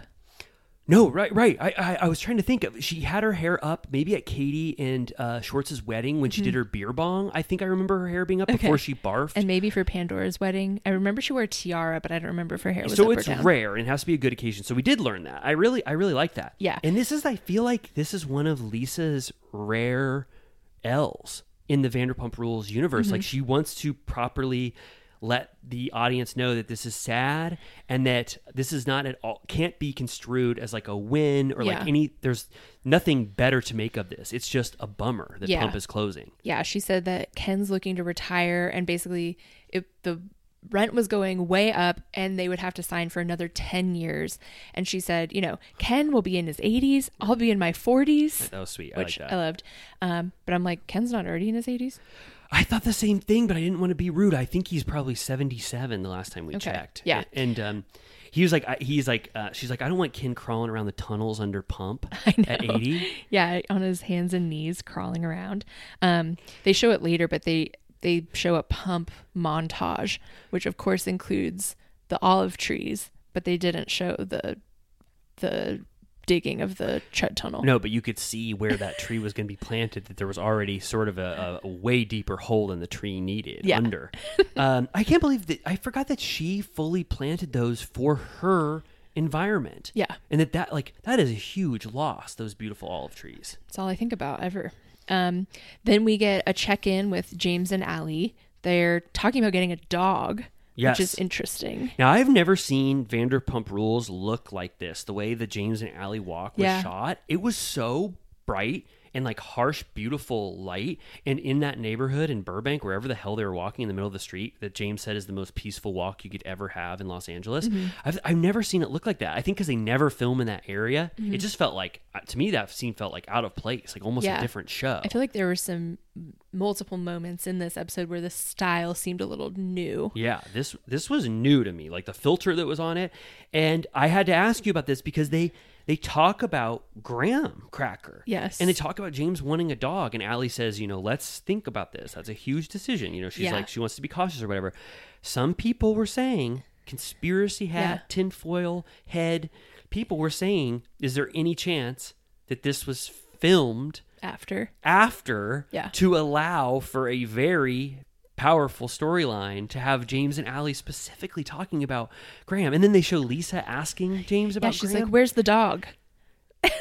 No, right, right. I, I I was trying to think of. She had her hair up maybe at Katie and uh, Schwartz's wedding when she did her beer bong. I think I remember her hair being up before she barfed. and maybe for pandora's wedding i remember she wore a tiara but i don't remember if her hair was so up it's or down. rare and it has to be a good occasion. So we did learn that. I really, I really like that. Yeah. And this is, I feel like this is one of Lisa's rare L's in the Vanderpump Rules universe. Mm-hmm. Like she wants to properly let the audience know that this is sad and that this is not at all can't be construed as like a win or like any there's nothing better to make of this. It's just a bummer that Yeah. pump is closing. Yeah she said that ken's looking to retire and basically if the rent was going way up and they would have to sign for another 10 years. And she said you know ken will be in his 80s i'll be in my 40s that was sweet. I which like i loved. Um, but i'm like ken's not already in his 80s I thought the same thing, but I didn't want to be rude. I think he's probably 77 the last time we Okay. checked. Yeah. And um, he was like, I- he's like, uh, she's like, I don't want Ken crawling around the tunnels under pump at 80. Yeah, on his hands and knees crawling around. Um, they show it later, but they they show a pump montage, which of course includes the olive trees, but they didn't show the the digging of the tread tunnel. No, but you could see where that tree was going to be planted. That there was already sort of a, a, a way deeper hole than the tree needed Yeah. under. um, I can't believe that I forgot that she fully planted those for her environment. Yeah. and that that like that is a huge loss. Those beautiful olive trees. That's all I think about ever. Um, then we get a check in with James and Ally. They're talking about getting a dog, Yes. which is interesting. Now I've never seen Vanderpump Rules look like this. The way the James and Ally walk was Yeah. shot, it was so bright and like harsh, beautiful light. And in that neighborhood in Burbank, wherever the hell they were walking in the middle of the street, that James said is the most peaceful walk you could ever have in Los Angeles. Mm-hmm. I've, I've never seen it look like that. I think because they never film in that area, Mm-hmm. it just felt like uh, to me that scene felt like out of place, like almost Yeah. a different show. I feel like there were some multiple moments in this episode where the style seemed a little new. Yeah, this this was new to me, like the filter that was on it, and I had to ask you about this because they they talk about Graham Cracker, Yes. and they talk about James wanting a dog, and Ally says, you know, let's think about this. That's a huge decision. You know, she's Yeah. like she wants to be cautious or whatever. Some people were saying conspiracy hat, Yeah. tinfoil head. People were saying, is there any chance that this was filmed? After. after Yeah. to allow for a very powerful storyline to have James and Ally specifically talking about Graham. And then they show Lisa asking James Yeah, about she's Graham. like, "Where's the dog?"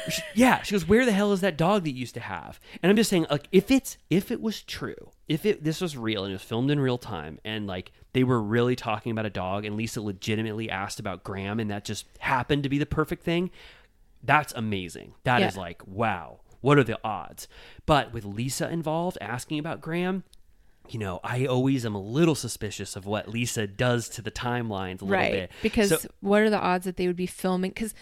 She- yeah, she goes, "Where the hell is that dog that you used to have?" And I'm just saying, like, if it's if it was true, if it this was real and it was filmed in real time, and like they were really talking about a dog, and Lisa legitimately asked about Graham, and that just happened to be the perfect thing, that's amazing. That is Yeah. like, wow, what are the odds? But with Lisa involved, asking about Graham. You know, I always am a little suspicious of what Lisa does to the timelines a little right. bit. Because So- what are the odds that they would be filming? Because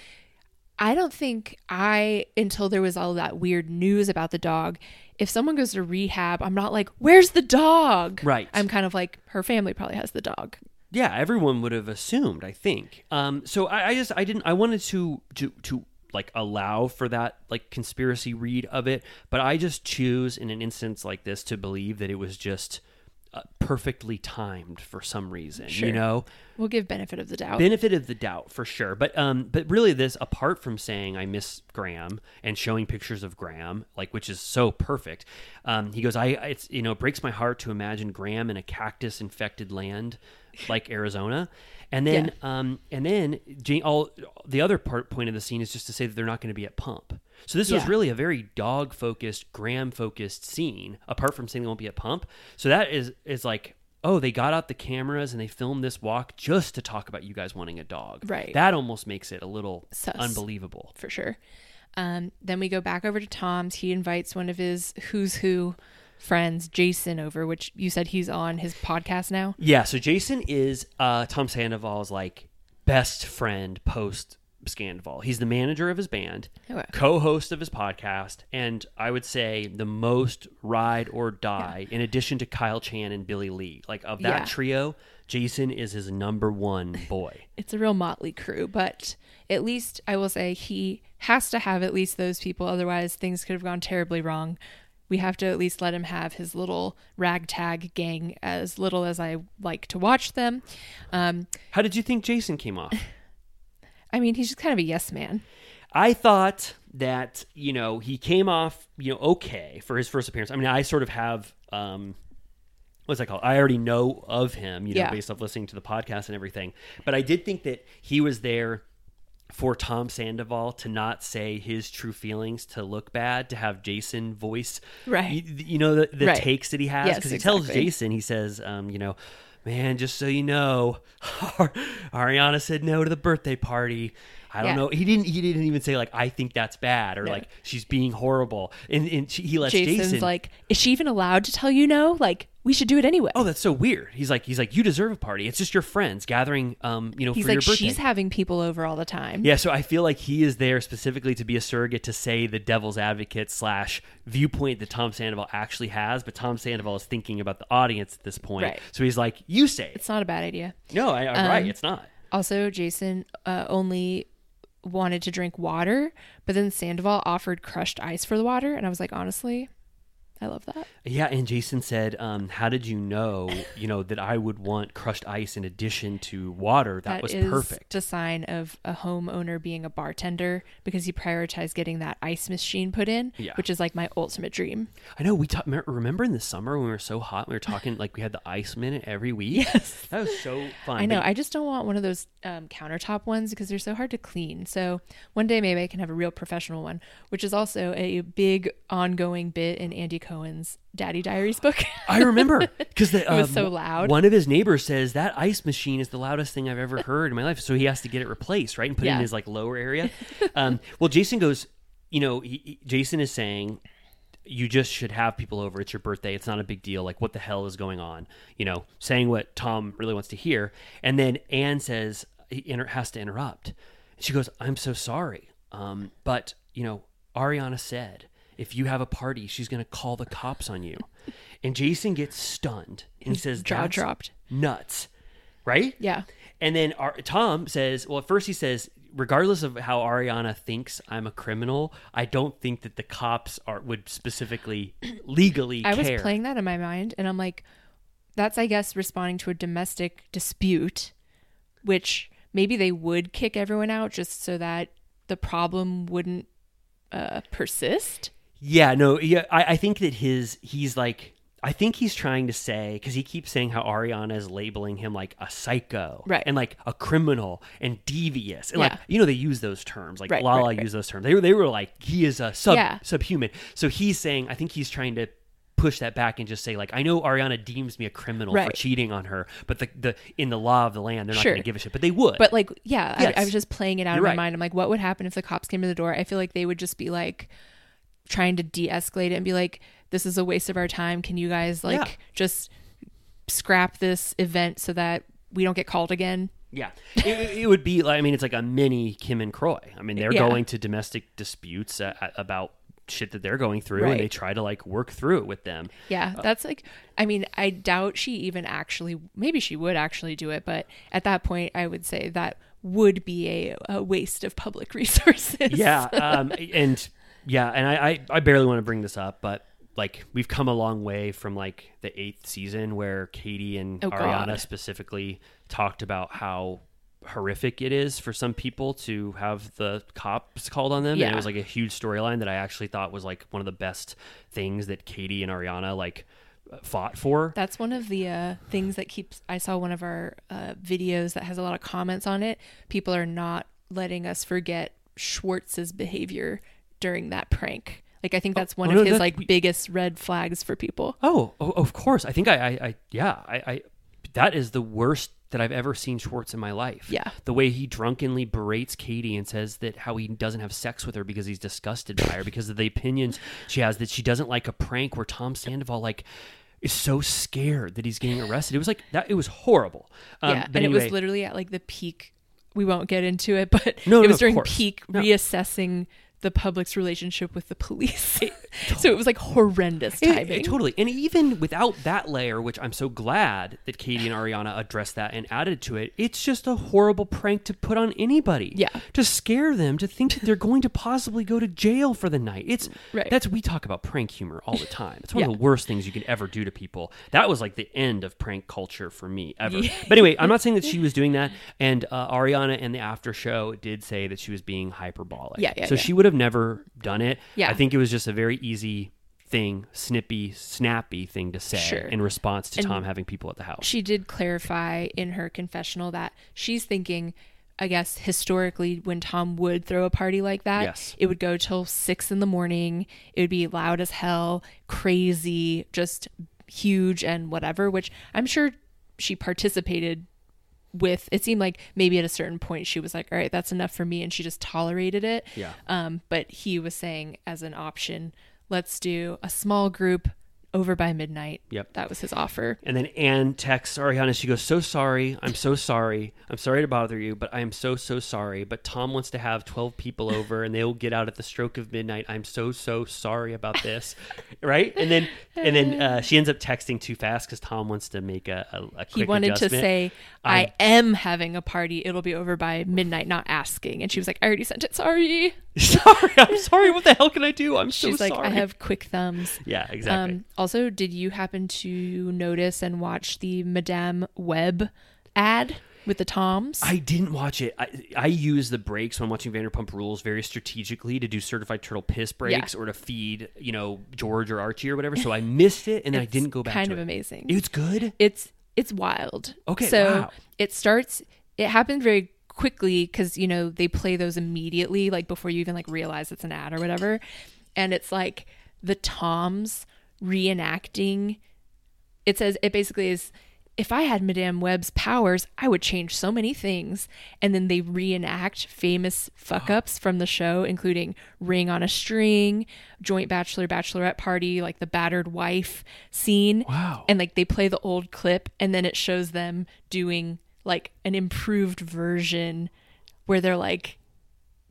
I don't think I, until there was all that weird news about the dog, if someone goes to rehab, I'm not like, where's the dog? Right. I'm kind of like, her family probably has the dog. yeah everyone would have assumed i think um so I, I just i didn't i wanted to to to like allow for that like conspiracy read of it but i just choose in an instance like this to believe that it was just uh, perfectly timed for some reason Sure. you know We'll give benefit of the doubt. benefit of the doubt for sure but um but really this apart from saying i miss graham and showing pictures of graham like which is so perfect um he goes i it's you know it breaks my heart to imagine graham in a cactus infected land like arizona and then um and then Jane, all the other part point of the scene is just to say that they're not going to be at pump so this was really a very dog focused graham focused scene apart from saying they won't be at pump so that is is like oh, they got out the cameras and they filmed this walk just to talk about you guys wanting a dog. Right. That almost makes it a little Sus. unbelievable. for sure. Um, then we go back over to Tom's. He invites one of his who's who friends, Jason, over, which you said he's on his podcast now. Yeah, so Jason is uh, Tom Sandoval's like best friend post Scandival. He's the manager of his band, Okay. co-host of his podcast, and I would say the most ride or die. In addition to Kyle Chan and Billie Lee, like of that Yeah. trio, Jason is his number one boy. It's a real motley crew, but at least I will say he has to have at least those people. Otherwise, things could have gone terribly wrong. We have to at least let him have his little ragtag gang, as little as I like to watch them. Um, How did you think Jason came off? I mean, he's just kind of a yes man. I thought that you know he came off you know okay for his first appearance. I mean, I sort of have um, what's that called? I already know of him, you know, Yeah. based off listening to the podcast and everything. But I did think that he was there for Tom Sandoval to not say his true feelings to look bad, to have Jason voice, Right. You, you know, the, the Right. takes that he has Yes, because he tells. Jason, he says, um, you know. Man, just so you know, Ariana said no to the birthday party. I don't Yeah. know. He didn't. He didn't even say like I think that's bad or No. like she's being horrible. And, and she, he lets Jason's Jason like, is she even allowed to tell you no? Like, we should do it anyway. oh, that's so weird. He's like, he's like, you deserve a party. It's just your friends gathering, um, you know, He's for like, your birthday. she's having people over all the time. Yeah, so I feel like he is there specifically to be a surrogate to say the devil's advocate slash viewpoint that Tom Sandoval actually has, but Tom Sandoval is thinking about the audience at this point. Right. So he's like, "You say it." It's not a bad idea. No, I, I'm right. Um, It's not. Also, Jason uh, only wanted to drink water, but then Sandoval offered crushed ice for the water, and I was like, honestly, I love that. Yeah, and Jason said, um, "How did you know, you know, that I would want crushed ice in addition to water? That, was is perfect." a sign of a homeowner being a bartender because he prioritized getting that ice machine put in, Yeah. which is like my ultimate dream. I know. We talk, remember in the summer when we were so hot, we were talking like we had the ice minute every week. Yes. that was so fun. I know. But- I just don't want one of those um, countertop ones because they're so hard to clean. So one day maybe I can have a real professional one, which is also a big ongoing bit in Andy Cohen's Daddy Diaries book. I remember because it was so loud. One of his neighbors says that ice machine is the loudest thing I've ever heard in my life. So he has to get it replaced, right, and put it in his like lower area. um, well, Jason goes, you know, he, he- Jason is saying you just should have people over. It's your birthday. It's not a big deal. Like, what the hell is going on? You know, saying what Tom really wants to hear. And then Anne says, he inter- has to interrupt. She goes, I'm so sorry. Um, but, you know, Ariana said, if you have a party, she's going to call the cops on you. And Jason gets stunned and he says, jaw dropped. Nuts. Right? yeah. And then our, Tom says, well, at first he says, regardless of how Ariana thinks I'm a criminal, I don't think that the cops are would specifically legally I was playing that in my mind, and I'm like, that's, I guess, responding to a domestic dispute, which maybe they would kick everyone out just so that the problem wouldn't uh, persist. Yeah, no, yeah, I, I think that his he's like I think he's trying to say because he keeps saying how Ariana is labeling him like a psycho, Right. and like a criminal and devious, and Yeah. like you know they use those terms, like Right, Lala right, right. used those terms. They were they were like he is a sub Yeah. subhuman. So he's saying I think he's trying to push that back and just say like I know Ariana deems me a criminal for cheating on her, but the the in the law of the land they're not Sure. going to give a shit, but they would. But like, yeah, I, I was just playing it out You're of my right. mind. I'm like, what would happen if the cops came to the door? I feel like they would just be like trying to de-escalate it and be like, this is a waste of our time. Can you guys like Yeah. just scrap this event so that we don't get called again? Yeah, it, it would be. like I mean, it's like a mini Kim and Kroy. I mean, they're Yeah. going to domestic disputes uh, about shit that they're going through, Right. and they try to like work through it with them. Yeah, that's like, I mean, I doubt she even actually, maybe she would actually do it, but at that point, I would say that would be a, a waste of public resources. Yeah, um, and yeah, and I, I I barely want to bring this up, but like we've come a long way from like the eighth season where Katie and Oh, Ariana God. specifically talked about how horrific it is for some people to have the cops called on them and Yeah. it was like a huge storyline that i actually thought was like one of the best things that katie and ariana like fought for That's one of the uh, things that keeps. I saw one of our uh, videos that has a lot of comments on it. People are not letting us forget Schwartz's behavior during that prank. Like I think that's one oh, of no, his like we- biggest red flags for people. Oh, oh, of course. I think I, I, I yeah, I, I, that is the worst that I've ever seen Schwartz in my life. Yeah. The way he drunkenly berates Katie and says that how he doesn't have sex with her because he's disgusted by her because of the opinions she has that she doesn't like a prank where Tom Sandoval like is so scared that he's getting arrested. It was like that. It was horrible. Um, yeah, but and it was literally at like the peak. We won't get into it, but No, it no, was of during course. peak No. reassessing the public's relationship with the police. so it was like horrendous It- timing. it- totally. And even without that layer, which I'm so glad that Katie and Ariana addressed that and added to it, it's just a horrible prank to put on anybody. Yeah. To scare them to think that they're going to possibly go to jail for the night. It's Right. that's we talk about prank humor all the time. It's one Yeah. of the worst things you can ever do to people. That was like the end of prank culture for me ever. Yeah. But anyway, I'm not saying that she was doing that. And uh, Ariana in the after show did say that she was being hyperbolic. Yeah, yeah, so she would have never done it. Yeah. I think it was just a very easy thing, snippy, snappy thing to say Sure. in response to And Tom having people at the house. she did clarify in her confessional that she's thinking i guess historically when tom would throw a party like that Yes. it would go till six in the morning it would be loud as hell crazy just huge and whatever which i'm sure she participated with it seemed like maybe at a certain point she was like all right that's enough for me and she just tolerated it Yeah. um but he was saying as an option let's do a small group over by midnight. Yep. That was his offer. And then Ann texts Ariana. She goes, "So sorry. I'm so sorry. I'm sorry to bother you, but I am so so sorry. But Tom wants to have 12 people over, and they will get out at the stroke of midnight. I'm so so sorry about this, right? And then and then uh, she ends up texting too fast because Tom wants to make a, a, a quick He wanted to say, I- I, am having a party. It'll be over by midnight, not asking. And she was like, I already sent it. Sorry. sorry. I'm sorry. What the hell can I do? I'm so She's like, sorry. I have quick thumbs. yeah, exactly. Um, also, did you happen to notice and watch the Madame Web ad with the Toms? I didn't watch it. I, I use the breaks when I'm watching Vanderpump Rules very strategically to do certified turtle piss breaks or to feed, you know, George or Archie or whatever. So I missed it and I didn't go back Kind of it. amazing. It's good. it's it's wild. Okay, so wow. it starts. It happened very quickly because you know they play those immediately, like before you even like realize it's an ad or whatever, and it's like the Toms reenacting. It says it basically is. If I had Madame Web's powers, I would change so many things. And then they reenact famous fuck ups from the show, including Ring on a String, Joint Bachelor Bachelorette Party, like the battered wife scene Wow. and like they play the old clip and then it shows them doing like an improved version where they're like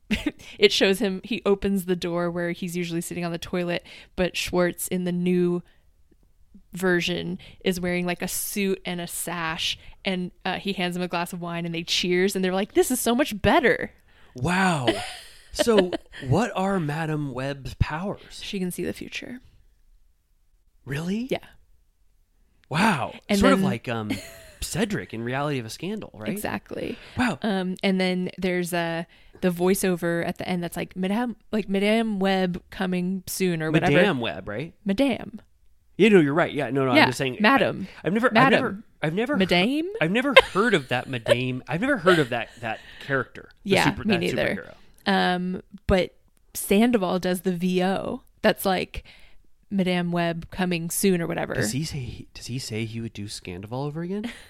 it shows him he opens the door where he's usually sitting on the toilet but Schwartz in the new version is wearing like a suit and a sash and uh, he hands him a glass of wine and they cheers and they're like this is so much better Wow. so what are Madam Web's powers? she can see the future Really? yeah Wow. And sort of like um Cedric in Reality of a Scandal, right? exactly Wow. Um, and then there's uh, the voiceover at the end that's like Madame, like Madame Web coming soon or whatever. Madame Web, right? Madame. Yeah, no, you're right. Yeah, no, no, Yeah, I'm just saying Madam. I, have never I've never I've never Madame? I've never heard of that Madame. I've never heard of that that character. the Yeah, super, me neither. superhero. Um, but Sandoval does the VO. That's like Madame Web coming soon or whatever. Does he say does he say he would do Scandival over again?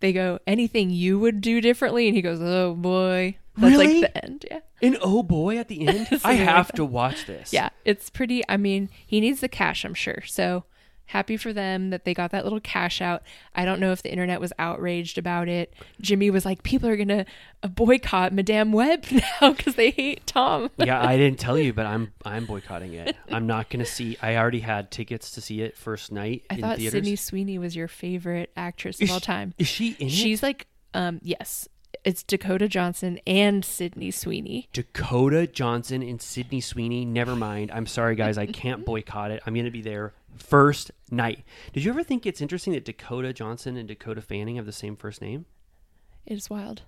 They go, anything you would do differently? And he goes, oh boy. That's Really? like the end. Yeah. And oh boy at the end? I have to watch this. Yeah. It's pretty, I mean, he needs the cash, I'm sure. So happy for them that they got that little cash out. I don't know if the internet was outraged about it. Jimmy was like, people are going to boycott Madame Web now because they hate Tom. yeah, I didn't tell you, but I'm I'm boycotting it. I'm not gonna see I already had tickets to see it first night I in thought theaters. Sydney Sweeney was your favorite actress of Is all she- time. Is she in it? She's like, um, yes, it's Dakota Johnson and Sydney Sweeney. Dakota Johnson and Sydney Sweeney. Never mind. I'm sorry, guys. I can't boycott it. I'm going to be there first night. Did you ever think it's interesting that Dakota Johnson and Dakota Fanning have the same first name? It is wild.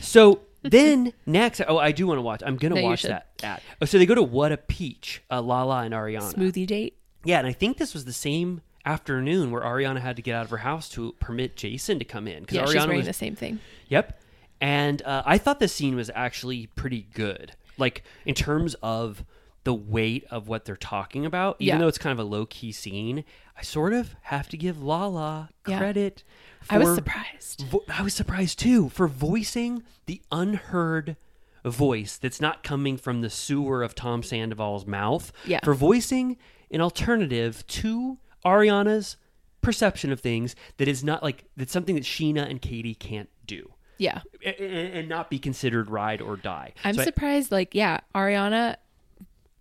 So then next, oh, I do want to watch. I'm gonna you watch that. Ad. Oh, so they go to What a Peach, uh, Lala and Ariana. Smoothie date. Yeah, and I think this was the same afternoon where Ariana had to get out of her house to permit Jason to come in because Yeah, Ariana she's wearing was the same thing. Yep. And uh, I thought this scene was actually pretty good. Like, in terms of the weight of what they're talking about, even Yeah. though it's kind of a low key scene, I sort of have to give Lala Yeah. credit. I was surprised. vo- I was surprised too for voicing the unheard voice that's not coming from the sewer of Tom Sandoval's mouth. Yeah. For voicing an alternative to Ariana's perception of things that is not like that's something that Scheana and Katie can't do. Yeah. a- a- And not be considered ride or die. I'm So I- surprised. Like, yeah, Ariana,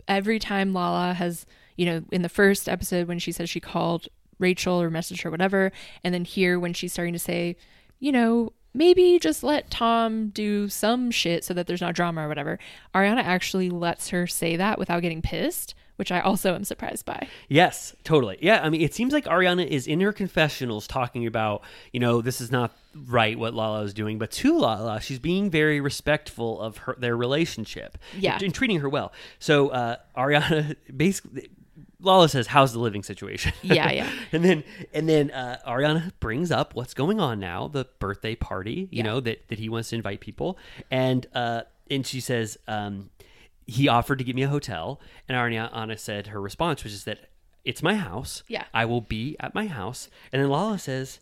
every time Lala has, you know, in the first episode when she says she called Rachel or messaged her, whatever, and then here when she's starting to say, you know, maybe just let Tom do some shit so that there's not drama or whatever, Ariana actually lets her say that without getting pissed, which I also am surprised by. Yes, totally. Yeah, I mean, it seems like Ariana is in her confessionals talking about, you know, this is not right what Lala is doing, but to Lala, she's being very respectful of her their relationship, Yeah. and, and treating her well. So uh, Ariana basically. Lala says, "How's the living situation?" Yeah, yeah. and then and then uh, Ariana brings up what's going on now, the birthday party. You Yeah. know that that he wants to invite people, and uh, and she says, um, he offered to give me a hotel, and Ariana said her response was just that it's my house. Yeah. I will be at my house. And then Lala says,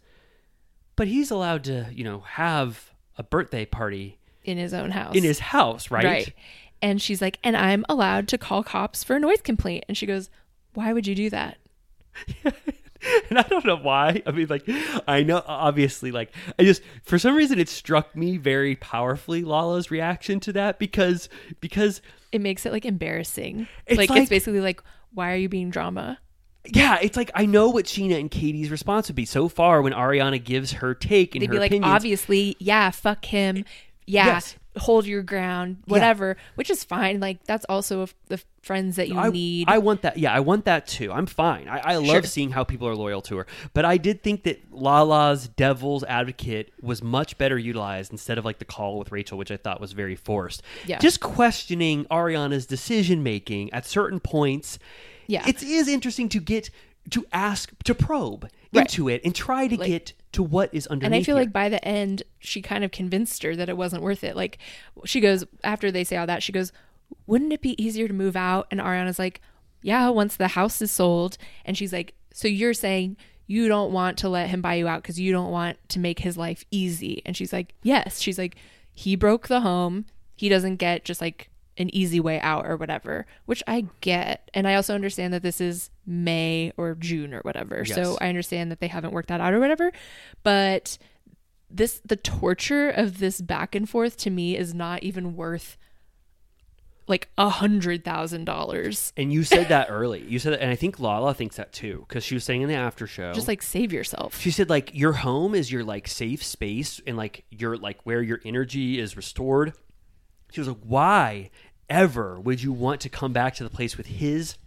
but he's allowed to, you know, have a birthday party In his own house. in his house, right? Right. And she's like, and I'm allowed to call cops for a noise complaint. And she goes, why would you do that? and I don't know why. I mean, like, I know obviously, like, I just for some reason it struck me very powerfully Lala's reaction to that because because It makes it like embarrassing. It's like, like- it's basically like, why are you being drama? yeah, it's like I know what Scheana and Katie's response would be so far when Ariana gives her take and They'd her be like, opinions. obviously, yeah, fuck him. Yeah, Yes. Hold your ground, whatever, which is fine. Like, that's also f- the friends that you I, need. I want that. Yeah, I want that too. I'm fine. I, I love Sure. seeing how people are loyal to her. But I did think that Lala's devil's advocate was much better utilized instead of like the call with Rachel, which I thought was very forced. Yeah. Just questioning Ariana's decision making at certain points. Yeah. It is interesting to get to ask to probe Right. into it and try to Like- get to what is underneath. and I feel here. like by the end, she kind of convinced her that it wasn't worth it. Like, she goes, after they say all that, she goes, Wouldn't it be easier to move out? And Ariana's like, Yeah, once the house is sold. And she's like, So you're saying you don't want to let him buy you out because you don't want to make his life easy? And she's like, Yes. She's like, He broke the home. He doesn't get just like an easy way out or whatever, which I get. And I also understand that this is May or June or whatever. Yes. So I understand that they haven't worked that out or whatever. But this the torture of this back and forth to me is not even worth like a hundred thousand dollars. and you said that early. You said that, and I think Lala thinks that too because she was saying in the after show. Just like save yourself. She said like your home is your like safe space and like your like where your energy is restored. She was like, why ever would you want to come back to the place with his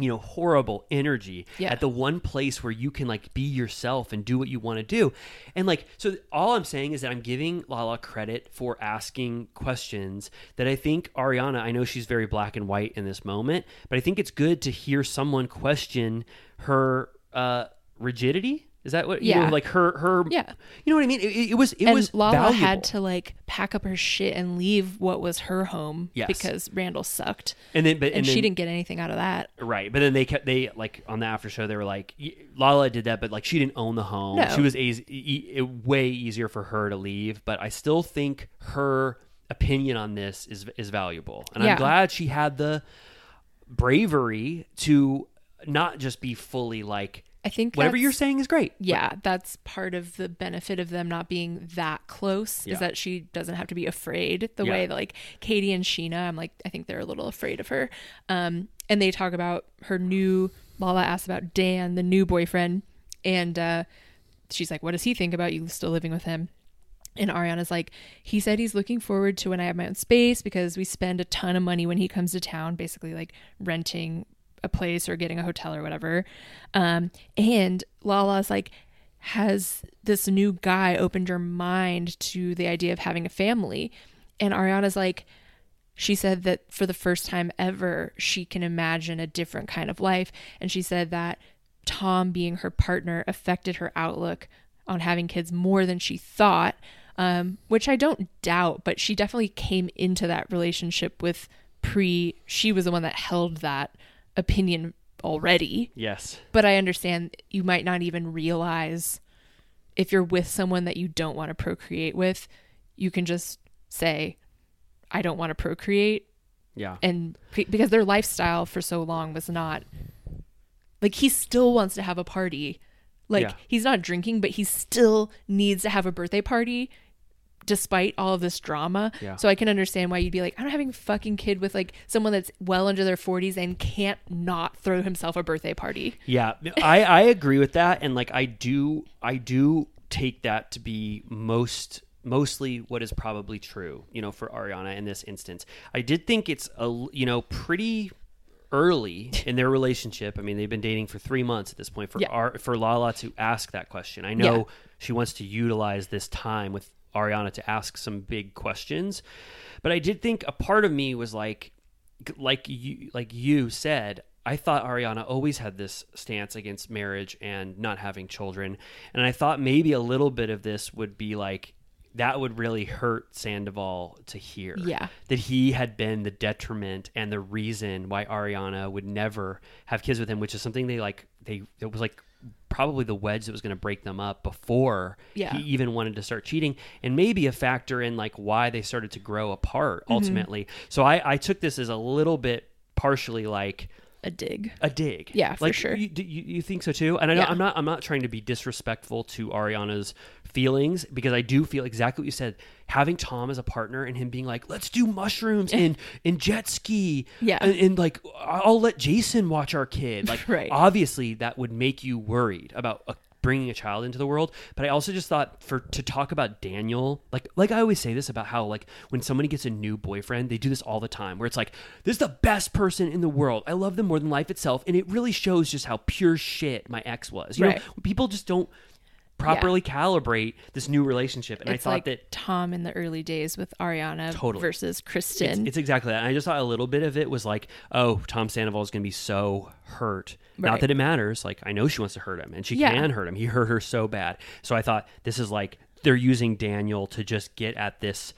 you know horrible energy Yeah. at the one place where you can like be yourself and do what you want to do and like so all i'm saying is that i'm giving lala credit for asking questions that i think ariana i know she's very black and white in this moment but i think it's good to hear someone question her uh rigidity is that what you Yeah. know like her her Yeah. you know what i mean it, it was it and was Lala valuable. had to like pack up her shit and leave what was her home Yes. because Randall sucked. and then but And, and, she then- didn't get anything out of that. Right, but then they kept they like on the after show they were like Lala did that, but like she didn't own the home. No. She was easy, e- way easier for her to leave, but I still think her opinion on this is is valuable, and Yeah. I'm glad she had the bravery to not just be fully like I think whatever you're saying is great. Yeah, that's part of the benefit of them not being that close Yeah. is that she doesn't have to be afraid the Yeah. way that like Katie and Scheana, I'm like I think they're a little afraid of her. Um and they talk about her new Lala asks about Dan, the new boyfriend, and uh she's like, What does he think about you still living with him? And Ariana's like, he said he's looking forward to when I have my own space because we spend a ton of money when he comes to town, basically like renting a place or getting a hotel or whatever. Um, and Lala's like, has this new guy opened your mind to the idea of having a family? And Ariana's like, she said that for the first time ever, she can imagine a different kind of life. And she said that Tom being her partner affected her outlook on having kids more than she thought, um, which I don't doubt, but she definitely came into that relationship with pre, she was the one that held that opinion already. Yes, But I understand you might not even realize if you're with someone that you don't want to procreate with, you can just say, I don't want to procreate yeah, and be- because their lifestyle for so long was not like he still wants to have a party like Yeah. he's not drinking but he still needs to have a birthday party despite all of this drama Yeah. so i can understand why you'd be like i'm not having a fucking kid with like someone that's well under their 40s and can't not throw himself a birthday party Yeah, I I agree with that, and like I do I do take that to be most mostly what is probably true. You know, for Ariana in this instance, I did think it's a you know pretty early in their relationship. I mean, they've been dating for three months at this point. For Yeah. Ar- for Lala to ask that question, I know Yeah. she wants to utilize this time with Ariana to ask some big questions, but I did think a part of me was like like you like you said i thought ariana always had this stance against marriage and not having children and i thought maybe a little bit of this would be like that would really hurt sandoval to hear Yeah. that he had been the detriment and the reason why ariana would never have kids with him which is something they like they it was like probably the wedge that was going to break them up before Yeah. he even wanted to start cheating and maybe a factor in like why they started to grow apart Mm-hmm. ultimately so I, I took this as a little bit partially like a dig. a dig. Yeah, for like, sure. You, you, you think so too? And I, Yeah. I'm not. I'm not trying to be disrespectful to Ariana's feelings because I do feel exactly what you said. Having Tom as a partner and him being like, "Let's do mushrooms and and jet ski." Yeah. and, and like I'll let Jason watch our kid. Like, Right. obviously that would make you worried about. A, bringing a child into the world but i also just thought for to talk about daniel like like i always say this about how like when somebody gets a new boyfriend they do this all the time where it's like this is the best person in the world i love them more than life itself and it really shows just how pure shit my ex was you Right. know people just don't properly calibrate this new relationship and It's i thought like that Tom in the early days with Ariana Totally. versus it's, Kristen. it's exactly that. And I just thought a little bit of it was like, oh, Tom Sandoval is going to be so hurt. Not that it matters. Like, I know she wants to hurt him, and she Yeah. can hurt him. He hurt her so bad. So I thought this is like they're using Daniel to just get at this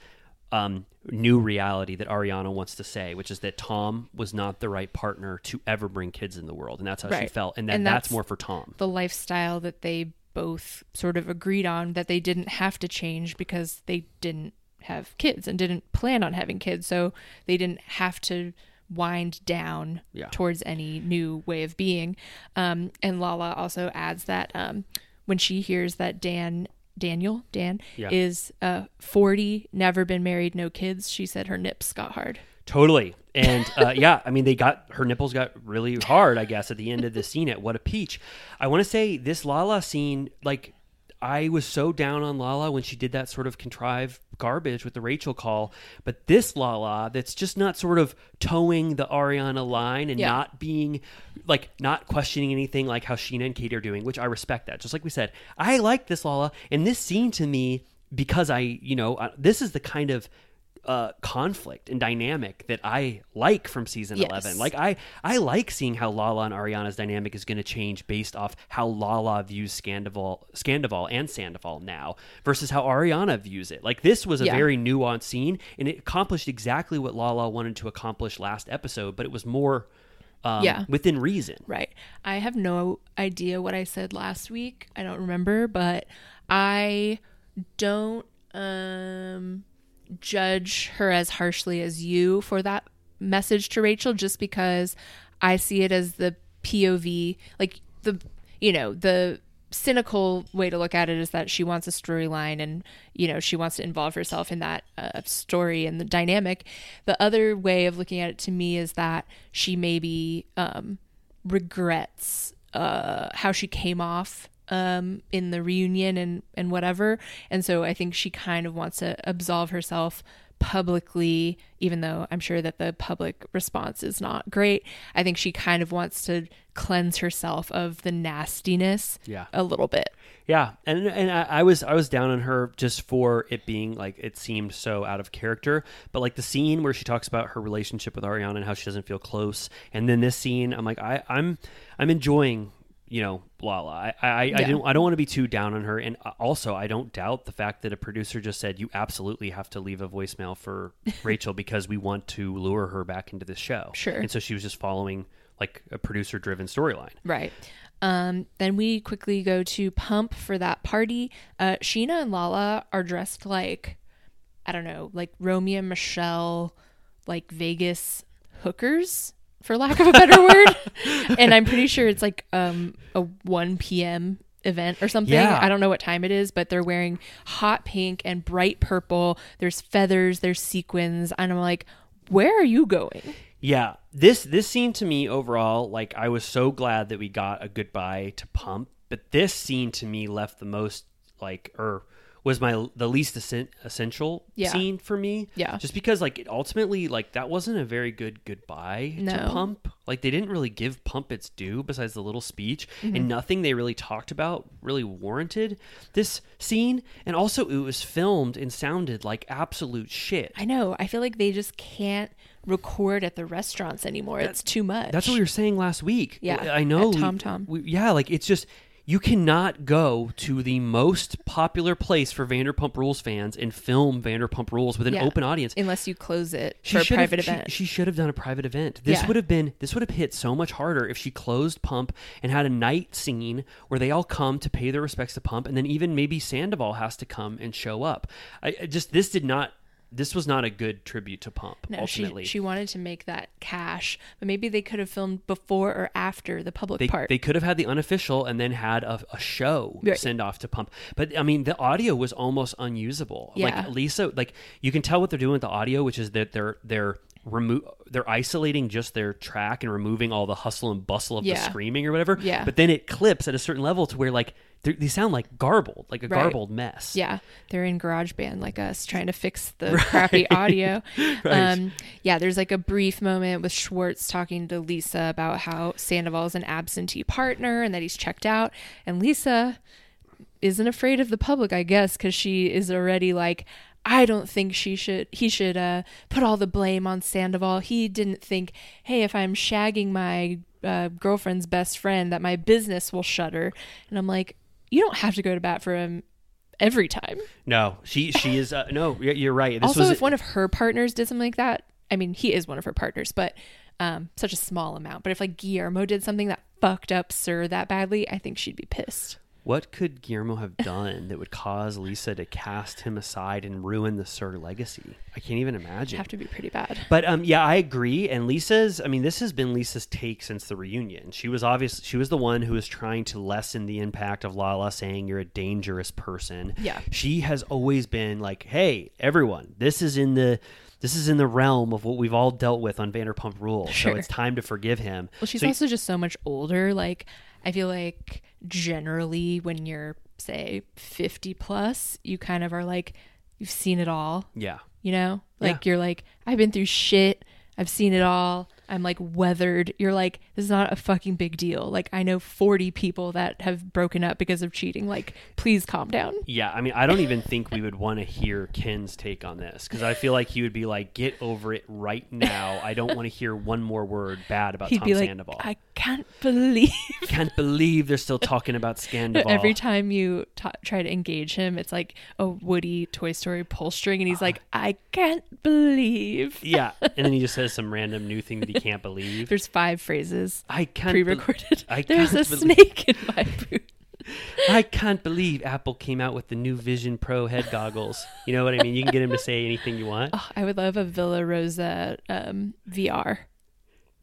um, new reality that Ariana wants to say, which is that Tom was not the right partner to ever bring kids in the world, and that's how she felt. And, that, And that's, that's- more for Tom. the lifestyle that they both sort of agreed on that they didn't have to change because they didn't have kids and didn't plan on having kids. So they didn't have to wind down Yeah. towards any new way of being. Um, and Lala also adds that um, when she hears that Dan. Daniel, Dan, Yeah. is uh, 40, never been married, no kids. She said her nips got hard. Totally. And uh, yeah, I mean, they got her nipples got really hard, I guess, at the end of the scene at What a Peach. I want to say this Lala scene, like, I was so down on Lala when she did that sort of contrived garbage with the Rachel call. But this Lala, that's just not sort of towing the Ariana line and Yeah. not being like not questioning anything like how Scheana and Katie are doing, which I respect that. Just like we said, I like this Lala. And this scene to me, because I, you know, this is the kind of uh, conflict and dynamic that I like from season Yes. 11. Like I I like seeing how Lala and Ariana's dynamic is going to change based off how Lala views Scandival Scandival and Sandoval now versus how Ariana views it. Like this was a Yeah. very nuanced scene and it accomplished exactly what Lala wanted to accomplish last episode, but it was more um, Yeah. within reason. Right. I have no idea what I said last week. I don't remember, but I don't um judge her as harshly as you for that message to Rachel just because I see it as the POV like the you know, the cynical way to look at it is that she wants a storyline and you know she wants to involve herself in that uh, story and the dynamic. The other way of looking at it to me is that she maybe um regrets uh how she came off um in the reunion and and whatever and so i think she kind of wants to absolve herself publicly even though i'm sure that the public response is not great i think she kind of wants to cleanse herself of the nastiness Yeah. a little bit Yeah, and and I, I was I was down on her just for it being like it seemed so out of character. But like the scene where she talks about her relationship with Ariana and how she doesn't feel close, and then this scene, I'm like I I'm I'm enjoying you know Lala. I I, I Yeah. didn't I don't want to be too down on her, and also I don't doubt the fact that a producer just said you absolutely have to leave a voicemail for Rachel because we want to lure her back into this show. Sure. and so she was just following like a producer driven storyline. Right. Um, then we quickly go to Pump for that party. Uh, Scheana and Lala are dressed like, I don't know, like Romy and Michele, like Vegas hookers, for lack of a better word. And I'm pretty sure it's like um, a 1 p.m. event or something. Yeah. I don't know what time it is, but they're wearing hot pink and bright purple. There's feathers, there's sequins. And I'm like, where are you going? Yeah, this this scene to me overall, like I was so glad that we got a goodbye to Pump, but this scene to me left the most like or was my the least essen- essential Yeah. scene for me. Yeah. just because like it ultimately like that wasn't a very good goodbye to No. Pump. Like they didn't really give Pump its due besides the little speech, Mm-hmm. and nothing they really talked about really warranted this scene. And also, it was filmed and sounded like absolute shit. I know. I feel like they just can't record at the restaurants anymore. it's too much. That's what we were saying last week. Yeah, I know. Tom Tom. yeah, like it's just you cannot go to the most popular place for Vanderpump Rules fans and film Vanderpump Rules with an Yeah. open audience. unless you close it She for a private have, she- event. She, should have done a private event. This Yeah. would have been this would have hit so much harder if she closed Pump and had a night scene where they all come to pay their respects to Pump, and then even maybe Sandoval has to come and show up. I just this did not this was not a good tribute to Pump. No, she ultimately, she wanted to make that cash, but maybe they could have filmed before or after the public they, part. they could have had the unofficial and then had a, a show Right. send off to pump but i mean the audio was almost unusable Yeah. like lisa like you can tell what they're doing with the audio which is that they're they're remo- they're isolating just their track and removing all the hustle and bustle of the screaming or whatever Yeah. but then it clips at a certain level to where like they sound like garbled like a Right. garbled mess yeah, they're in GarageBand like us, trying to fix the crappy audio. Um, yeah, there's like a brief moment with Schwartz talking to Lisa about how Sandoval is an absentee partner and that he's checked out, and Lisa isn't afraid of the public, I guess, because she is already like. I don't think she should. He should uh, put all the blame on Sandoval. He didn't think, hey, if I'm shagging my uh, girlfriend's best friend, that my business will shutter. And I'm like, you don't have to go to bat for him every time. no she she is uh, no you're right this also, was if one of her partners did something like that, I mean, he is one of her partners, but um, such a small amount. But if like Guillermo did something that fucked up SUR that badly, I think she'd be pissed. What could Guillermo have done that would cause Lisa to cast him aside and ruin the SUR legacy? I can't even imagine. Have to be pretty bad. But um, yeah, I agree. And Lisa's, I mean, this has been Lisa's take since the reunion. She was obvious. She was the one who was trying to lessen the impact of Lala saying you're a dangerous person. Yeah. She has always been like, hey, everyone, this is in the. This is in the realm of what we've all dealt with on Vanderpump Rules, Sure. so it's time to forgive him. Well, she's So- also just so much older. Like, I feel like generally when you're, say, 50 plus, you kind of are like, you've seen it all, yeah, you know? Like, you're like, I've been through shit. I've seen it all. I'm like weathered. You're like, this is not a fucking big deal. Like, I know 40 people that have broken up because of cheating. Like, please calm down. Yeah, I mean, I don't even think we would want to hear Ken's take on this because I feel like he would be like, "Get over it right now. I don't want to hear one more word bad about He'd Tom be like, Sandoval. I can't believe. can't believe they're still talking about Sandoval." Every time you ta try to engage him, it's like a Woody Toy Story pull string, and he's ah. like, I can't believe. yeah, and then he just says some random new thing that he can't believe. There's five phrases I can't be- pre-recorded. I There's a believe- snake in my boot. I can't believe Apple came out with the new Vision Pro head goggles. You know what I mean? You can get him to say anything you want. Oh, I would love a Villa Rosa um, VR.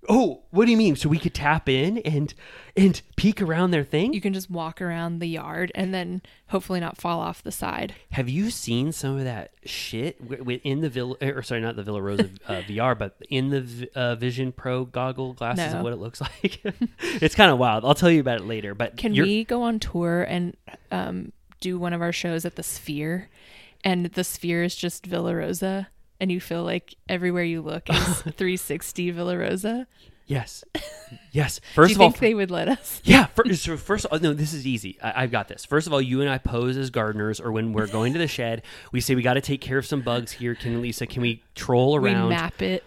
Oh, what do you mean? So we could tap in and and peek around their thing? You can just walk around the yard and then hopefully not fall off the side. Have you seen some of that shit in the Villa, or sorry, not the Villa Rosa uh, VR, but in the uh, Vision Pro goggle glasses No. of what it looks like? it's kind of wild. I'll tell you about it later. But Can you're- we go on tour and um, do one of our shows at the Sphere? And the Sphere is just Villa Rosa, and you feel like everywhere you look is 360 Villa Rosa. Yes, yes. First of all, think they would let us? yeah. First, so first, of all, no, this is easy. I, I've got this. First of all, you and I pose as gardeners, or when we're going to the shed, we say we got to take care of some bugs here. Can Lisa? Can we troll We around? map it.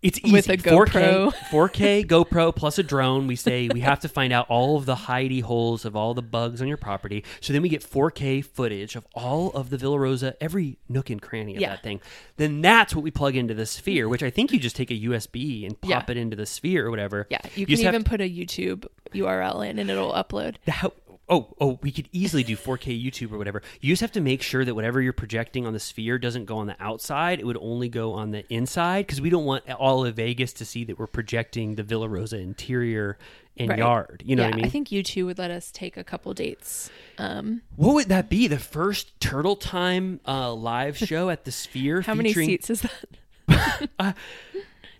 It's easy. with a 4K, GoPro. 4K GoPro plus a drone. We say we have to find out all of the hidey holes of all the bugs on your property. So then we get 4K footage of all of the Villa Rosa, every nook and cranny of Yeah. that thing. Then that's what we plug into the sphere, which I think you just take a USB and pop Yeah. it into the sphere or whatever. Yeah, you can just have even put a YouTube URL in and it'll upload. how oh oh we could easily do 4k youtube or whatever you just have to make sure that whatever you're projecting on the sphere doesn't go on the outside it would only go on the inside because we don't want all of vegas to see that we're projecting the villa rosa interior and Right. yard you know yeah, what i mean I think you YouTube would let us take a couple dates. Um, what would that be the first turtle time uh, live show at the sphere how many seats is that? I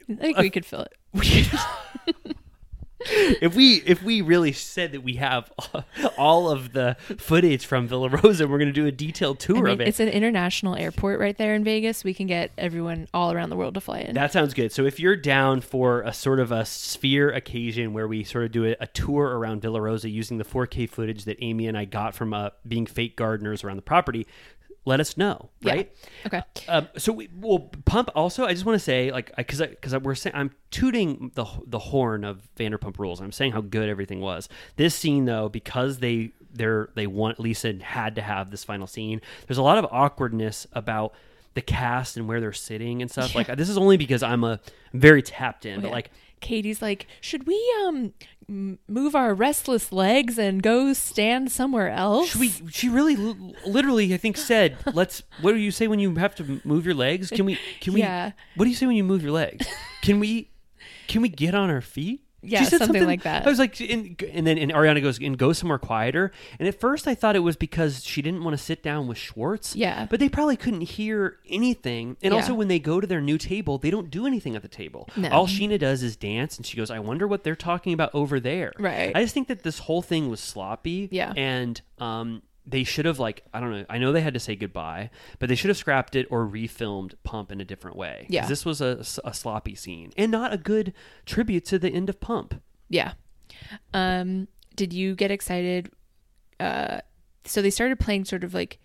think we could fill it. if we if we really said that we have all of the footage from Villa Rosa, we're going to do a detailed tour I mean, of it. it's an international airport right there in Vegas. We can get everyone all around the world to fly in. That sounds good. So if you're down for a sort of a sphere occasion where we sort of do a, a tour around Villa Rosa using the 4K footage that Amy and I got from uh, being fake gardeners around the property, let us know, Yeah. right? okay. Um, so we will pump. Also, I just want to say like because because we're saying I'm tooting the the horn of Vanderpump Rules. I'm saying how good everything was. This scene though, because they they're they want Lisa had to have this final scene. There's a lot of awkwardness about the cast and where they're sitting and stuff. Like this is only because I'm a I'm very tapped in, but Yeah. like Katie's like, "Should we um move our restless legs and go stand somewhere else?" Should we? She really, l- literally, I think said, "Let's." What do you say when you have to move your legs? Can we? Can we? Yeah. What do you say when you move your legs? Can we? Can we get on our feet? Yeah, She said something like that. I was like, and, and then and Ariana goes and go somewhere quieter. And at first, I thought it was because she didn't want to sit down with Schwartz. Yeah. but they probably couldn't hear anything. And Yeah. also, when they go to their new table, they don't do anything at the table. No. All Scheana does is dance, and she goes, "I wonder what they're talking about over there." Right. I just think that this whole thing was sloppy. Yeah. And um, they should have like I don't know. I know they had to say goodbye, but they should have scrapped it or refilmed Pump in a different way. Yeah. This was a, a sloppy scene and not a good tribute to the end of Pump. Yeah. Um, did you get excited? Uh, so they started playing sort of like.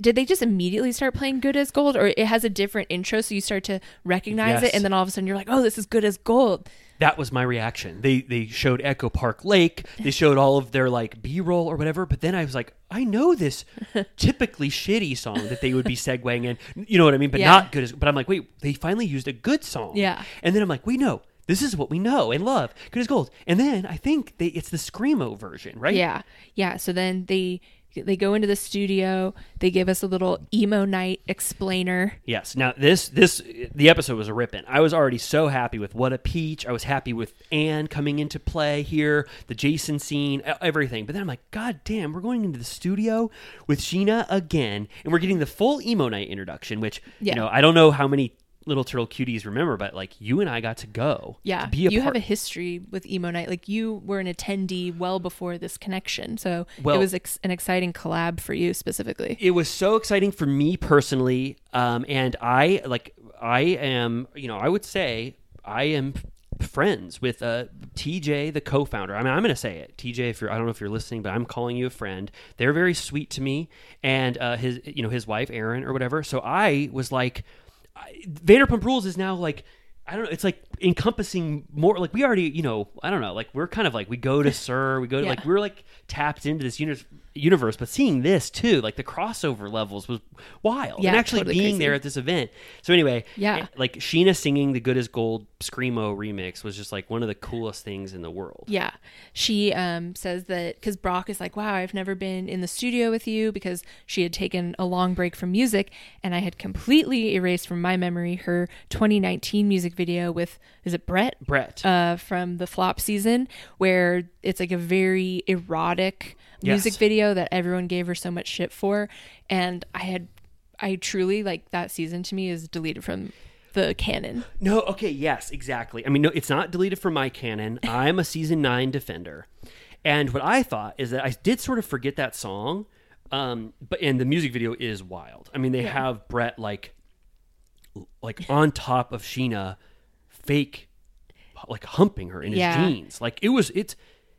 Did they just immediately start playing "Good as Gold," or it has a different intro, so you start to recognize Yes. it, and then all of a sudden you're like, "Oh, this is good as gold." That was my reaction. They they showed Echo Park Lake. They showed all of their like B roll or whatever. But then I was like, I know this typically shitty song that they would be segueing in. You know what I mean? But Yeah. not good as. But I'm like, wait, they finally used a good song. Yeah. And then I'm like, we know this is what we know and love. Good as gold. And then I think they it's the screamo version, right? Yeah, yeah. So then they they go into the studio. They give us a little emo night explainer. Yes. Now this this the episode was a ripping. I was already so happy with what a peach. I was happy with Ann coming into play here, the Jason scene, everything. But then I'm like, God damn, we're going into the studio with Scheana again, and we're getting the full emo night introduction. Which Yeah. you know, I don't know how many little turtle cuties remember, but like you and I got to go. Yeah, to be a you part. have a history with emo night. Like you were an attendee well before this connection, so Well- it was ex- an exciting collab for you specifically. it was so exciting for me personally um, and i like i am you know i would say i am friends with uh, tj the co-founder i mean i'm going to say it tj if you're i don't know if you're listening but i'm calling you a friend they're very sweet to me and uh, his you know his wife erin or whatever so i was like I, vanderpump rules is now like I don't know. It's like encompassing more. Like we already, you know, I don't know. Like we're kind of like we go to SUR, we go to Yeah. like we're like tapped into this uni- universe. But seeing this too, like the crossover levels was wild. Yeah, and actually totally being crazy. there at this event. So anyway, Yeah. like Scheana singing the "Good as Gold" screamo remix was just like one of the coolest things in the world. Yeah, she um, says that because Brock is like, "Wow, I've never been in the studio with you," because she had taken a long break from music, and I had completely erased from my memory her 2019 music video with is it Brett? Brett. uh, from the flop season where it's like a very erotic music Yes. video that everyone gave her so much shit for and i had i truly like that season to me is deleted from the canon No, okay, yes, exactly. I mean, no, it's not deleted from my canon. I'm a season nine defender, and what I thought is that I did sort of forget that song, um, but and the music video is wild. I mean, they have Brett like, like on top of Scheana, fake, like humping her in his Yeah. jeans. Like it was, it's,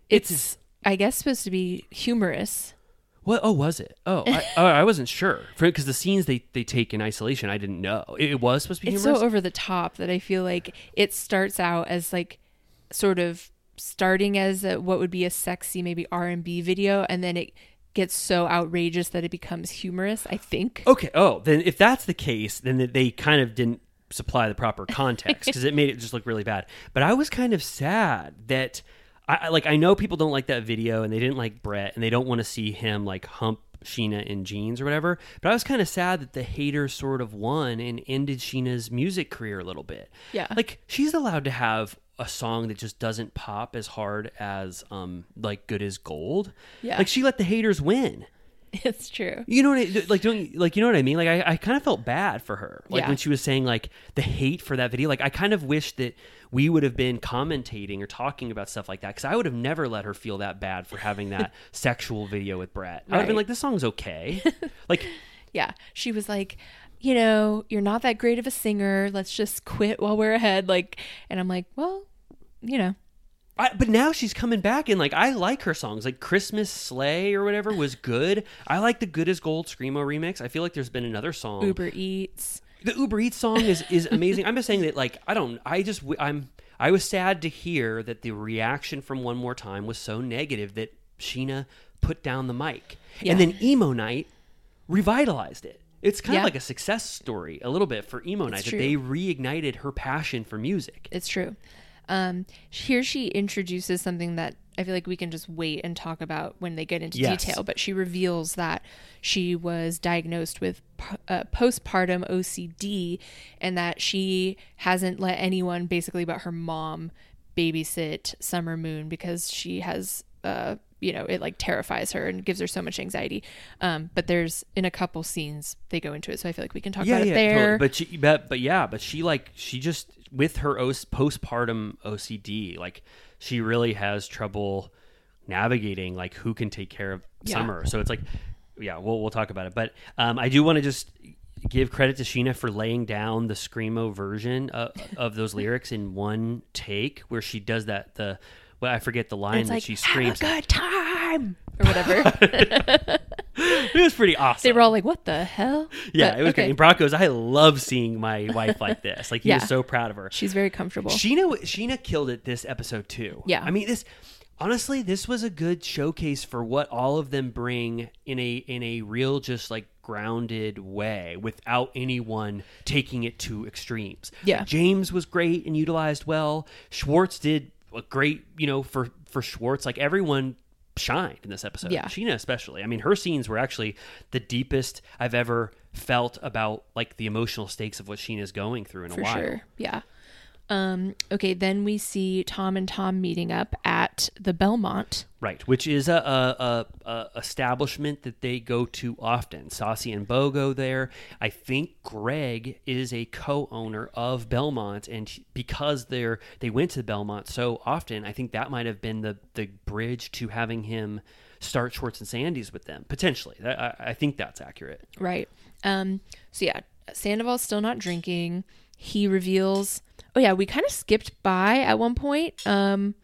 it's. it's i guess supposed to be humorous What? Oh, was it? Oh, I, oh, I wasn't sure because the scenes they, they take in isolation, I didn't know it, it was supposed to be it's humorous. so over the top that i feel like it starts out as like sort of starting as a, what would be a sexy maybe r&b video and then it gets so outrageous that it becomes humorous i think Okay. Oh, then if that's the case, then they kind of didn't supply the proper context because it made it just look really bad. But I was kind of sad that I like I know people don't like that video and they didn't like Brett and they don't want to see him like hump Scheana in jeans or whatever. But I was kind of sad that the haters sort of won and ended Scheana's music career a little bit. Yeah. Like she's allowed to have a song that just doesn't pop as hard as um like Good as Gold. Yeah. Like she let the haters win. it's true You know what I like? Don't like you know what I mean? Like I, I kind of felt bad for her, like Yeah. when she was saying like the hate for that video. Like I kind of wish that we would have been commentating or talking about stuff like that because I would have never let her feel that bad for having that sexual video with Brett. I would have been like, this song's okay. like Yeah. She was like, you know, you're not that great of a singer. Let's just quit while we're ahead. Like, and I'm like, well, you know, I, but now she's coming back and like I like her songs like Christmas Sleigh or whatever was good. I like the Good as Gold screamo remix. I feel like there's been another song. Uber Eats. the Uber Eats song is is amazing. I'm just saying that like I don't I just I'm I was sad to hear that the reaction from One More Time was so negative that Scheana put down the mic. Yeah. And then Emo Night revitalized it. It's kind Yeah. of like a success story, a little bit for emo night that true. they reignited her passion for music. It's true. Um, here she introduces something that I feel like we can just wait and talk about when they get into Yes. detail. But she reveals that she was diagnosed with uh, postpartum OCD and that she hasn't let anyone, basically, but her mom, babysit Summer Moon because she has, uh, you know, it like terrifies her and gives her so much anxiety. Um, but there's in a couple scenes they go into it, so I feel like we can talk about it there. totally. But she, but but yeah, but she like she just with her o- postpartum OCD, like she really has trouble navigating like who can take care of Yeah. Summer. So it's like, yeah, we'll we'll talk about it. But um, I do want to just give credit to Scheana for laying down the screamo version of, of those lyrics in one take, where she does that the. Well, I forget the line that like she screams. "Have a good time" or whatever. It was pretty awesome. they were all like, "What the hell?" Yeah, But, it was okay. great. And Broncos, I love seeing my wife like this. Like he Yeah. was so proud of her. She's very comfortable. Scheana Scheana killed it this episode too. Yeah. I mean this honestly, this was a good showcase for what all of them bring in a in a real just like grounded way without anyone taking it to extremes. Yeah. James was great and utilized well. Schwartz did a great, you know, for for Schwartz. Like everyone shined in this episode. Yeah. Scheana especially. I mean, her scenes were actually the deepest I've ever felt about like the emotional stakes of what Scheana's going through in a while. sure. Yeah. Um, okay, then we see Tom and Tom meeting up at the Belmont. Right, which is a, a, a, a establishment that they go to often. Saucy and Bo go there. I think Greg is a co-owner of Belmont, and because they're they went to Belmont so often, I think that might have been the the bridge to having him start Schwartz and Sandy's with them potentially. I, I think that's accurate. Right. Um, so yeah, Sandoval's still not drinking. He reveals oh yeah, we kind of skipped by at one point. Um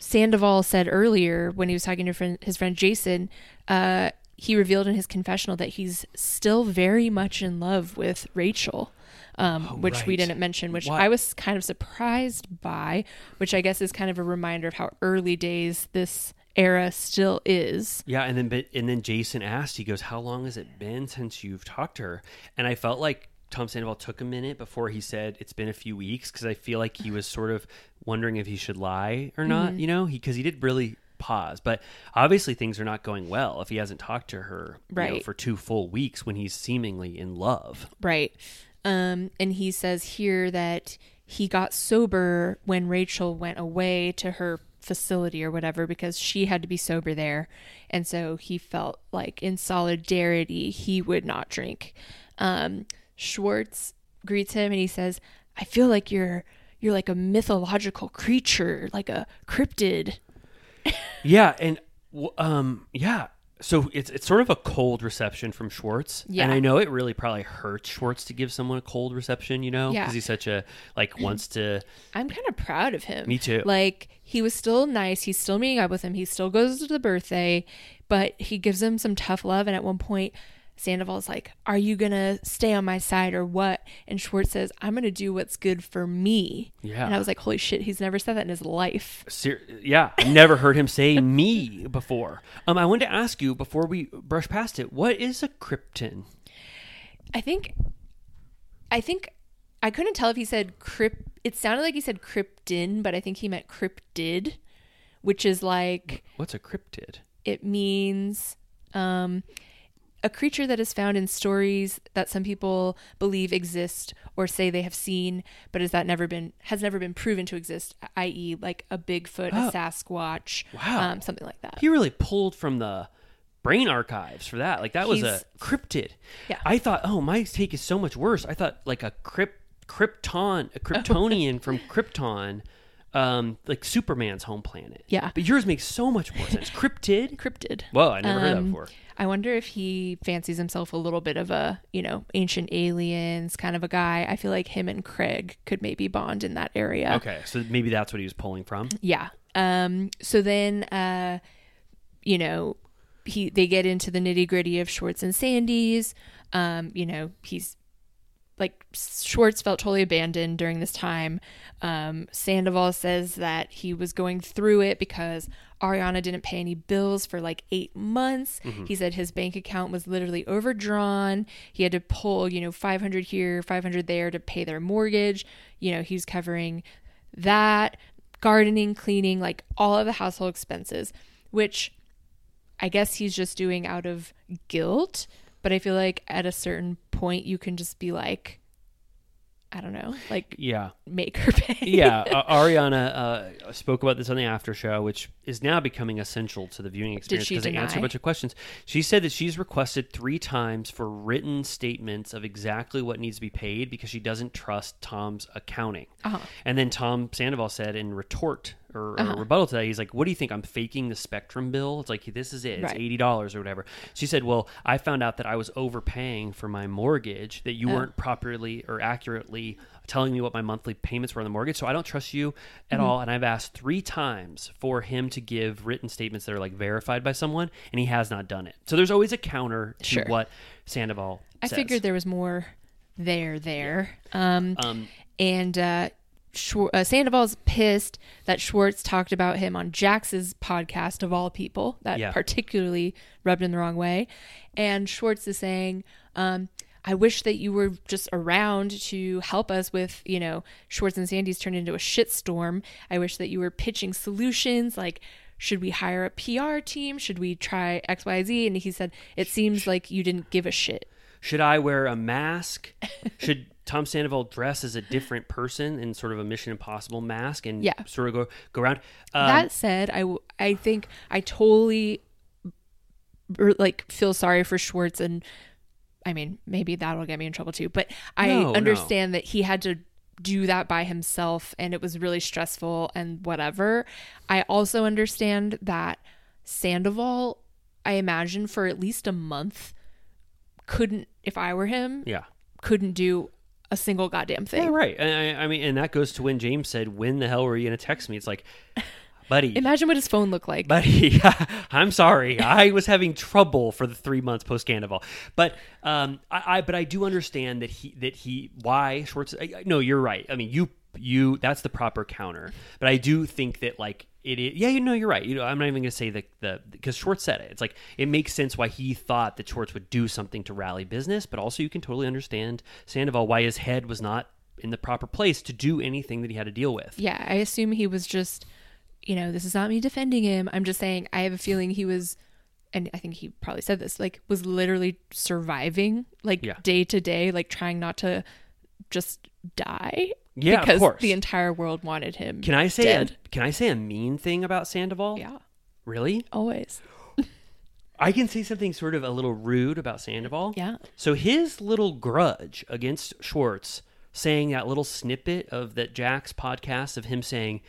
Sandoval said earlier when he was talking to friend, his friend Jason, uh, he revealed in his confessional that he's still very much in love with Rachel, um, which we didn't mention, which What? I was kind of surprised by, which I guess is kind of a reminder of how early days this era still is. Yeah, and then but and then Jason asked, he goes, "How long has it been since you've talked to her?" And I felt like Tom Sandoval took a minute before he said it's been a few weeks because I feel like he was sort of wondering if he should lie or not, you know, because he, did really pause. But obviously things are not going well if he hasn't talked to her you know, for two full weeks when he's seemingly in love. Right. Um, and he says here that he got sober when Rachel went away to her facility or whatever because she had to be sober there. And so he felt like in solidarity he would not drink. Um, Schwartz greets him and he says, I feel like you're you're like a mythological creature, like a cryptid. Yeah, and um, yeah. So it's it's sort of a cold reception from Schwartz, Yeah. and I know it really probably hurts Schwartz to give someone a cold reception, you know, Yeah. because he's such a like wants to. I'm kind of proud of him. Me too. Like he was still nice. He's still meeting up with him. He still goes to the birthday, but he gives him some tough love. And at one point, Sandoval's like, "Are you gonna stay on my side or what?" And Schwartz says, "I'm gonna do what's good for me." Yeah. And I was like, "Holy shit!" He's never said that in his life. Ser- yeah, I never heard him say me before. Um, I wanted to ask you before we brush past it, what is a krypton? I think, I think, I couldn't tell if he said crypt. It sounded like he said krypton, but I think he meant cryptid, which is like What's a cryptid? it means um, a creature that is found in stories that some people believe exist or say they have seen, but has that never been has never been proven to exist, i.e., like a Bigfoot, Oh. a Sasquatch, Wow. um, something like that. He really pulled from the brain archives for that. Like that was a cryptid. Yeah. I thought, oh, my take is so much worse. I thought like a crypt Krypton, a Kryptonian from Krypton, um, like Superman's home planet. Yeah. But yours makes so much more sense. Cryptid. Cryptid. Whoa, I never heard that Um, before. I wonder if he fancies himself a little bit of a, you know, ancient aliens kind of a guy. I feel like him and Craig could maybe bond in that area. Okay, so maybe that's what he was pulling from. Yeah. Um so then uh you know, he they get into the nitty-gritty of Schwartz and Sandy's. Um, you know, he's like Schwartz felt totally abandoned during this time. Um, Sandoval says that he was going through it because Ariana didn't pay any bills for like eight months. He said his bank account was literally overdrawn. He had to pull, you know, 500 here, 500 there to pay their mortgage. You know, he's covering that, gardening, cleaning, like all of the household expenses, which I guess he's just doing out of guilt. But I feel like at a certain point, you can just be like, I don't know, like Yeah. make her pay. yeah, uh, Ariana uh, spoke about this on the after show, which is now becoming essential to the viewing experience because they answer a bunch of questions. She said that she's requested three times for written statements of exactly what needs to be paid because she doesn't trust Tom's accounting. Uh-huh. And then Tom Sandoval said in retort or, or rebuttal to that, he's like, "What do you think? I'm faking the Spectrum bill? It's like this is it. It's Right. eighty dollars or whatever." She said, "Well, I found out that I was overpaying for my mortgage. That you Oh. weren't properly or accurately telling me what my monthly payments were on the mortgage. So I don't trust you at Mm-hmm. all. And I've asked three times for him to give written statements that are like verified by someone, and he has not done it. So there's always a counter to Sure. what Sandoval. I says. figured there was more there there. Um, Um, and uh, Schwar- uh, Sandoval's pissed that Schwartz talked about him on Jax's podcast of all people. That Yeah. particularly rubbed him the wrong way. And Schwartz is saying, um, I wish that you were just around to help us with, you know, Schwartz and Sandy's turned into a shitstorm. I wish that you were pitching solutions like, should we hire a PR team? Should we try XYZ? And he said, it seems like you didn't give a shit. Should I wear a mask? Should Tom Sandoval dress as a different person in sort of a Mission Impossible mask and Yeah. sort of go go around? Um, that said, I, w- I think I totally like feel sorry for Schwartz and I mean maybe that'll get me in trouble too. But I No, no. understand that he had to do that by himself and it was really stressful and whatever. I also understand that Sandoval, I imagine for at least a month, couldn't if I were him, yeah. couldn't do a single goddamn thing. Yeah, right. And I, I mean, and that goes to when James said, "When the hell were you going to text me?" It's like, buddy, Imagine what his phone looked like. buddy. I'm sorry. I was having trouble for the three months post Candival, but um, I, I, but I do understand that he that he why Schwartz. I, I- no, you're right. I mean, you you that's the proper counter, but I do think that like. It is, yeah, you know, you're right. You know, I'm not even going to say the the because Schwartz said it. It's like it makes sense why he thought that Schwartz would do something to rally business, but also you can totally understand Sandoval why his head was not in the proper place to do anything that he had to deal with. Yeah, I assume he was just, you know, this is not me defending him. I'm just saying I have a feeling he was, and I think he probably said this, like, was literally surviving, like, Yeah. day to day, like, trying not to just die. Yeah, of because course. the entire world wanted him. Can I say a, can I say a mean thing about Sandoval? Yeah, Really? always. I can say something sort of a little rude about Sandoval. Yeah. So his little grudge against Schwartz saying that little snippet of that Jax's podcast of him saying,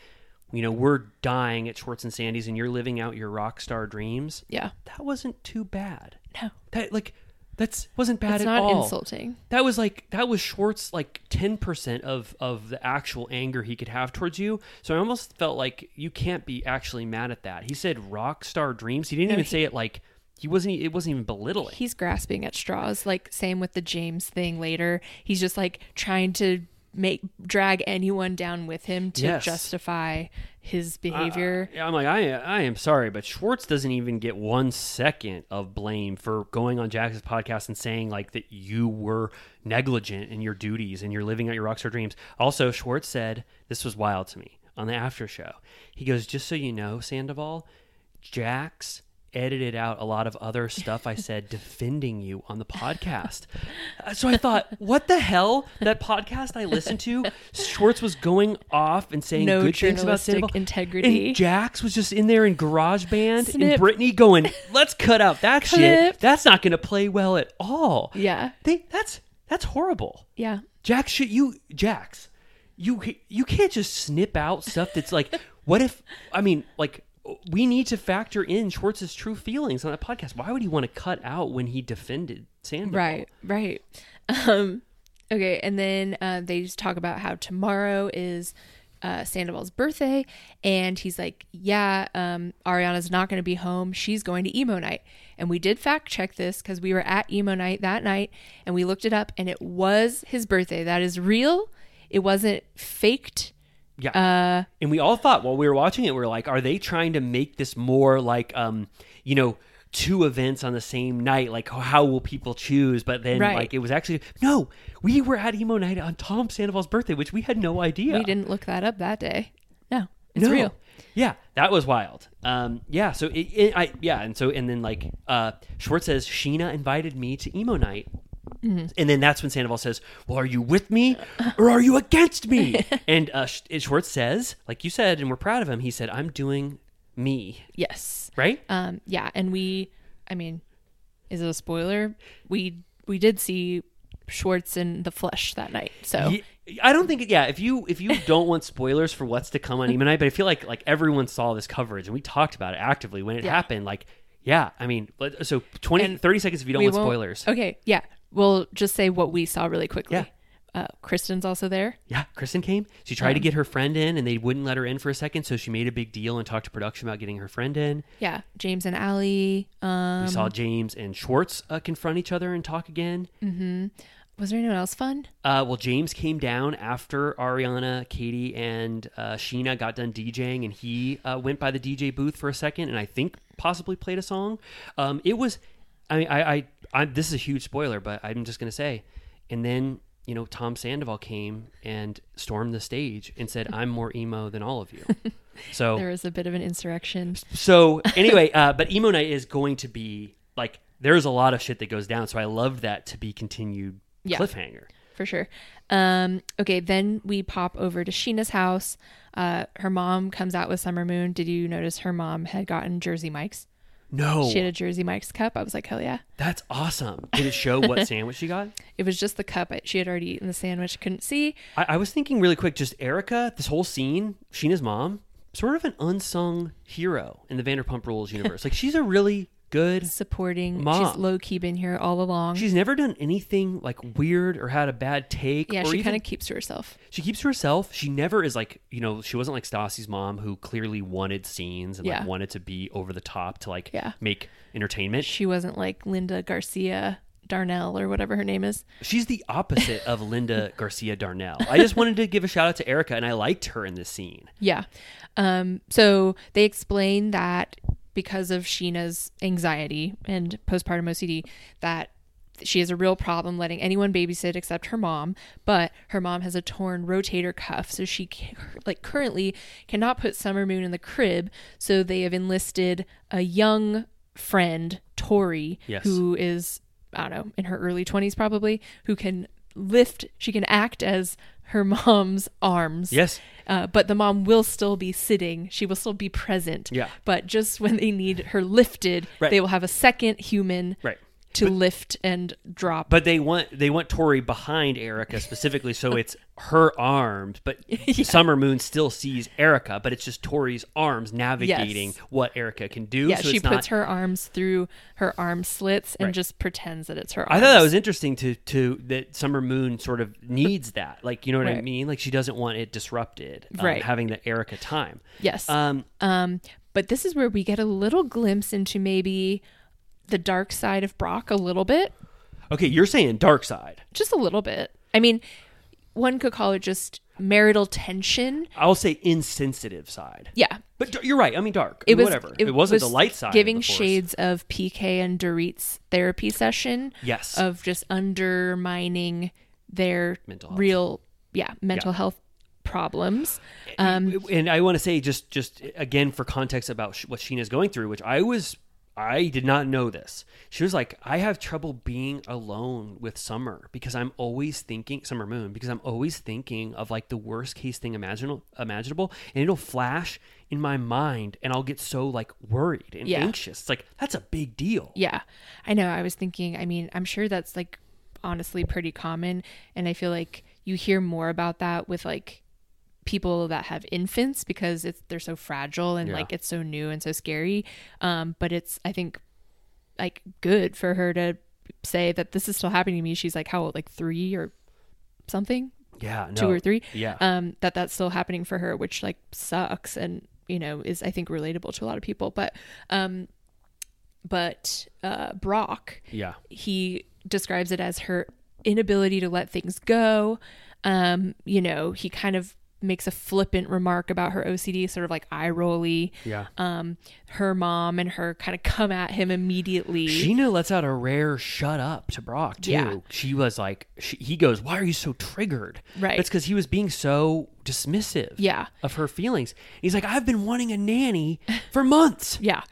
you know, we're dying at Schwartz and Sandy's and you're living out your rock star dreams. Yeah. That wasn't too bad. No, That like that's wasn't bad it's at not all. insulting. That was like that was Schwartz like ten percent of of the actual anger he could have towards you. So I almost felt like you can't be actually mad at that. He said rock star dreams. He didn't No, even he- say it like he wasn't. It wasn't even belittling. He's grasping at straws. Like, same with the James thing later. He's just like trying to make drag anyone down with him to Yes. justify his behavior. Yeah, I'm like I I am sorry, but Schwartz doesn't even get one second of blame for going on Jax's podcast and saying like that you were negligent in your duties and you're living out your rockstar dreams. Also, Schwartz said this was wild to me on the after show. He goes, just so you know, Sandoval, Jax edited out a lot of other stuff I said defending you on the podcast. Uh, so I thought, what the hell? That podcast I listened to, Schwartz was going off and saying No good things about Sandoval. integrity. And Jax was just in there in GarageBand and Snip. Brittany going, "Let's cut out that shit. That's not going to play well at all." Yeah. They, that's that's horrible. Yeah. Jax, should you Jax, you you can't just snip out stuff that's like, what if? I mean, like we need to factor in Schwartz's true feelings on that podcast. Why would he want to cut out when he defended Sandoval? Right, right. Um, okay, and then uh, they just talk about how tomorrow is uh, Sandoval's birthday, and he's like, "Yeah, um, Ariana's not going to be home. She's going to emo night." And we did fact check this because we were at emo night that night, and we looked it up, and it was his birthday. That is real. It wasn't faked. Yeah. Uh, and we all thought while we were watching it, we are like, are they trying to make this more like, um, you know, two events on the same night? Like, how will people choose? But then, Right. like, it was actually no. We were at emo night on Tom Sandoval's birthday, which we had no idea. We didn't look that up that day. No, it's no. real. Yeah, that was wild. Um, yeah. So it, it, I yeah, and so and then like uh, Schwartz says Scheana invited me to emo night. Mm-hmm. And then that's when Sandoval says, "Well, are you with me or are you against me?" and uh, Schwartz says, like you said, and we're proud of him. He said, "I'm doing me." Yes. Right? Um, yeah, and we, I mean, is it a spoiler? We we did see Schwartz in the flesh that night. So Ye- I don't think. Yeah, if you if you don't want spoilers for what's to come on emo night, but I feel like like everyone saw this coverage and we talked about it actively when it Yeah. happened. Like, yeah, I mean, so 20, And 30 seconds if you don't want spoilers. Okay, yeah, we'll just say what we saw really quickly. Yeah. Uh, Kristen's also there. Yeah, Kristen came. She tried to get her friend in, and they wouldn't let her in for a second. So she made a big deal and talked to production about getting her friend in. Yeah, James and Ally. Um, We saw James and Schwartz uh, confront each other and talk again. was there anyone else fun? Uh, well, James came down after Ariana, Katie, and uh, Scheana got done DJing, and he uh, went by the DJ booth for a second, and I think possibly played a song. Um, it was, I mean, I, I, I, this is a huge spoiler, but I'm just gonna say, and then you know Tom Sandoval came and stormed the stage and said, "I'm more emo than all of you." So There was a bit of an insurrection. so anyway, uh, but emo night is going to be like there's a lot of shit that goes down. So I love that to be continued Yeah. cliffhanger. for sure. Um, okay, then we pop over to Scheana's house. Uh, her mom comes out with Summer Moon. Did you notice her mom had gotten Jersey Mike's? No, She had a Jersey Mike's cup. I was like, hell yeah. that's awesome. Did it show what sandwich she got? It was just the cup. She had already eaten the sandwich. Couldn't see. I, I was thinking really quick, just Erica. This whole scene, Scheana's mom, sort of an unsung hero in the Vanderpump Rules universe. like she's a really good. Supporting. Mom. She's low key been here all along. She's never done anything like weird or had a bad take. yeah, she kind of keeps to herself. she keeps to herself. She never is like, you know, she wasn't like Stassi's mom who clearly wanted scenes and Yeah. like wanted to be over the top to like Yeah. make entertainment. She wasn't like Linda Garcia Darnell or whatever her name is. She's the opposite of Linda Garcia Darnell. I just wanted to give a shout out to Erica and I liked her in this scene. Yeah. Um, so they explain that because of Scheana's anxiety and postpartum OCD, that she has a real problem letting anyone babysit except her mom. But her mom has a torn rotator cuff, so she like currently cannot put Summer Moon in the crib. So they have enlisted a young friend, Tori, Yes. who is I don't know in her early twenties probably, who can lift. She can act as her mom's arms. Yes. Uh, but the mom will still be sitting. She will still be present. Yeah. But just when they need her lifted, Right. they will have a second human Right. To lift and drop. But they want they want Tori behind Erica specifically, so it's her arms, but Summer Moon still sees Erica, but it's just Tori's arms navigating Yes. what Erica can do. yeah, so she puts not, her arms through her arm slits and Right. just pretends that it's her I thought that was interesting to to that Summer Moon sort of needs that, like you know what I mean. Like she doesn't want it disrupted, um, Right. Having the Erica time. Yes. Um, Um, but this is where we get a little glimpse into maybe the dark side of Brock a little bit. okay, you're saying dark side. Just a little bit. I mean, one could call it just marital tension. I'll say insensitive side. Yeah. But d- you're right. I mean, dark. It was whatever. It, wasn't was the light side. of Giving the shades of PK and Dorit's therapy session. Yes. Of just undermining their Mental health. real, yeah, mental health problems. Um, and I want to say just just again for context about sh- what Scheana's going through, which I was I did not know this. She was like, I have trouble being alone with Summer because I'm always thinking Summer Moon because I'm always thinking of like the worst case thing imaginable imaginable, and it'll flash in my mind, and I'll get so like worried and Yeah. anxious. It's like that's a big deal. yeah, I know. I was thinking. I mean, I'm sure that's like honestly pretty common, and I feel like you hear more about that with like people that have infants because it's they're so fragile and Yeah. like it's so new and so scary. Um, but it's I think like good for her to say that this is still happening to me. She's like how old? Like three or something. Yeah, two or three. Yeah. Um, that that's still happening for her, which like sucks and you know is I think relatable to a lot of people. But um, but uh, Brock, Yeah. he describes it as her inability to let things go. Um, you know, he kind of makes a flippant remark about her OCD, sort of like eye rolly. Yeah. Um, her mom and her kind of come at him immediately. Scheana lets out a rare shut up to Brock too. Yeah. She was like, she, he goes, "Why are you so triggered?" Right. It's because he was being so dismissive. Yeah. Of her feelings. He's like, "I've been wanting a nanny for months." Yeah.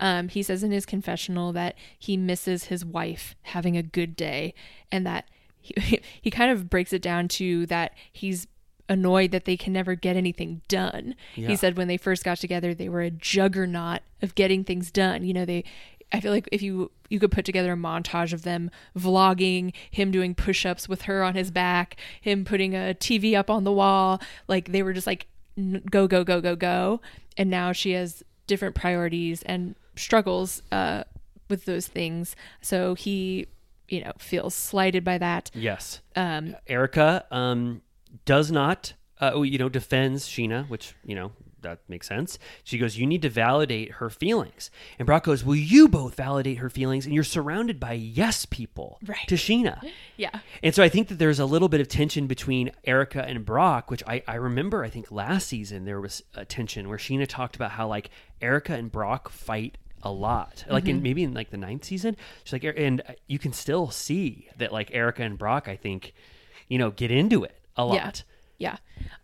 Um, he says in his confessional that he misses his wife having a good day and that he, he kind of breaks it down to that he's annoyed that they can never get anything done. Yeah. He said when they first got together, they were a juggernaut of getting things done. You know, they, I feel like if you, you could put together a montage of them vlogging, him doing push ups with her on his back, him putting a TV up on the wall, like they were just like, n- go, go, go, go, go. And now she has different priorities and struggles uh, with those things. So he, you know, feels slighted by that. Yes. Um, Erica um, does not, uh, you know, defends Scheana, which, you know, that makes sense. She goes, You need to validate her feelings. And Brock goes, Will you both validate her feelings, and you're surrounded by yes people Right. to Scheana. yeah. And so I think that there's a little bit of tension between Erica and Brock, which I, I remember, I think last season there was a tension where Scheana talked about how like Erica and Brock fight a lot. Like Mm-hmm. in maybe in like the ninth season. She's like, and you can still see that like Erica and Brock, I think, you know, get into it a lot. Yeah.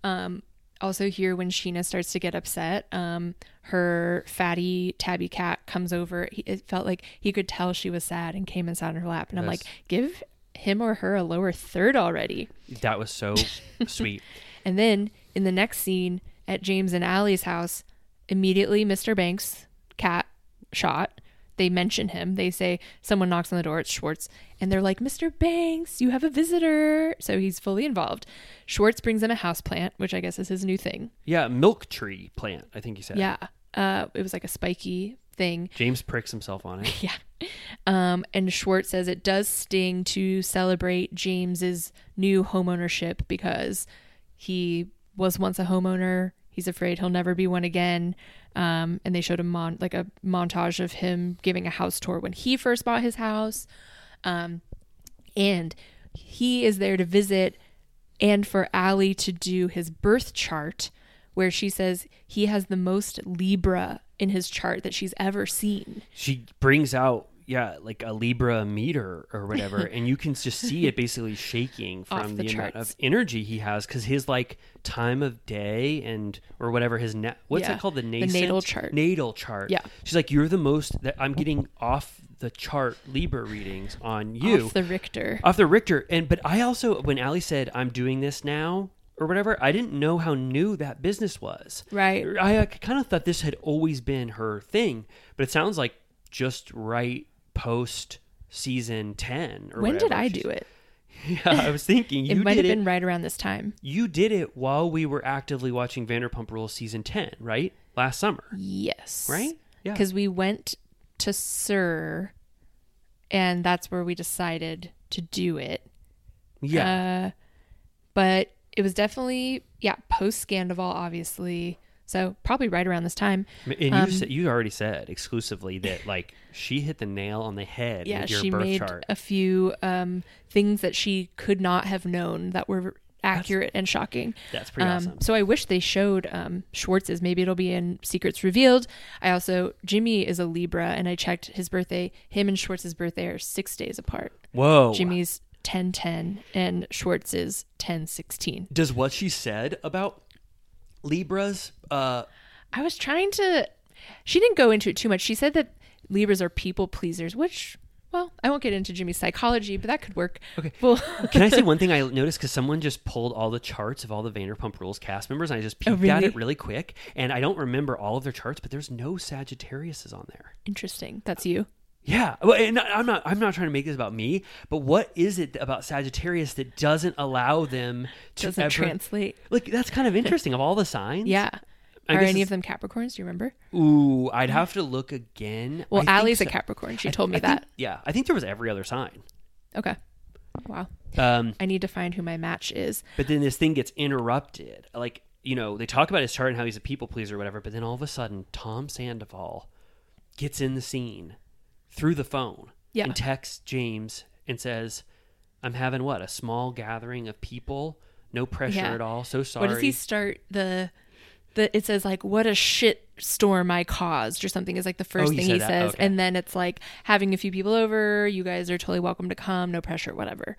Um, also here when Scheana starts to get upset, um, her fatty tabby cat comes over. He, it felt like he could tell she was sad and came and sat on her lap. And I'm like, give him or her a lower third already. That was so sweet. And then in the next scene at James and Ally's house, immediately Mr. Banks, cat shot. They mention him. They say someone knocks on the door. It's Schwartz, and they're like, "Mr. Banks, you have a visitor." So he's fully involved. Schwartz brings in a house plant, which I guess is his new thing. Yeah, milk tree plant, I think he said. Yeah, uh, it was like a spiky thing. James pricks himself on it. Yeah. Um, and Schwartz says it does sting to celebrate James's new homeownership because he was once a homeowner. He's afraid he'll never be one again. Um, and they showed a mon- like a montage of him giving a house tour when he first bought his house. Um, and he is there to visit and for Ally to do his birth chart, where she says he has the most Libra in his chart that she's ever seen. she brings out yeah like a libra meter or whatever and you can just see it basically shaking from the the, amount of energy he has because his like time of day and or whatever his na- what's Yeah, it called the, the natal chart. natal chart Yeah. she's like you're the most that i'm getting off the chart libra readings on you off the Richter. off the Richter. And but I also when Ally said I'm doing this now or whatever, I didn't know how new that business was. Right. I uh, kind of thought this had always been her thing, but it sounds like just right post season 10 or when did. I She's- do it? Yeah, I was thinking It might have did it. been right around this time. You did it while we were actively watching Vanderpump Rules season 10, right? Last summer. Yes. Right? Yeah. Because we went to SUR, and that's where we decided to do it. Yeah. Uh, but it was definitely, yeah, post Scandoval, obviously. So probably right around this time. and you um, said, you already said exclusively that like she hit the nail on the head Yeah, with your she birth made chart. a few um, things that she could not have known that were accurate and shocking. That's pretty um, awesome. So I wish they showed um, Schwartz's. Maybe it'll be in Secrets Revealed. I also Jimmy is a Libra, and I checked his birthday. Him and Schwartz's birthday are six days apart. Whoa. Jimmy's ten ten, and Schwartz's ten sixteen. does what she said about Libras uh I was trying to. She didn't go into it too much. She said that Libras are people pleasers, which. Well, I won't get into Jimmy's psychology, but that could work. Okay. Well, Can I say one thing I noticed because someone just pulled all the charts of all the Vanderpump Rules cast members, and I just peeked Oh, at it really quick, and I don't remember all of their charts, but there's no Sagittariuses on there. interesting. That's you. Yeah, well, and I'm not. I'm not trying to make this about me, but what is it about Sagittarius that doesn't allow them to Doesn't ever, translate. Like that's kind of interesting. of all the signs, Yeah. I Are any of them Capricorns? Do you remember? Ooh, I'd have to look again. Well, I Ally's a. Capricorn. She I- told me think- that. yeah, I think there was every other sign. Okay. Wow. Um, I need to find who my match is. but then this thing gets interrupted. Like, you know, they talk about his chart and how he's a people pleaser or whatever, but then all of a sudden, Tom Sandoval gets in the scene through the phone Yeah. and texts James and says, I'm having what? A small gathering of people, no pressure Yeah. at all. So sorry. What does he start the the it says like what a shit storm I caused or something is like the first Oh, thing he that? says Okay. and then it's like having a few people over you guys are totally welcome to come no pressure whatever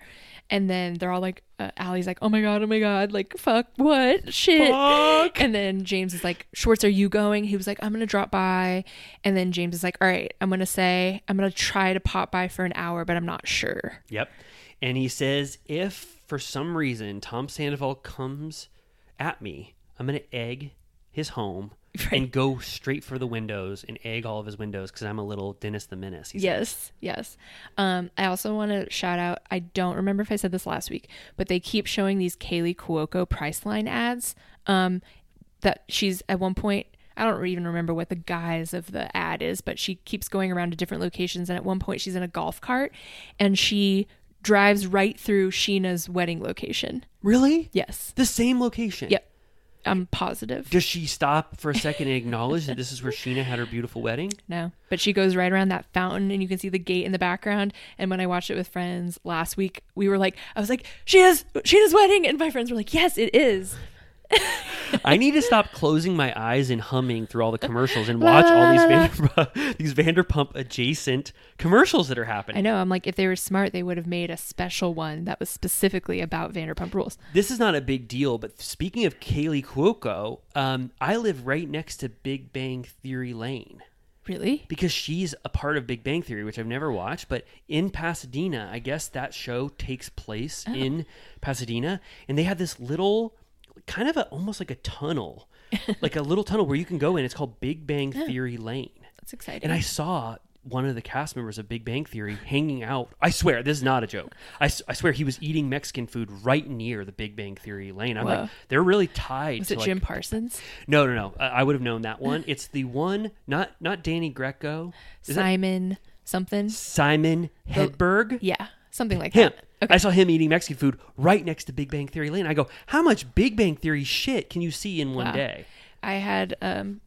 and then they're all like uh, Ally's like oh my god oh my god like fuck what shit Fuck. and then James is like Schwartz are you going he was like I'm gonna drop by and then James is like all right I'm gonna say I'm gonna try to pop by for an hour but I'm not sure Yep. And he says, if for some reason Tom Sandoval comes at me, I'm going to egg his home and go straight for the windows and egg all of his windows because I'm a little Dennis the Menace. Yes, yes. Um, I also want to shout out. I don't remember if I said this last week, but they keep showing these Kaley Cuoco Priceline ads. Um, that she's at one point. I don't even remember what the guise of the ad is, but she keeps going around to different locations. And at one point, she's in a golf cart, and she drives right through Scheana's wedding location. Really? Yes. The same location. Yep. I'm positive. Does she stop for a second and acknowledge that this is where Scheana had her beautiful wedding? No, but she goes right around that fountain, and you can see the gate in the background. And when I watched it with friends last week, we were like, I was like, Scheana's Scheana's wedding, and my friends were like, Yes, it is. I need to stop closing my eyes and humming through all the commercials and watch all these Vanderpump, these Vanderpump adjacent commercials that are happening. I know. I'm like, if they were smart, they would have made a special one that was specifically about Vanderpump Rules. this is not a big deal, but speaking of Kaley Cuoco, um, I live right next to Big Bang Theory Lane Really? because she's a part of Big Bang Theory, which I've never watched. But in Pasadena, I guess that show takes place in Pasadena, and they have this little, kind of a almost like a tunnel, like a little tunnel where you can go in. It's called Big Bang Theory Lane. That's exciting. And I saw one of the cast members of Big Bang Theory hanging out. I swear, this is not a joke. I, I swear he was eating Mexican food right near the Big Bang Theory lane. I'm Whoa. like, they're really tied. was to it like- Jim Parsons? No, no, no. I, I would have known that one. It's the one, not not Danny Greco. Is that Simon something? Simon Hedberg? Yeah, something like Him. that. Okay. I saw him eating Mexican food right next to Big Bang Theory lane. I go, how much Big Bang Theory shit can you see in one Wow. day? I had um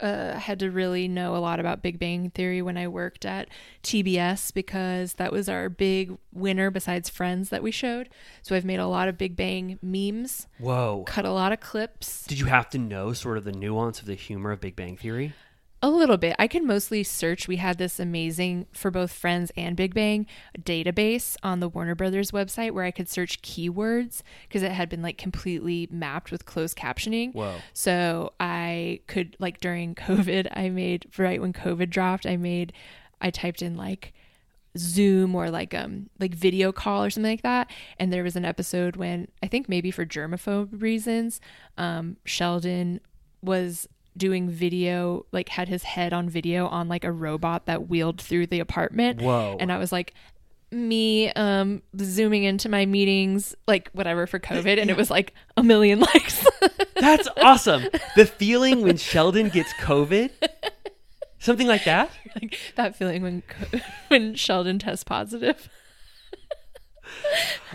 uh had to really know a lot about Big Bang Theory when I worked at TBS because that was our big winner besides Friends that we showed. So I've made a lot of Big Bang memes, Whoa. cut a lot of clips. Did you have to know sort of the nuance of the humor of Big Bang Theory? A little bit. I can mostly search. We had this amazing for both Friends and Big Bang database on the Warner Brothers website where I could search keywords because it had been like completely mapped with closed captioning. Whoa. So I could like during COVID, I made right when COVID dropped, I made I typed in like Zoom or like um like video call or something like that. And there was an episode when I think maybe for germaphobe reasons, um, Sheldon was doing video like had his head on video on like a robot that wheeled through the apartment. Whoa. And I was like me um zooming into my meetings like whatever for covid and it was like a million likes That's awesome. The feeling when Sheldon gets COVID, something like that. like that feeling when when Sheldon tests positive.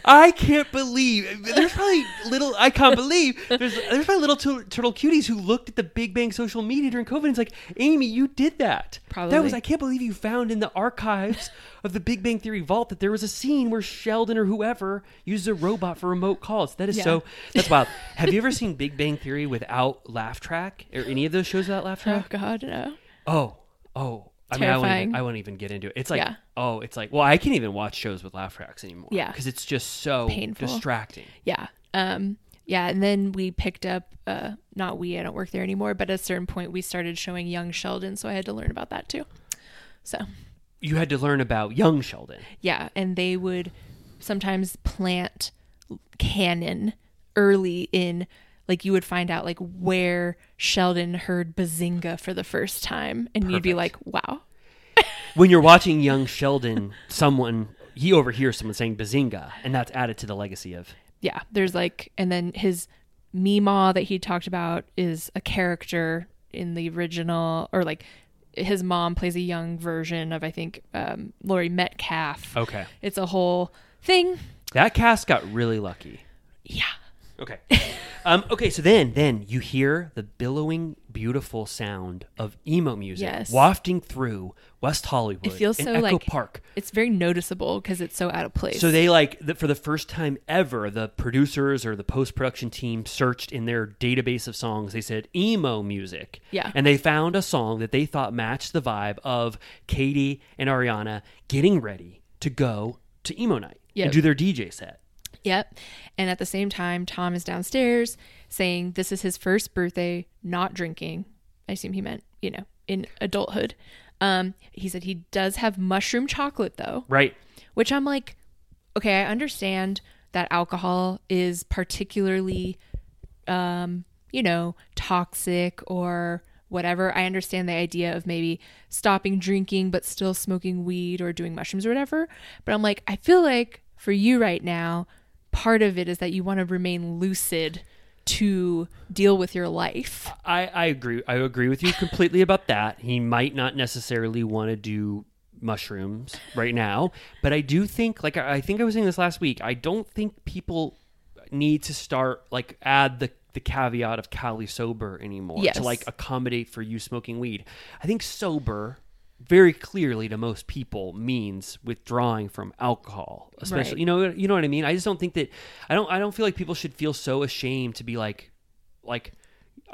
I can't believe there's probably little. I can't believe there's there's probably little tur- turtle cuties who looked at the Big Bang social media during COVID and it's like, Amy, you did that. That was I can't believe you found in the archives of the Big Bang Theory vault that there was a scene where Sheldon or whoever used a robot for remote calls. That is Yeah. so. That's wild. Have you ever seen Big Bang Theory without laugh track or any of those shows without laugh oh, track? Oh? God, no! Oh, oh. I mean, I won't, even, I won't even get into it. It's like, Yeah. oh, it's like, well, I can't even watch shows with laugh tracks anymore. Yeah. Because it's just so Painful. distracting. Yeah, um, yeah. And then we picked up. Uh, not we. I don't work there anymore. But at a certain point, we started showing young Sheldon, so I had to learn about that too. So You had to learn about young Sheldon. yeah, and they would sometimes plant canon early in. Like you would find out like where Sheldon heard Bazinga for the first time, and you'd be like, "Wow, When you're watching young Sheldon, someone, he overhears someone saying Bazinga, and that's added to the legacy of. yeah there's like and then his Meemaw that he talked about is a character in the original or like his mom plays a young version of I think um, Laurie Metcalf. Okay. It's a whole thing. That cast got really lucky. Yeah. Okay. um, okay, so then then you hear the billowing, beautiful sound of emo music Yes. wafting through West Hollywood. It feels and so Echo like Park. It's very noticeable because it's so out of place. So they like the, for the first time ever, the producers or the post production team searched in their database of songs. They said emo music, Yeah. and they found a song that they thought matched the vibe of Katie and Ariana getting ready to go to emo night and do their DJ set. Yep. And at the same time, Tom is downstairs saying this is his first birthday, not drinking. I assume he meant, you know, in adulthood. Um, he said he does have mushroom chocolate though, Right. which I'm like, okay, I understand that alcohol is particularly, um, you know, toxic or whatever. I understand the idea of maybe stopping drinking but still smoking weed or doing mushrooms or whatever. But I'm like, I feel like for you right now, part of it is that you want to remain lucid to deal with your life. I, I agree. I agree with you completely about that. He might not necessarily want to do mushrooms right now, but I do think, like I I think I was saying this last week, I don't think people need to start like add the the caveat of Cali sober anymore Yes. to like accommodate for you smoking weed. I think sober very clearly to most people means withdrawing from alcohol especially Right. you know you know what i mean i just don't think that i don't i don't feel like people should feel so ashamed to be like like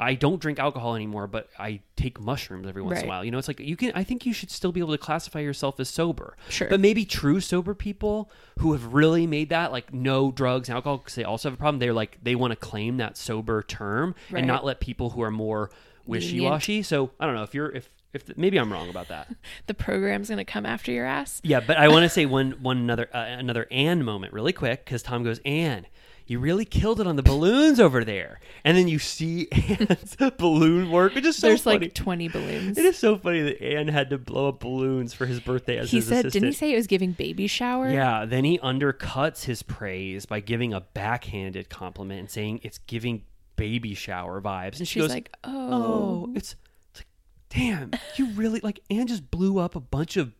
I don't drink alcohol anymore, but I take mushrooms every once in a while. You know, it's like you can. I think you should still be able to classify yourself as sober. Sure. But maybe true sober people who have really made that like no drugs and alcohol because they also have a problem. They're like they want to claim that sober term Right. and not let people who are more wishy washy. So I don't know if you're if if maybe I'm wrong about that. The program's going to come after your ass. Yeah, but I want to say one one another uh, another Anne moment really quick because Tom goes Anne. You really killed it on the balloons over there, and then you see Anne's balloon work, which is so There's funny. like 20 balloons. it is so funny that Anne had to blow up balloons for his birthday as He said, assistant. didn't he say it was giving baby shower? Yeah, then he undercuts his praise by giving a backhanded compliment and saying it's giving baby shower vibes. And she She's goes, like, "Oh, oh. it's, damn, you really like Anne just blew up a bunch of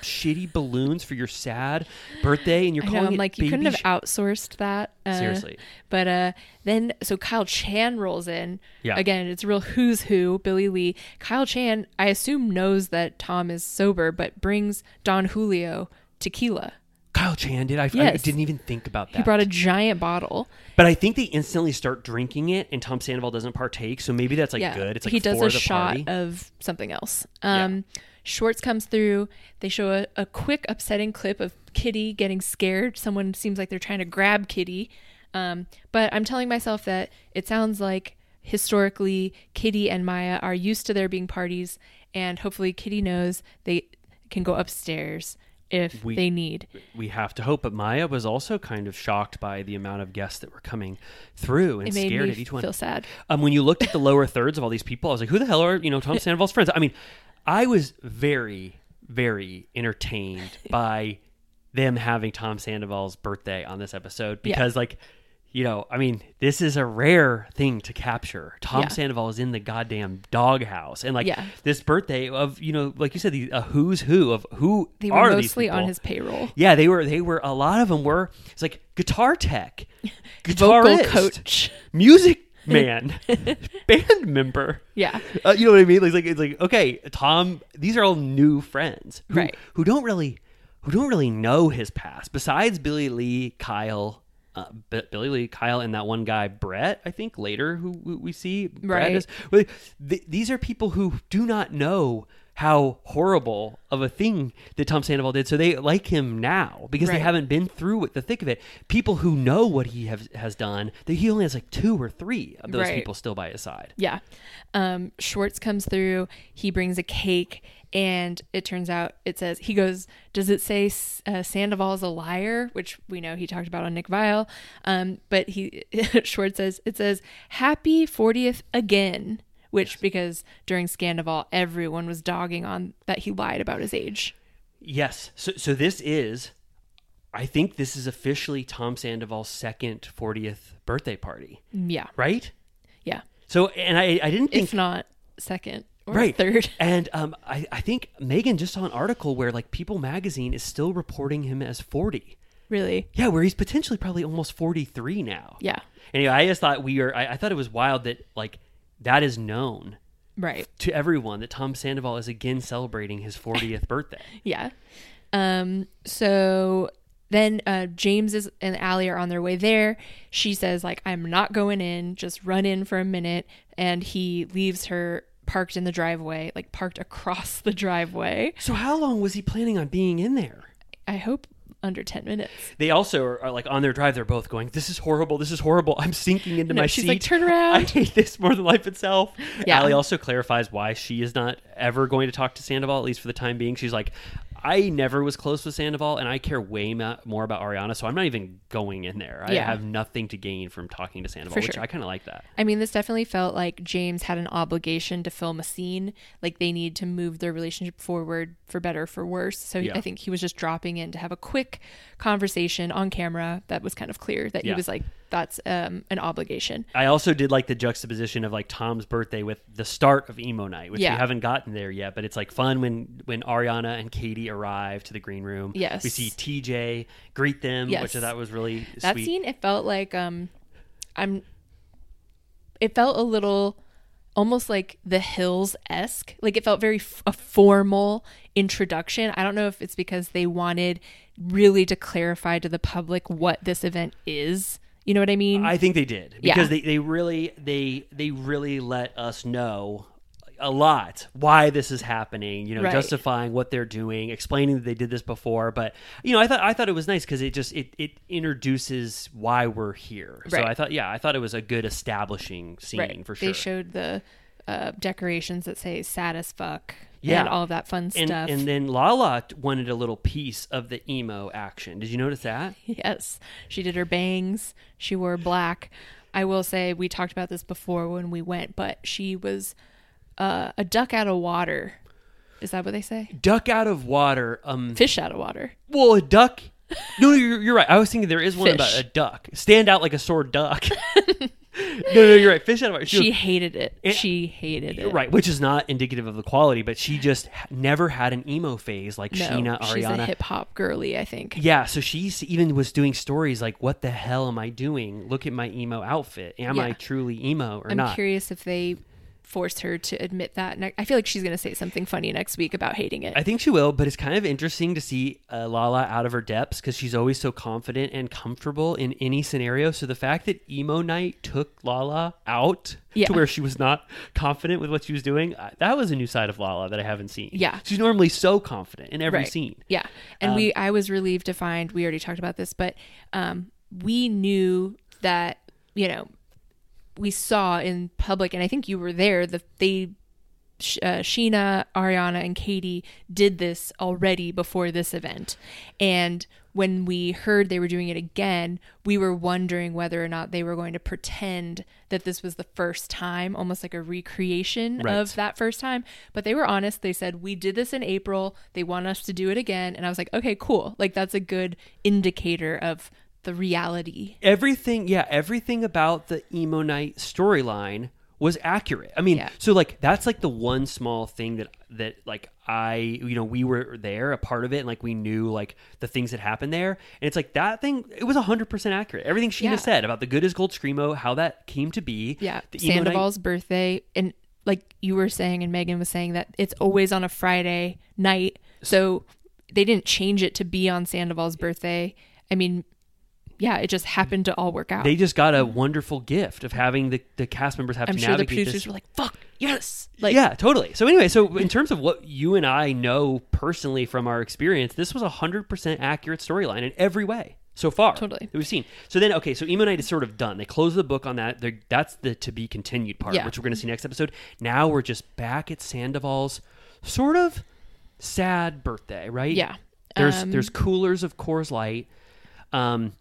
shitty balloons for your sad birthday, and you're I know, calling I'm it like, you couldn't have sh-" outsourced that. Uh, Seriously. But uh, then, so Kyle Chan rolls in. Yeah. Again, it's real who's who, Billie Lee. Kyle Chan, I assume, knows that Tom is sober, but brings Don Julio tequila. Kyle Chan did. I, I didn't even think about that. He brought a giant bottle. but I think they instantly start drinking it, and Tom Sandoval doesn't partake. So maybe that's like yeah. good. It's like he does a the shot party. of something else. Um, Schwartz comes through. They show a, a quick, upsetting clip of Kitty getting scared. Someone seems like they're trying to grab Kitty. Um, but I'm telling myself that it sounds like historically Kitty and Maya are used to there being parties, and hopefully Kitty knows they can go upstairs if We- they need. we have to hope. But Maya was also kind of shocked by the amount of guests that were coming through and It made scared me at each one. feel sad. Um, when you looked at the lower thirds of all these people, I was like, who the hell are you know Tom Sandoval's friends? I mean, I was very, very entertained by them having Tom Sandoval's birthday on this episode Yeah. because, like, you know, I mean, this is a rare thing to capture. Tom Yeah. Sandoval is in the goddamn doghouse, and like Yeah. this birthday of you know, like you said, the who's who of who They were mostly on his payroll. Yeah, they were. They were. A lot of them were. It's like guitar tech, Vocal guitarist, coach. music man, band member. Yeah. Uh, you know what I mean? Like, like it's like okay, Tom. These are all new friends, who, Right. Who don't really, who don't really know his past. Besides Billie Lee, Kyle, uh, B- Billie Lee, Kyle, and that one guy Brett. I think later who who we see. Brett Right. is- well, th- these are people who do not know how horrible of a thing that Tom Sandoval did. So they like him now because they haven't been through it, the thick of it. People who know what he have, has done, that he only has like two or three of those Right. people still by his side. Yeah. Um, Schwartz comes through. He brings a cake, and it turns out it says, he goes, Does it say uh, Sandoval is a liar? Which we know he talked about on Nick Viall. Um, but he, Schwartz says, It says, Happy 40th again. Which, because during Scandoval, everyone was dogging on that he lied about his age. Yes. So, so this is, I think this is officially Tom Sandoval's second 40th birthday party, Yeah. right? Yeah. So, and I, I didn't think If not second or right third. and um I, I think megan just saw an article where like people magazine is still reporting him as 40 Really? Yeah, where he's potentially probably almost 43 now. Yeah. Anyway, I just thought we are. I, I thought it was wild that like that is known Right. to everyone that Tom Sandoval is again celebrating his 40th birthday. Yeah. Um, so then uh, James is and Ally are on their way there. She says, like, I'm not going in, just run in for a minute. And he leaves her parked in the driveway, like parked across the driveway. So how long was he planning on being in there? I hope under 10 minutes. They also are, are like on their drive. They're both going. This is horrible. This is horrible. I'm sinking into No, my she's seat. like, "Turn around. I around." hate this more than life itself. Yeah. Ally also clarifies why she is not ever going to talk to Sandoval, at least for the time being. She's like, I never was close with Sandoval, and I care way ma- more about Ariana, so I'm not even going in there. I Yeah. have nothing to gain from talking to Sandoval, For which sure. I kind of like that. I mean, this definitely felt like James had an obligation to film a scene. Like they need to move their relationship forward for better or for worse. So Yeah. I think he was just dropping in to have a quick conversation on camera that was kind of clear that Yeah. he was like, that's um, an obligation. I also did like the juxtaposition of like Tom's birthday with the start of emo night, which Yeah. we haven't gotten there yet, but it's like fun when when Ariana and Katie arrive to the green room. Yes. we see TJ greet them, Yes. which I thought was really That sweet. scene, it felt like um, I'm. It felt a little, almost like The Hills esque. Like it felt very f- a formal introduction. I don't know if it's because they wanted really to clarify to the public what this event is. You know what I mean? I think they did Yeah. because they, they really they they really let us know a lot why this is happening. You know, Right. justifying what they're doing, explaining that they did this before. But you know, I thought I thought it was nice because it just it it introduces why we're here. So I thought yeah, I thought it was a good establishing scene right. for sure. They showed the uh, decorations that say "sad as fuck" Yeah. and all of that fun and, stuff. and then Lala wanted a little piece of the emo action. Did you notice that? Yes, she did her bangs. She wore black. I will say we talked about this before when we went, but she was uh, a duck out of water. Is that what they say? Duck out of water. Um, Fish out of water. well, a duck. No, you're, you're right. I was thinking there is one about a duck. Stand out like a sore duck. no, no, you're right. Fish out of water. She hated it. And- she hated it. right, which is not indicative of the quality, but she just never had an emo phase like No, Scheana, she's a hip hop girly, I think. yeah, so she even was doing stories like, "What the hell am I doing? Look at my emo outfit. Am I truly emo or not? I'm curious if they force her to admit that. Ne- I feel like she's going to say something funny next week about hating it. I think she will, but it's kind of interesting to see uh, Lala out of her depths because she's always so confident and comfortable in any scenario. So the fact that emo night took Lala out Yeah. to where she was not confident with what she was doing, uh, that was a new side of Lala that I haven't seen. Yeah. she's normally so confident in every Right. scene. Yeah. And Um, we I was relieved to find we already talked about this, but um we knew that, you know, we saw in public and I think you were there that they uh, Scheana, Ariana, and Katie did this already before this event. And when we heard they were doing it again, we were wondering whether or not they were going to pretend that this was the first time, almost like a recreation Right. of that first time. But they were honest. They said, We did this in April. They want us to do it again. And I was like, Okay, cool. Like, that's a good indicator of the reality. Everything, yeah, everything about the emo night storyline was accurate. I mean, Yeah. so like that's like the one small thing that that like I, you know, we were there, a part of it, and like we knew like the things that happened there, and it's like that thing. It was hundred percent accurate. Everything Scheana Yeah. said about the good is gold screamo, how that came to be. Yeah. the emo night- Sandoval's birthday. And like you were saying, and Megan was saying that it's always on a Friday night. So they didn't change it to be on Sandoval's birthday. I mean, yeah, it just happened to all work out. They just got a wonderful gift of having the, the cast members have I'm to sure the navigate producers this were like, fuck, yes. Like, yeah, totally. So anyway, so in terms of what you and I know personally from our experience, this was a hundred percent accurate storyline in every way so far. Totally. that we've seen. So then, okay, so Emo Night is sort of done. They close the book on that. They're, that's the to be continued part, Yeah. which we're going to see next episode. Now we're just back at Sandoval's sort of sad birthday, right? Yeah. There's Um, there's coolers of Coors Light. Um,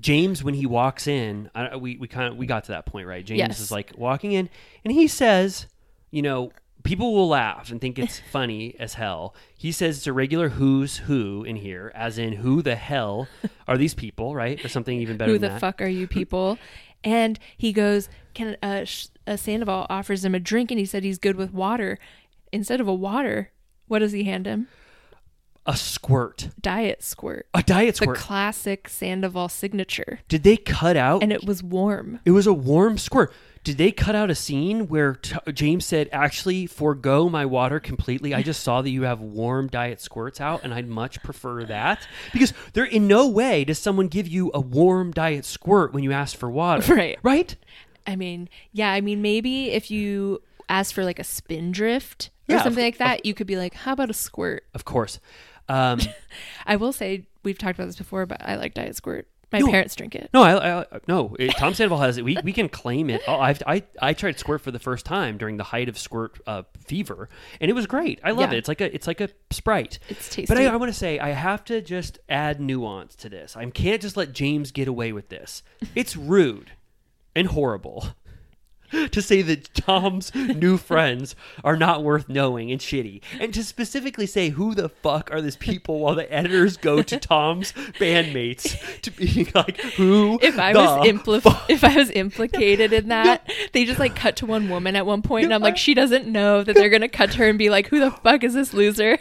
James, when he walks in, I, we we kind of we got to that point, right? James Yes. is like walking in, and he says, you know, people will laugh and think it's funny as hell. He says it's a regular who's who in here, as in who the hell are these people, right? Or something even better who the that. fuck are you people? and he goes, can uh, Sh- uh, Sandoval offers him a drink, and he said he's good with water. Instead of a water, what does he hand him? A squirt, Diet squirt. a diet squirt. The classic Sandoval signature. Did they cut out? And it was warm. It was a warm squirt. Did they cut out a scene where t- James said, "Actually, forego my water completely. I just saw that you have warm diet squirts out, and I'd much prefer that because there, in no way does someone give you a warm diet squirt when you ask for water, Right. Right? I mean, yeah, I mean, maybe if you ask for like a spindrift or Yeah, of- something like that, you could be like, how about a squirt? Of course. Um, I will say, we've talked about this before, but I like Diet Squirt. My No. parents drink it. no, I, I no. It, Tom Sandoval has it. We, we can claim it. Oh, I've, I I tried squirt for the first time during the height of squirt uh, fever, and it was great. I love Yeah. it. It's like a it's like a sprite. It's tasty. But I, I want to say I have to just add nuance to this. I can't just let James get away with this. It's rude and horrible to say that Tom's new friends are not worth knowing and shitty, and to specifically say who the fuck are these people while the editors go to Tom's bandmates to be like who. if I was impli- if I was implicated in that, they just like cut to one woman at one point, and I'm like, she doesn't know that they're gonna cut to her and be like, "Who the fuck is this loser?"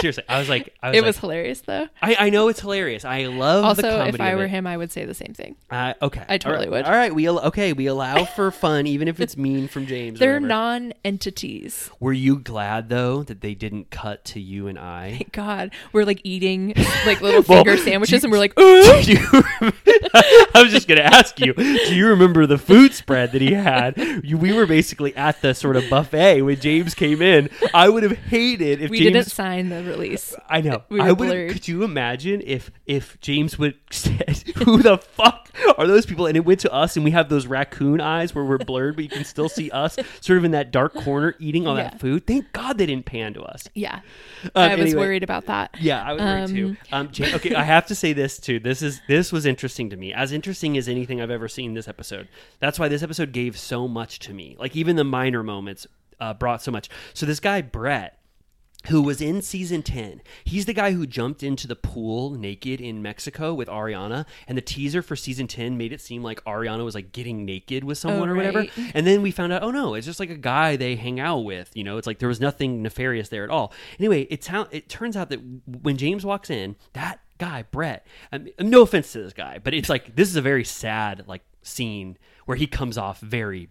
Seriously, I was like, I was it like, was hilarious though. I, I know it's hilarious. I love the Also, if I were him, I would say the same thing. Uh, okay, I totally All right. would. All right, we al- okay we allow for fun, even if it's mean from James. They're non-entities. Were you glad though that they didn't cut to you and I? Thank God, we're like eating like little Well, finger sandwiches, do- and we're like, "Ooh." You I was just going to ask you. Do you remember the food spread that he had? You, we were basically at the sort of buffet when James came in. I would have hated if we James. didn't sign the release. I know. we were I would. blurred. Could you imagine if if James would said, "Who the fuck are those people?" and it went to us, and we have those raccoon eyes where we're blurred, but you can still see us, sort of in that dark corner, eating all Yeah. that food. Thank God they didn't pan to us. Yeah, Um, I was anyway. worried about that. Yeah, I was worried too. Um, Ja- okay, I have to say this too. This is this was interesting to me, as interesting as anything I've ever seen this episode. That's why this episode gave so much to me. Like even the minor moments uh, brought so much. So this guy Brett. Who was in season 10? He's the guy who jumped into the pool naked in Mexico with Ariana. And the teaser for season 10 made it seem like Ariana was like getting naked with oh, someone Oh, or whatever. And then we found out, oh no, it's just like a guy they hang out with. You know, it's like there was nothing nefarious there at all. Anyway, how it turns out that when James walks in, that guy Brett. I mean, no offense to this guy, but it's like this is a very sad like scene where he comes off very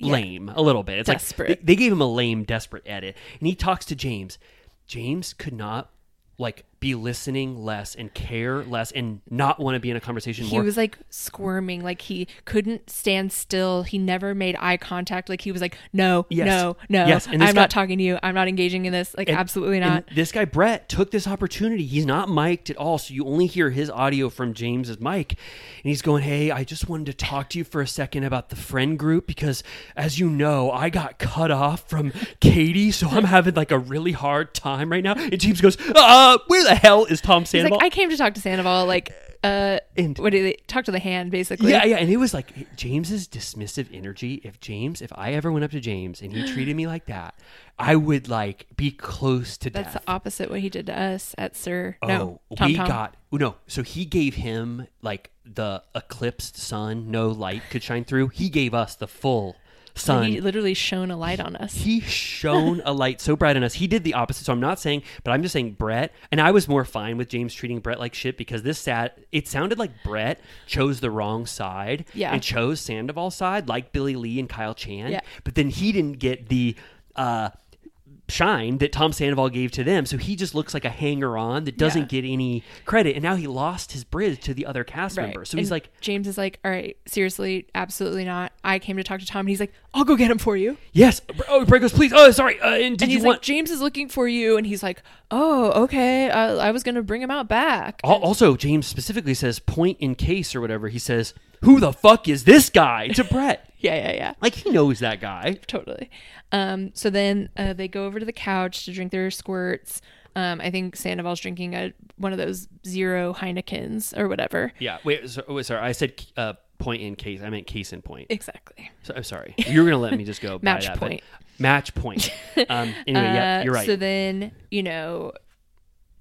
lame a little bit. It's Desperate. like they, they gave him a lame, desperate edit, and he talks to James. James could not like be listening less and care less and not want to be in a conversation He more. was like squirming, like he couldn't stand still. He never made eye contact. Like he was like, "No, Yes. no, no, Yes, I'm guy- not talking to you. I'm not engaging in this. Like And- absolutely and not." this guy Brett took this opportunity. He's not mic'd at all, so you only hear his audio from James's mic, and he's going, "Hey, I just wanted to talk to you for a second about the friend group because, as you know, I got cut off from Katie, so I'm having like a really hard time right now." And James goes, "Uh, where the hell is Tom He's Sandoval?" like, "I came to talk to Sandoval. Like, uh, And- what did they talk to the hand basically? Yeah, yeah, and it was like James's dismissive energy. If James, if I ever went up to James and he treated me like that, I would like be close to That's death. That's the opposite what he did to us at SUR. Oh, no, Tom we Tom. got no. So he gave him like the eclipsed sun, no light could shine through. He gave us the full sun. He literally shone a light on us. He shone a light so bright on us. He did the opposite. So I'm not saying, but I'm just saying Brett. And I was more fine with James treating Brett like shit because this sat. It sounded like Brett chose the wrong side Yeah. and chose Sandoval's side, like Billie Lee and Kyle Chan. Yeah. But then he didn't get the. uh shine that Tom Sandoval gave to them so he just looks like a hanger on that doesn't Yeah. get any credit and now he lost his bridge to the other cast Right. members so he's like James is like, all right, seriously, absolutely not. I came to talk to Tom, and he's like, I'll go get him for you. yes oh Brett goes please oh sorry uh, and did and you he's want like, James is looking for you, and he's like, oh, okay, uh, I was gonna bring him out back. Also, James specifically says point in case or whatever. He says, "Who the fuck is this guy?" to Brett. Yeah, yeah, yeah. Like he knows that guy. totally. Um, so then uh, they go over to the couch to drink their squirts. Um, I think Sandoval's drinking a one of those zero Heinekens or whatever. Yeah. Wait. So, wait sorry. I said uh, point in case. I meant case in point. Exactly. So, I'm sorry. You were gonna let me just go by Match that, point. Match point. Um, anyway, yeah, Uh, you're right. So then, you know,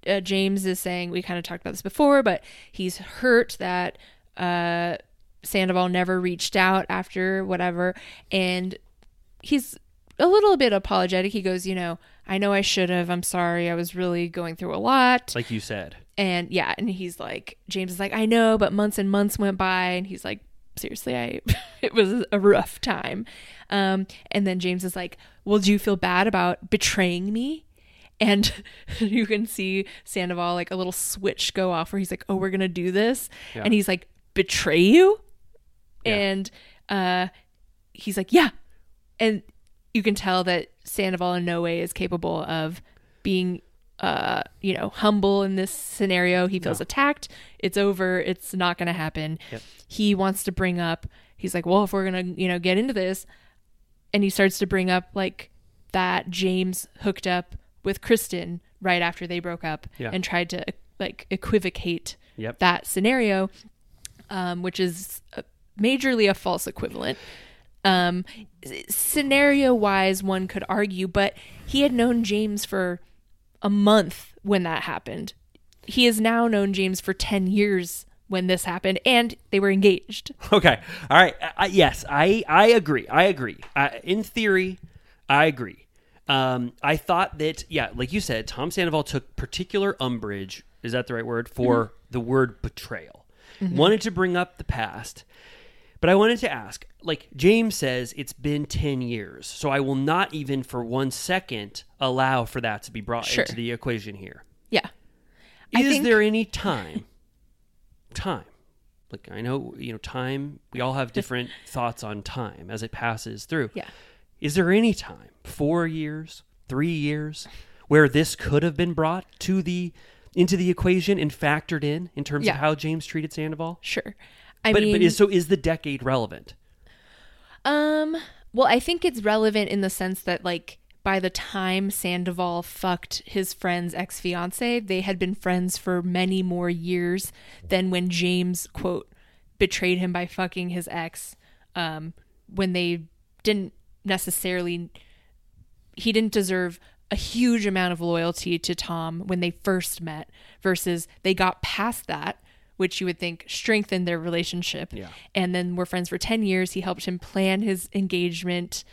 uh, James is saying, we kind of talked about this before, but he's hurt that uh, Sandoval never reached out after whatever. And he's a little bit apologetic. He goes, you know, I know I should have. I'm sorry. I was really going through a lot. Like you said. And yeah, and he's like, James is like, I know, but months and months went by, and he's like, seriously, I, it was a rough time. Um, and then James is like, well, do you feel bad about betraying me? And you can see Sandoval like a little switch go off where he's like, oh, we're gonna do this, Yeah. and he's like, betray you, Yeah. and uh, he's like, yeah, and you can tell that Sandoval in no way is capable of being uh you know humble in this scenario he feels No. attacked it's over it's not going to happen Yep. he wants to bring up he's like well if we're going to you know get into this and he starts to bring up like that James hooked up with Kristen right after they broke up Yeah. and tried to like equivocate Yep. that scenario um, which is uh, majorly a false equivalent. Um, scenario wise, one could argue, but he had known James for a month when that happened. He has now known James for 10 years when this happened, and they were engaged. Okay. All right. I, yes, I I agree. I agree. I, in theory, I agree. Um, I thought that yeah, like you said, Tom Sandoval took particular umbrage. Is that the right word for the word betrayal? Wanted to bring up the past, but I wanted to ask. Like James says, it's been ten years, so I will not even for one second allow for that to be brought Sure. into the equation here. Yeah. Is think- there any time? Time. Like I know, you know, time. We all have different thoughts on time as it passes through. Yeah. Is there any time, four years, three years, where this could have been brought to the into the equation and factored in in terms Yeah. of how James treated Sandoval? Sure. I but mean, but is, so is the decade relevant? Um, well, I think it's relevant in the sense that like by the time Sandoval fucked his friend's ex-fiance, they had been friends for many more years than when James quote betrayed him by fucking his ex um when they didn't necessarily he didn't deserve a huge amount of loyalty to Tom when they first met versus they got past that which you would think strengthened their relationship Yeah. and then were friends for 10 years he helped him plan his engagement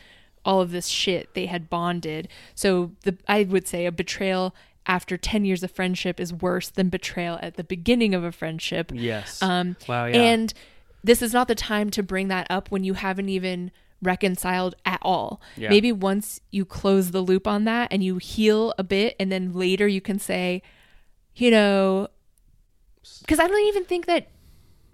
all of this shit they had bonded so the i would say a betrayal after 10 years of friendship is worse than betrayal at the beginning of a friendship Yes. um, Wow, yeah. And this is not the time to bring that up when you haven't even reconciled at all. Yeah. Maybe once you close the loop on that and you heal a bit, and then later you can say, you know, because I don't even think that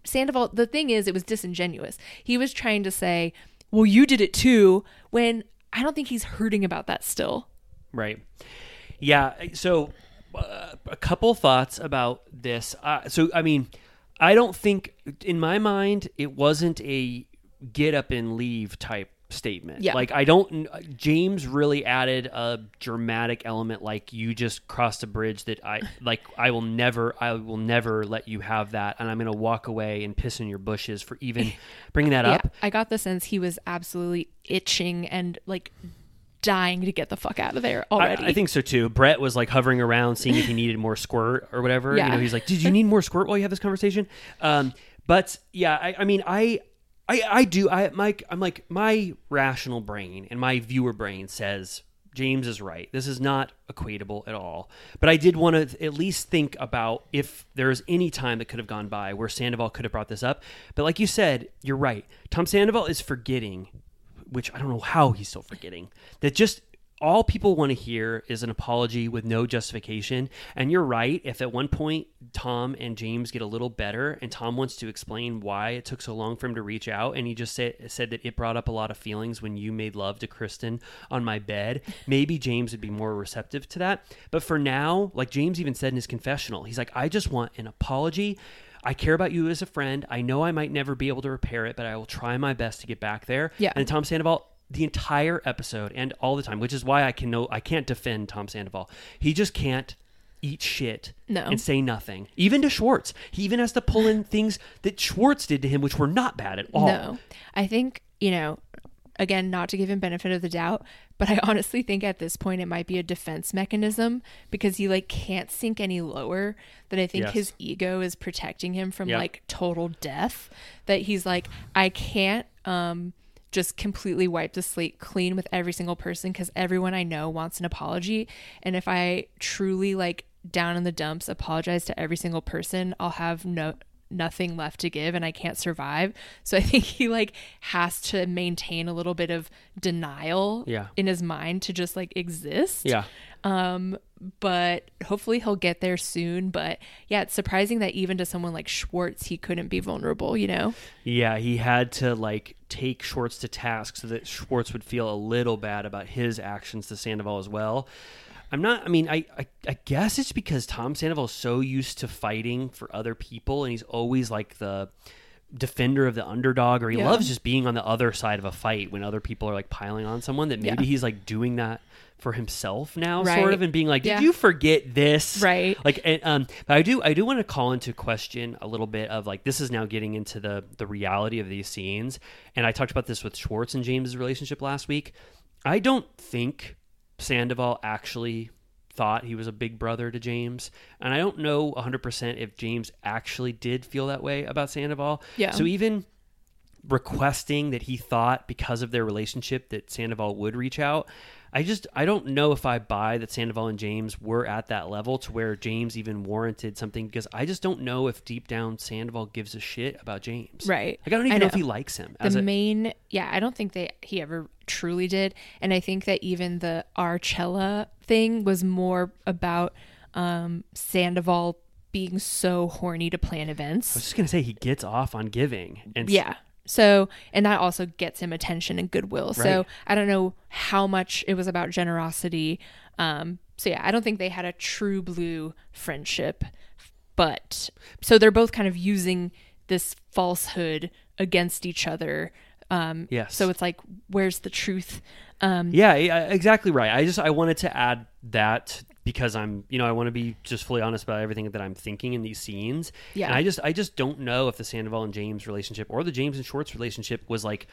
Sandoval, the thing is, it was disingenuous. He was trying to say, well, you did it too, when I don't think he's hurting about that still. Right. Yeah. So, uh, a couple thoughts about this. Uh, so, I mean, I don't think, in my mind, it wasn't a get up and leave type statement. Yeah. Like, I don't, James really added a dramatic element like you just crossed a bridge that I, like, I will never, I will never let you have that. And I'm going to walk away and piss in your bushes for even bringing that up. I got the sense he was absolutely itching and like dying to get the fuck out of there I, already. I think so too. Brett was like hovering around, seeing if he needed more squirt or whatever. Yeah. You know, he's like, "Did you need more squirt while you have this conversation?" Um, but yeah, I, I mean, I, I, I do. I, Mike, I'm like my rational brain and my viewer brain says James is right. This is not equatable at all. But I did want to at least think about if there's any time that could have gone by where Sandoval could have brought this up. But like you said, you're right. Tom Sandoval is forgetting which I don't know how he's still forgetting, that just all people want to hear is an apology with no justification. And you're right. If at one point Tom and James get a little better and Tom wants to explain why it took so long for him to reach out and he just said, said that it brought up a lot of feelings when you made love to Kristen on my bed, maybe James would be more receptive to that. But for now, like James even said in his confessional, he's like, I just want an apology. I care about you as a friend. I know I might never be able to repair it, but I will try my best to get back there. Yeah. And Tom Sandoval, the entire episode and all the time, which is why I can know I can't defend Tom Sandoval. He just can't eat shit No. and say nothing. Even to Schwartz. He even has to pull in things that Schwartz did to him, which were not bad at all. No, I think you know. Again, not to give him benefit of the doubt, but I honestly think at this point it might be a defense mechanism because he like can't sink any lower. That I think Yes. his ego is protecting him from Yep. like total death. That he's like, I can't um just completely wipe the slate clean with every single person because everyone I know wants an apology. And if I truly like down in the dumps apologize to every single person, I'll have no nothing left to give and I can't survive. So I think he like has to maintain a little bit of denial Yeah. in his mind to just like exist. Yeah. Um, but hopefully he'll get there soon. But yeah, it's surprising that even to someone like Schwartz, he couldn't be vulnerable, you know? Yeah, he had to like take Schwartz to task so that Schwartz would feel a little bad about his actions to Sandoval as well. I'm not. I mean, I, I I guess it's because Tom Sandoval is so used to fighting for other people, and he's always like the defender of the underdog, or he Yeah. loves just being on the other side of a fight when other people are like piling on someone. That maybe Yeah. he's like doing that for himself now, Right. sort of, and being like, "Did Yeah. you forget this?" Right. Like, and, um, but I do, I do want to call into question a little bit of like this is now getting into the the reality of these scenes, and I talked about this with Schwartz and James's relationship last week. I don't think Sandoval actually thought he was a big brother to James, and I don't know 100 percent if James actually did feel that way about Sandoval. Yeah. So even requesting that he thought because of their relationship that Sandoval would reach out. I just I don't know if I buy that Sandoval and James were at that level to where James even warranted something because I just don't know if deep down Sandoval gives a shit about James. Right. Like I don't even I know. if he likes him. The As a, main, yeah, I don't think they he ever truly did, and I think that even the Archella thing was more about um, Sandoval being so horny to plan events. I was just gonna say he gets off on giving and Yeah. So, and that also gets him attention and goodwill. So, I don't know how much it was about generosity. Um, so yeah, I don't think they had a true blue friendship, but so they're both kind of using this falsehood against each other. Um, Yes. So it's like, where's the truth? Um, Yeah, exactly right. I just I wanted to add that because I'm, you know, I want to be just fully honest about everything that I'm thinking in these scenes. Yeah. And I just I just don't know if the Sandoval and James relationship or the James and Schwartz relationship was like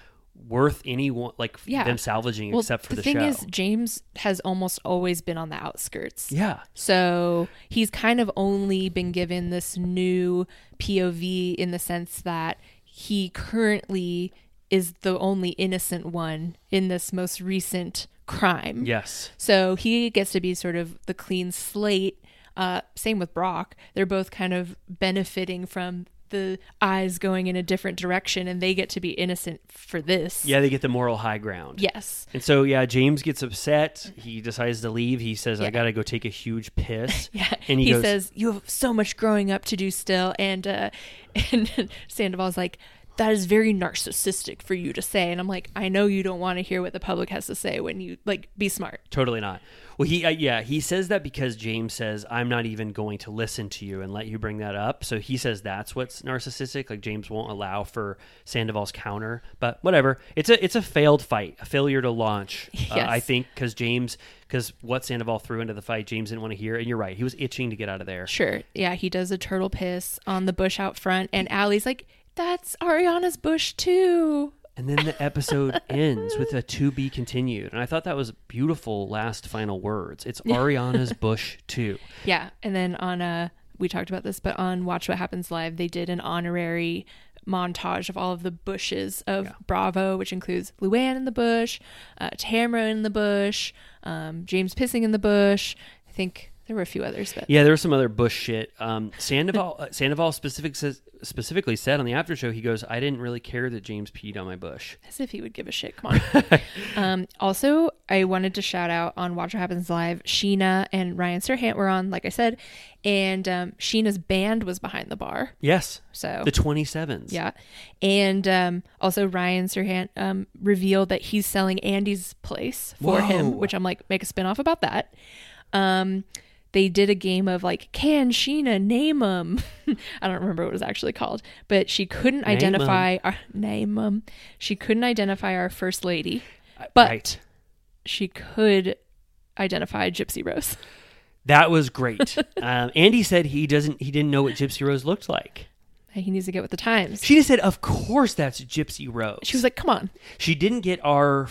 worth any one like Yeah. them salvaging well, except for the, thing show. is, James has almost always been on the outskirts. yeah. So he's kind of only been given this new POV in the sense that he currently is the only innocent one in this most recent crime. Yes. So he gets to be sort of the clean slate. Uh, same with Brock. They're both kind of benefiting from the eyes going in a different direction, and they get to be innocent for this. Yeah, they get the moral high ground. Yes. And so yeah, James gets upset. He decides to leave. He says, "I got to go take a huge piss." Yeah, And he, he, goes, says you have so much growing up to do still, and uh, and Sandoval's like that is very narcissistic for you to say, and I'm like I know you don't want to hear what the public has to say when you like be smart. Totally not. Well, he uh, yeah he says that because James says I'm not even going to listen to you and let you bring that up. So he says that's what's narcissistic. Like James won't allow for Sandoval's counter, but whatever. It's a it's a failed fight, a failure to launch. uh, Yes. I think because James because what Sandoval threw into the fight, James didn't want to hear. And you're right, he was itching to get out of there. Sure, yeah, he does a turtle piss on the bush out front, and Ally's like that's Ariana's bush too. And then the episode ends with a to be continued. And I thought that was beautiful last final words. It's Ariana's Bush too. Yeah, and then on uh we talked about this, but on Watch What Happens Live, they did an honorary montage of all of the bushes of Bravo, which includes Luann in the bush, uh, Tamara in the bush, um, James pissing in the bush. I think there were a few others, but Yeah, there was some other Bush shit. Um, Sandoval, uh, Sandoval specific says, specifically said on the after show, he goes, "I didn't really care that James peed on my bush." as if he would give a shit. Come on. um, also, I wanted to shout out on Watch What Happens Live. Scheana and Ryan Serhant were on, like I said, and um, Scheana's band was behind the bar. Yes, So the twenty sevens. Yeah. And um, also, Ryan Serhant um, revealed that he's selling Andy's place for Whoa. him, which I'm like, make a spinoff about that. Um, they did a game of like, can Scheana name them? I don't remember what it was actually called, but she couldn't Name 'em. identify our name 'em. She couldn't identify our first lady, but right. she could identify Gypsy Rose. That was great. um, Andy said he doesn't, he didn't know what Gypsy Rose looked like. He needs to get with the times. She just said, "Of course, that's Gypsy Rose." She was like, come on. she didn't get our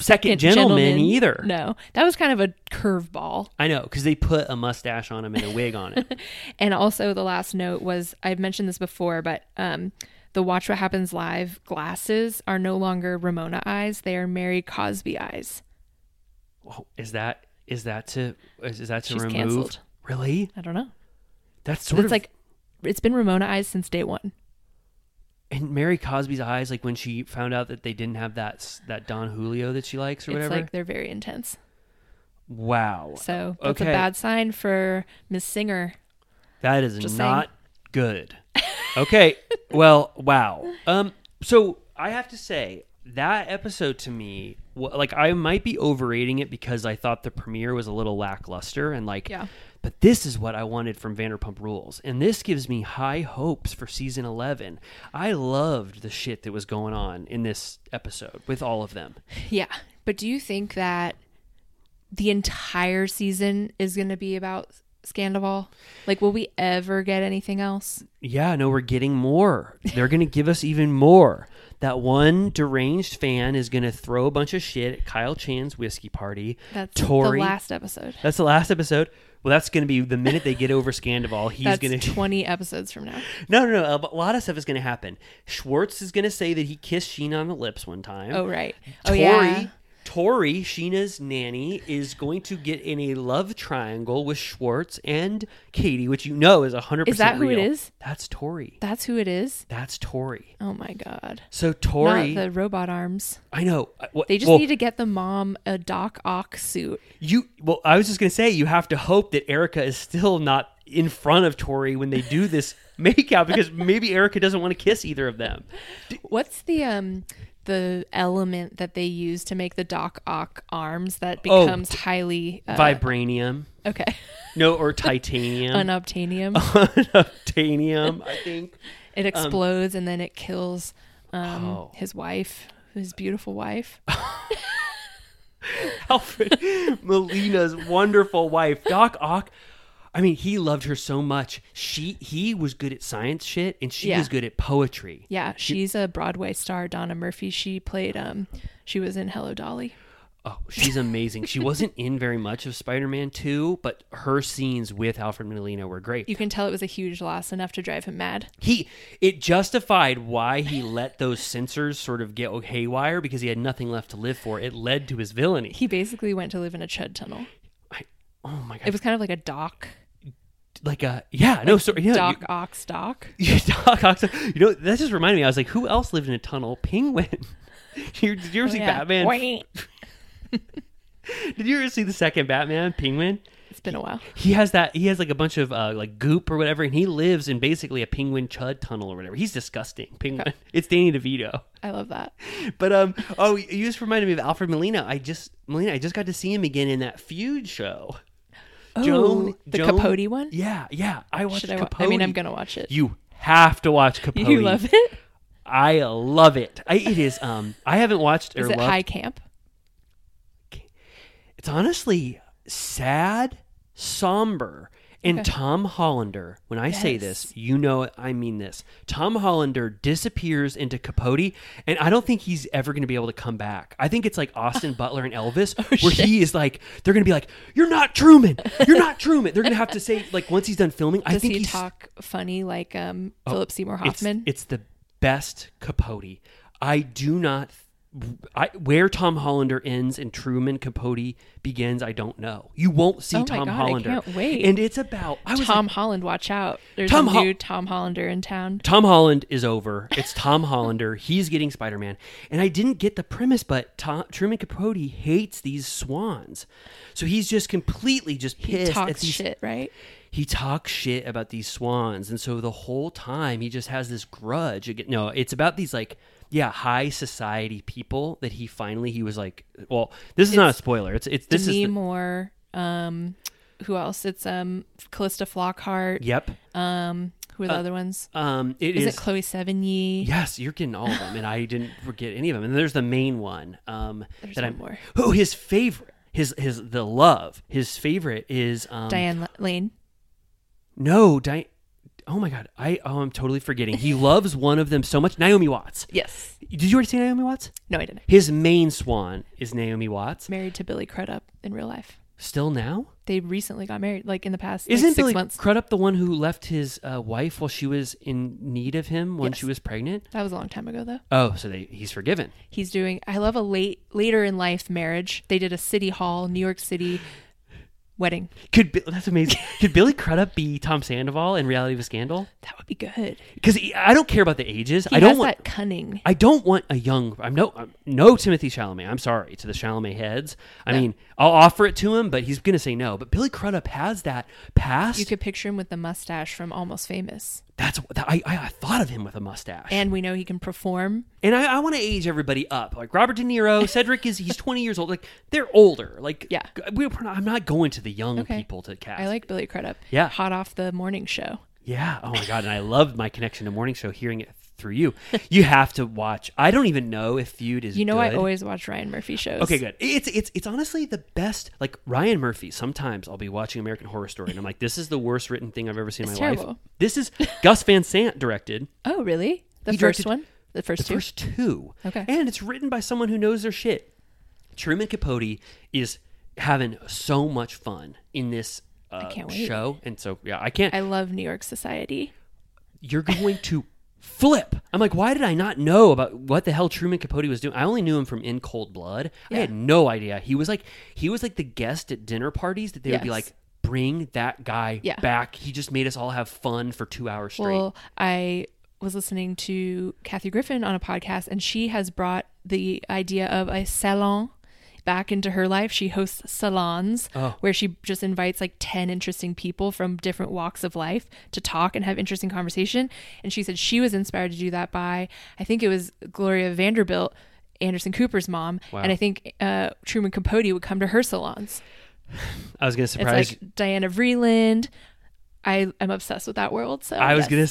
second gentleman, either. No, that was kind of a curveball. I know because they put a mustache on him and a wig on it. And also, the last note was I've mentioned this before, but um, the Watch What Happens Live glasses are no longer Ramona eyes; they are Mary Cosby eyes. Oh, is that is that to is, is that to She's remove? canceled. Really? I don't know. That's sort it's of like it's been Ramona eyes since day one. And Mary Cosby's eyes, like when she found out that they didn't have that that Don Julio that she likes or It's whatever. like they're very intense. wow, So that's Okay. a bad sign for Miss Singer. that is Just not good. okay, well, wow. Um, so I have to say that episode to me, like I might be overrating it because I thought the premiere was a little lackluster and like Yeah. But this is what I wanted from Vanderpump Rules. And this gives me high hopes for season 11. I loved the shit that was going on in this episode with all of them. Yeah. But do you think that the entire season is going to be about Scandoval? Like, will we ever get anything else? Yeah, no, we're getting more. They're going to give us even more. That one deranged fan is going to throw a bunch of shit at Kyle Chan's whiskey party. That's Tori. the last episode. That's the last episode. Well, that's going to be the minute they get over Scandoval. He's going to 20 episodes from now. no, no, no. Uh, a lot of stuff is going to happen. Schwartz is going to say that he kissed Scheana on the lips one time. Oh, right. Oh, Tori, yeah. Tori, Scheana's nanny, is going to get in a love triangle with Schwartz and Katie, which you know is hundred percent. Is that who it real. is? That's Tori. That's who it is? That's Tori. Oh, my God. So Tori, Not the robot arms. I know. I- what- They just well, need to get the mom a Doc Ock suit. You well, I was just gonna say you have to hope that Erica is still not in front of Tori when they do this makeout because maybe Erica doesn't want to kiss either of them. What's the um the element that they use to make the Doc Ock arms that Oh, becomes highly uh, Vibranium, okay no, or titanium, unobtainium? unobtainium. I think. It explodes and then it kills um, Oh. his wife, his beautiful wife. Alfred Molina's wonderful wife, Doc Ock. I mean, he loved her so much. She he was good at science shit, and she Yeah. was good at poetry. Yeah, she's a Broadway star, Donna Murphy. She played um she was in Hello Dolly. Oh, she's amazing. she wasn't in very much of Spider-Man 2, but her scenes with Alfred Molina were great. You can tell it was a huge loss enough to drive him mad. He it justified why he let those censors sort of get haywire because he had nothing left to live for. It led to his villainy. He basically went to live in a chud tunnel. I, oh my god! It was kind of like a doc, like a yeah, no, sorry, yeah, Doc Ock's doc. You, Doc Ock. You know that just reminded me. I was like, who else lived in a tunnel? Penguin. you, did you ever Oh, see yeah. Batman? Wait. Did you ever see the second Batman? Penguin. It's been a while. He has that. He has like a bunch of uh, like goop or whatever, and he lives in basically a penguin chud tunnel or whatever. He's disgusting. Penguin. It's Danny DeVito. I love that. But um, oh, you just reminded me of Alfred Molina. I just Molina. I just got to see him again in that feud show. Oh, Joan- the Joan- Capote one. Yeah, yeah. I watched Should I, wa- Capote. I mean, I'm gonna watch it. You have to watch Capote. You love it? I love it. I, it is. Um, I haven't watched or Is it loved. high camp? It's honestly sad, somber. And Okay. Tom Hollander, when I say this, you know I mean this. Tom Hollander disappears into Capote, and I don't think he's ever going to be able to come back. I think it's like Austin Butler and Elvis, where he is like, they're going to be like, "You're not Truman, you're not Truman." They're going to have to say like once he's done filming. I Does think he he's talk funny like um, Oh, Philip Seymour it's- Hoffman? It's, the best Capote. I do not. I, where Tom Hollander ends and Truman Capote begins, I don't know. You won't see Oh my Tom God, I Hollander. can't wait. And it's about I was Tom like, Holland, watch out! There's Tom a Hol- new Tom Hollander in town. Tom Holland is over. It's Tom Hollander. He's getting Spider Man. And I didn't get the premise, but Tom, Truman Capote hates these swans. So he's just completely just He pissed at talks these shit, right? he talks shit about these swans and so the whole time he just has this grudge no it's about these like yeah high society people that he finally he was like well this is not a spoiler it's it's this Demi is the, Moore. Um, who else? It's um Calista Flockhart. yep Um, who are the Uh, other ones? um it Is is, it Chloe Sevigny? yes you're getting all of them and i didn't forget any of them and there's the main one um There's that i'm more. oh his favorite his his the love his favorite is um Diane Lane. no Di- oh my god i oh i'm totally forgetting he loves one of them so much naomi watts Yes. did you already see naomi watts No, I didn't. His main swan is Naomi Watts. Married to Billy Crudup in real life. Still now? they recently got married, like in the past Isn't six Billy months. Crudup the one who left his uh, wife while she was in need of him when Yes. she was pregnant? That was a long time ago, though. Oh, so they, he's forgiven. He's doing. I love a late, later in life marriage. They did a city hall, New York City wedding. Could Bi- that's amazing? Could Billy Crudup be Tom Sandoval in Reality of a Scandal? That would be good. Because I don't care about the ages. He I don't has want. that cunning. I don't want a young. I'm no. I'm no Timothée Chalamet. I'm sorry to the Chalamet heads. I mean, I'll offer it to him, but he's gonna say no. But Billy Crudup has that past. You could picture him with the mustache from Almost Famous, that's that, I, I I thought of him with a mustache. and we know he can perform. And I, I want to age everybody up. Like Robert De Niro, Cedric is he's 20 years old. Like they're older. Like Yeah. we, I'm not going to the young Okay. people to cast. I like Billy Crudup. Yeah. hot off the morning show. Yeah. Oh my god. And I loved my connection to morning show, hearing it through you. You have to watch. I don't even know if Feud is. You know, I always watch Ryan Murphy shows. Okay, good. It's it's it's honestly the best. Like Ryan Murphy. Sometimes I'll be watching American Horror Story, and I'm like, this is the worst written thing I've ever seen in It's my life. This is Gus Van Sant directed. Oh, really? The He first one? The first the two? first two. Okay. And it's written by someone who knows their shit. Truman Capote is having so much fun in this uh, can't wait. show, and so yeah, I can't. I love New York Society. you're going to flip. I'm like, why did I not know about what the hell Truman Capote was doing? I only knew him from In Cold Blood. I had no idea. He was like he was like the guest at dinner parties that they would be like, bring that guy Yeah. back. He just made us all have fun for two hours straight. Well, I was listening to Kathy Griffin on a podcast, and she has brought the idea of a salon back into her life. She hosts salons Oh. where she just invites like 10 interesting people from different walks of life to talk and have interesting conversation. And she said she was inspired to do that by, I think it was Gloria Vanderbilt, Anderson Cooper's mom. Wow. And I think uh, Truman Capote would come to her salons. I was gonna It's surprise. like Diana Vreeland. I, I'm obsessed with that world. So I was gonna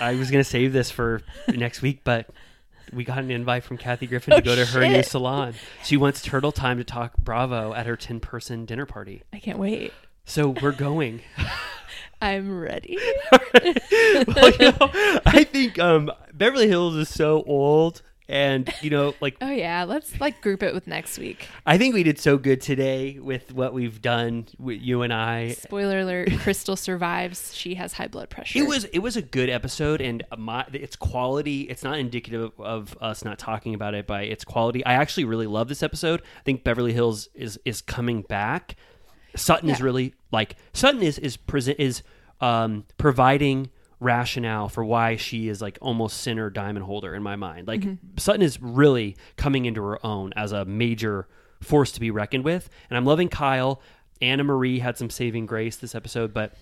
I was gonna save this for next week, but we got an invite from Kathy Griffin to Oh, go to her new salon. She wants Turtle Time to talk Bravo at her ten person dinner party. I can't wait. So we're going. I'm ready. well, you know, I think um, Beverly Hills is so old, and you know, like Oh yeah, let's like group it with next week. I think we did so good today with what we've done with you and I. Spoiler alert: Crystal survives. She has high blood pressure. It was it was a good episode, and my its quality. It's not indicative of us not talking about it by its quality. I actually really love this episode. I think Beverly Hills is is coming back. Sutton is really like Sutton is is present is um, providing rationale for why she is like almost sinner diamond holder in my mind. Like mm-hmm. Sutton is really coming into her own as a major force to be reckoned with, and I'm loving Kyle. Annemarie had some saving grace this episode, but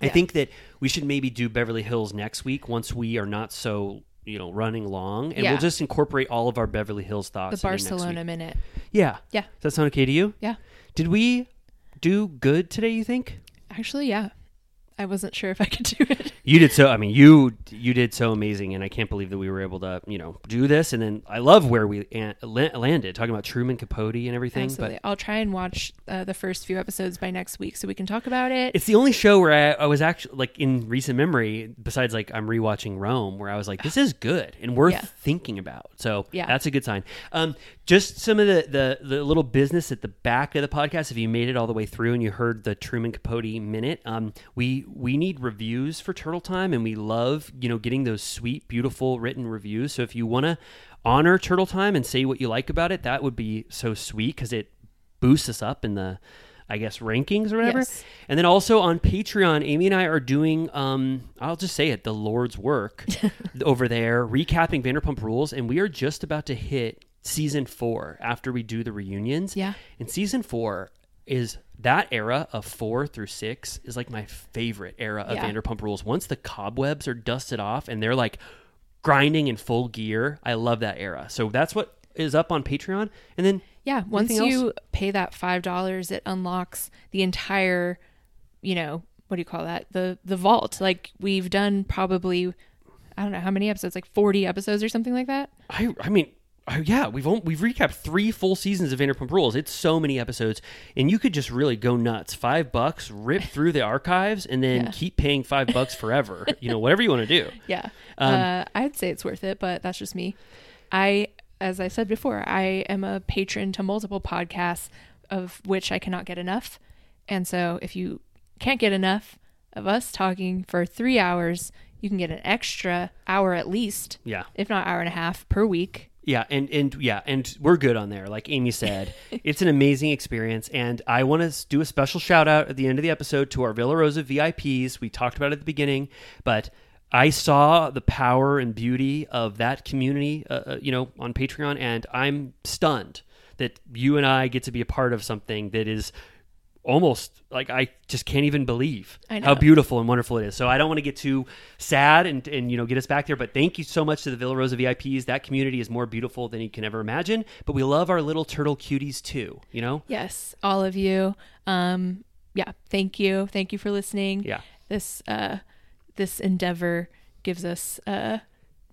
I think that we should maybe do Beverly Hills next week once we are not so you know running long, and Yeah. we'll just incorporate all of our Beverly Hills the thoughts. next Barcelona minute. Yeah, Yeah, Does that sound okay to you? yeah. Did we do good today? You think? Actually, yeah. I wasn't sure if I could do it. You did so. I mean, you you did so amazing, and I can't believe that we were able to, you know, do this. And then I love where we an- la- landed, talking about Truman Capote and everything. Absolutely. But I'll try and watch uh, the first few episodes by next week so we can talk about it. it's the only show where I, I was actually like in recent memory, besides like I'm rewatching Rome, where I was like, this is good and worth Yeah. thinking about. So Yeah. that's a good sign. Um, just some of the, the the little business at the back of the podcast. If you made it all the way through and you heard the Truman Capote minute, um, we we need reviews for Turtle Time, and we love you know getting those sweet, beautiful written reviews. So if you want to honor Turtle Time and say what you like about it, that would be so sweet because it boosts us up in the I guess rankings or whatever. Yes. And then also on Patreon, Amy and I are doing um I'll just say it, the Lord's work over there, recapping Vanderpump Rules, and we are just about to hit season four after we do the reunions. Yeah. And season four is that era of four through six is like my favorite era of Yeah. Vanderpump Rules. Once the cobwebs are dusted off and they're like grinding in full gear, I love that era. So that's what is up on Patreon. And then yeah, once you else? pay that $5, it unlocks the entire, you know, what do you call that? The the vault. Like we've done probably I don't know how many episodes, like 40 episodes or something like that. I I mean, uh, yeah, we've on- we've recapped three full seasons of Vanderpump Rules. It's so many episodes, and you could just really go nuts. Five bucks, rip through the archives, and then Yeah. keep paying five bucks forever. you know, whatever you want to do. Yeah. Um, uh, I'd say it's worth it, but that's just me. I, as I said before, I am a patron to multiple podcasts, of which I cannot get enough. And so if you can't get enough of us talking for three hours, you can get an extra hour at least, Yeah. if not hour and a half per week. Yeah, and and yeah, and we're good on there. Like Amy said, it's an amazing experience, and I want to do a special shout out at the end of the episode to our Villa Rosa VIPs. We talked about it at the beginning, but I saw the power and beauty of that community, uh, uh, you know, on Patreon, and I'm stunned that you and I get to be a part of something that is almost like I just can't even believe how beautiful and wonderful it is. So I don't want to get too sad and, and you know get us back there, but thank you so much to the Villa Rosa VIPs. That community is more beautiful than you can ever imagine. But we love our little turtle cuties too. You know? Yes, all of you. Um, yeah, thank you. Thank you for listening. Yeah. This uh this endeavor gives us uh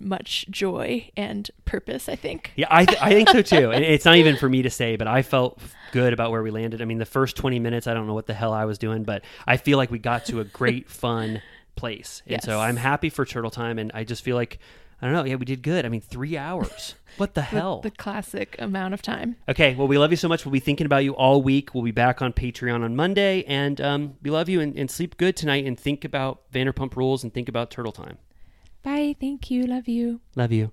much joy and purpose, I think. Yeah, I, th- I think so too. And it's not even for me to say, but I felt good about where we landed. I mean, the first 20 minutes, I don't know what the hell I was doing, but I feel like we got to a great, fun place. And so I'm happy for Turtle Time. And I just feel like, I don't know, yeah, we did good. I mean, three hours. What the The- hell? The, classic amount of time. Okay, well, we love you so much. We'll be thinking about you all week. We'll be back on Patreon on Monday. And um, we love you and, and sleep good tonight and think about Vanderpump Rules and think about Turtle Time. Bye. Thank you. Love you. Love you.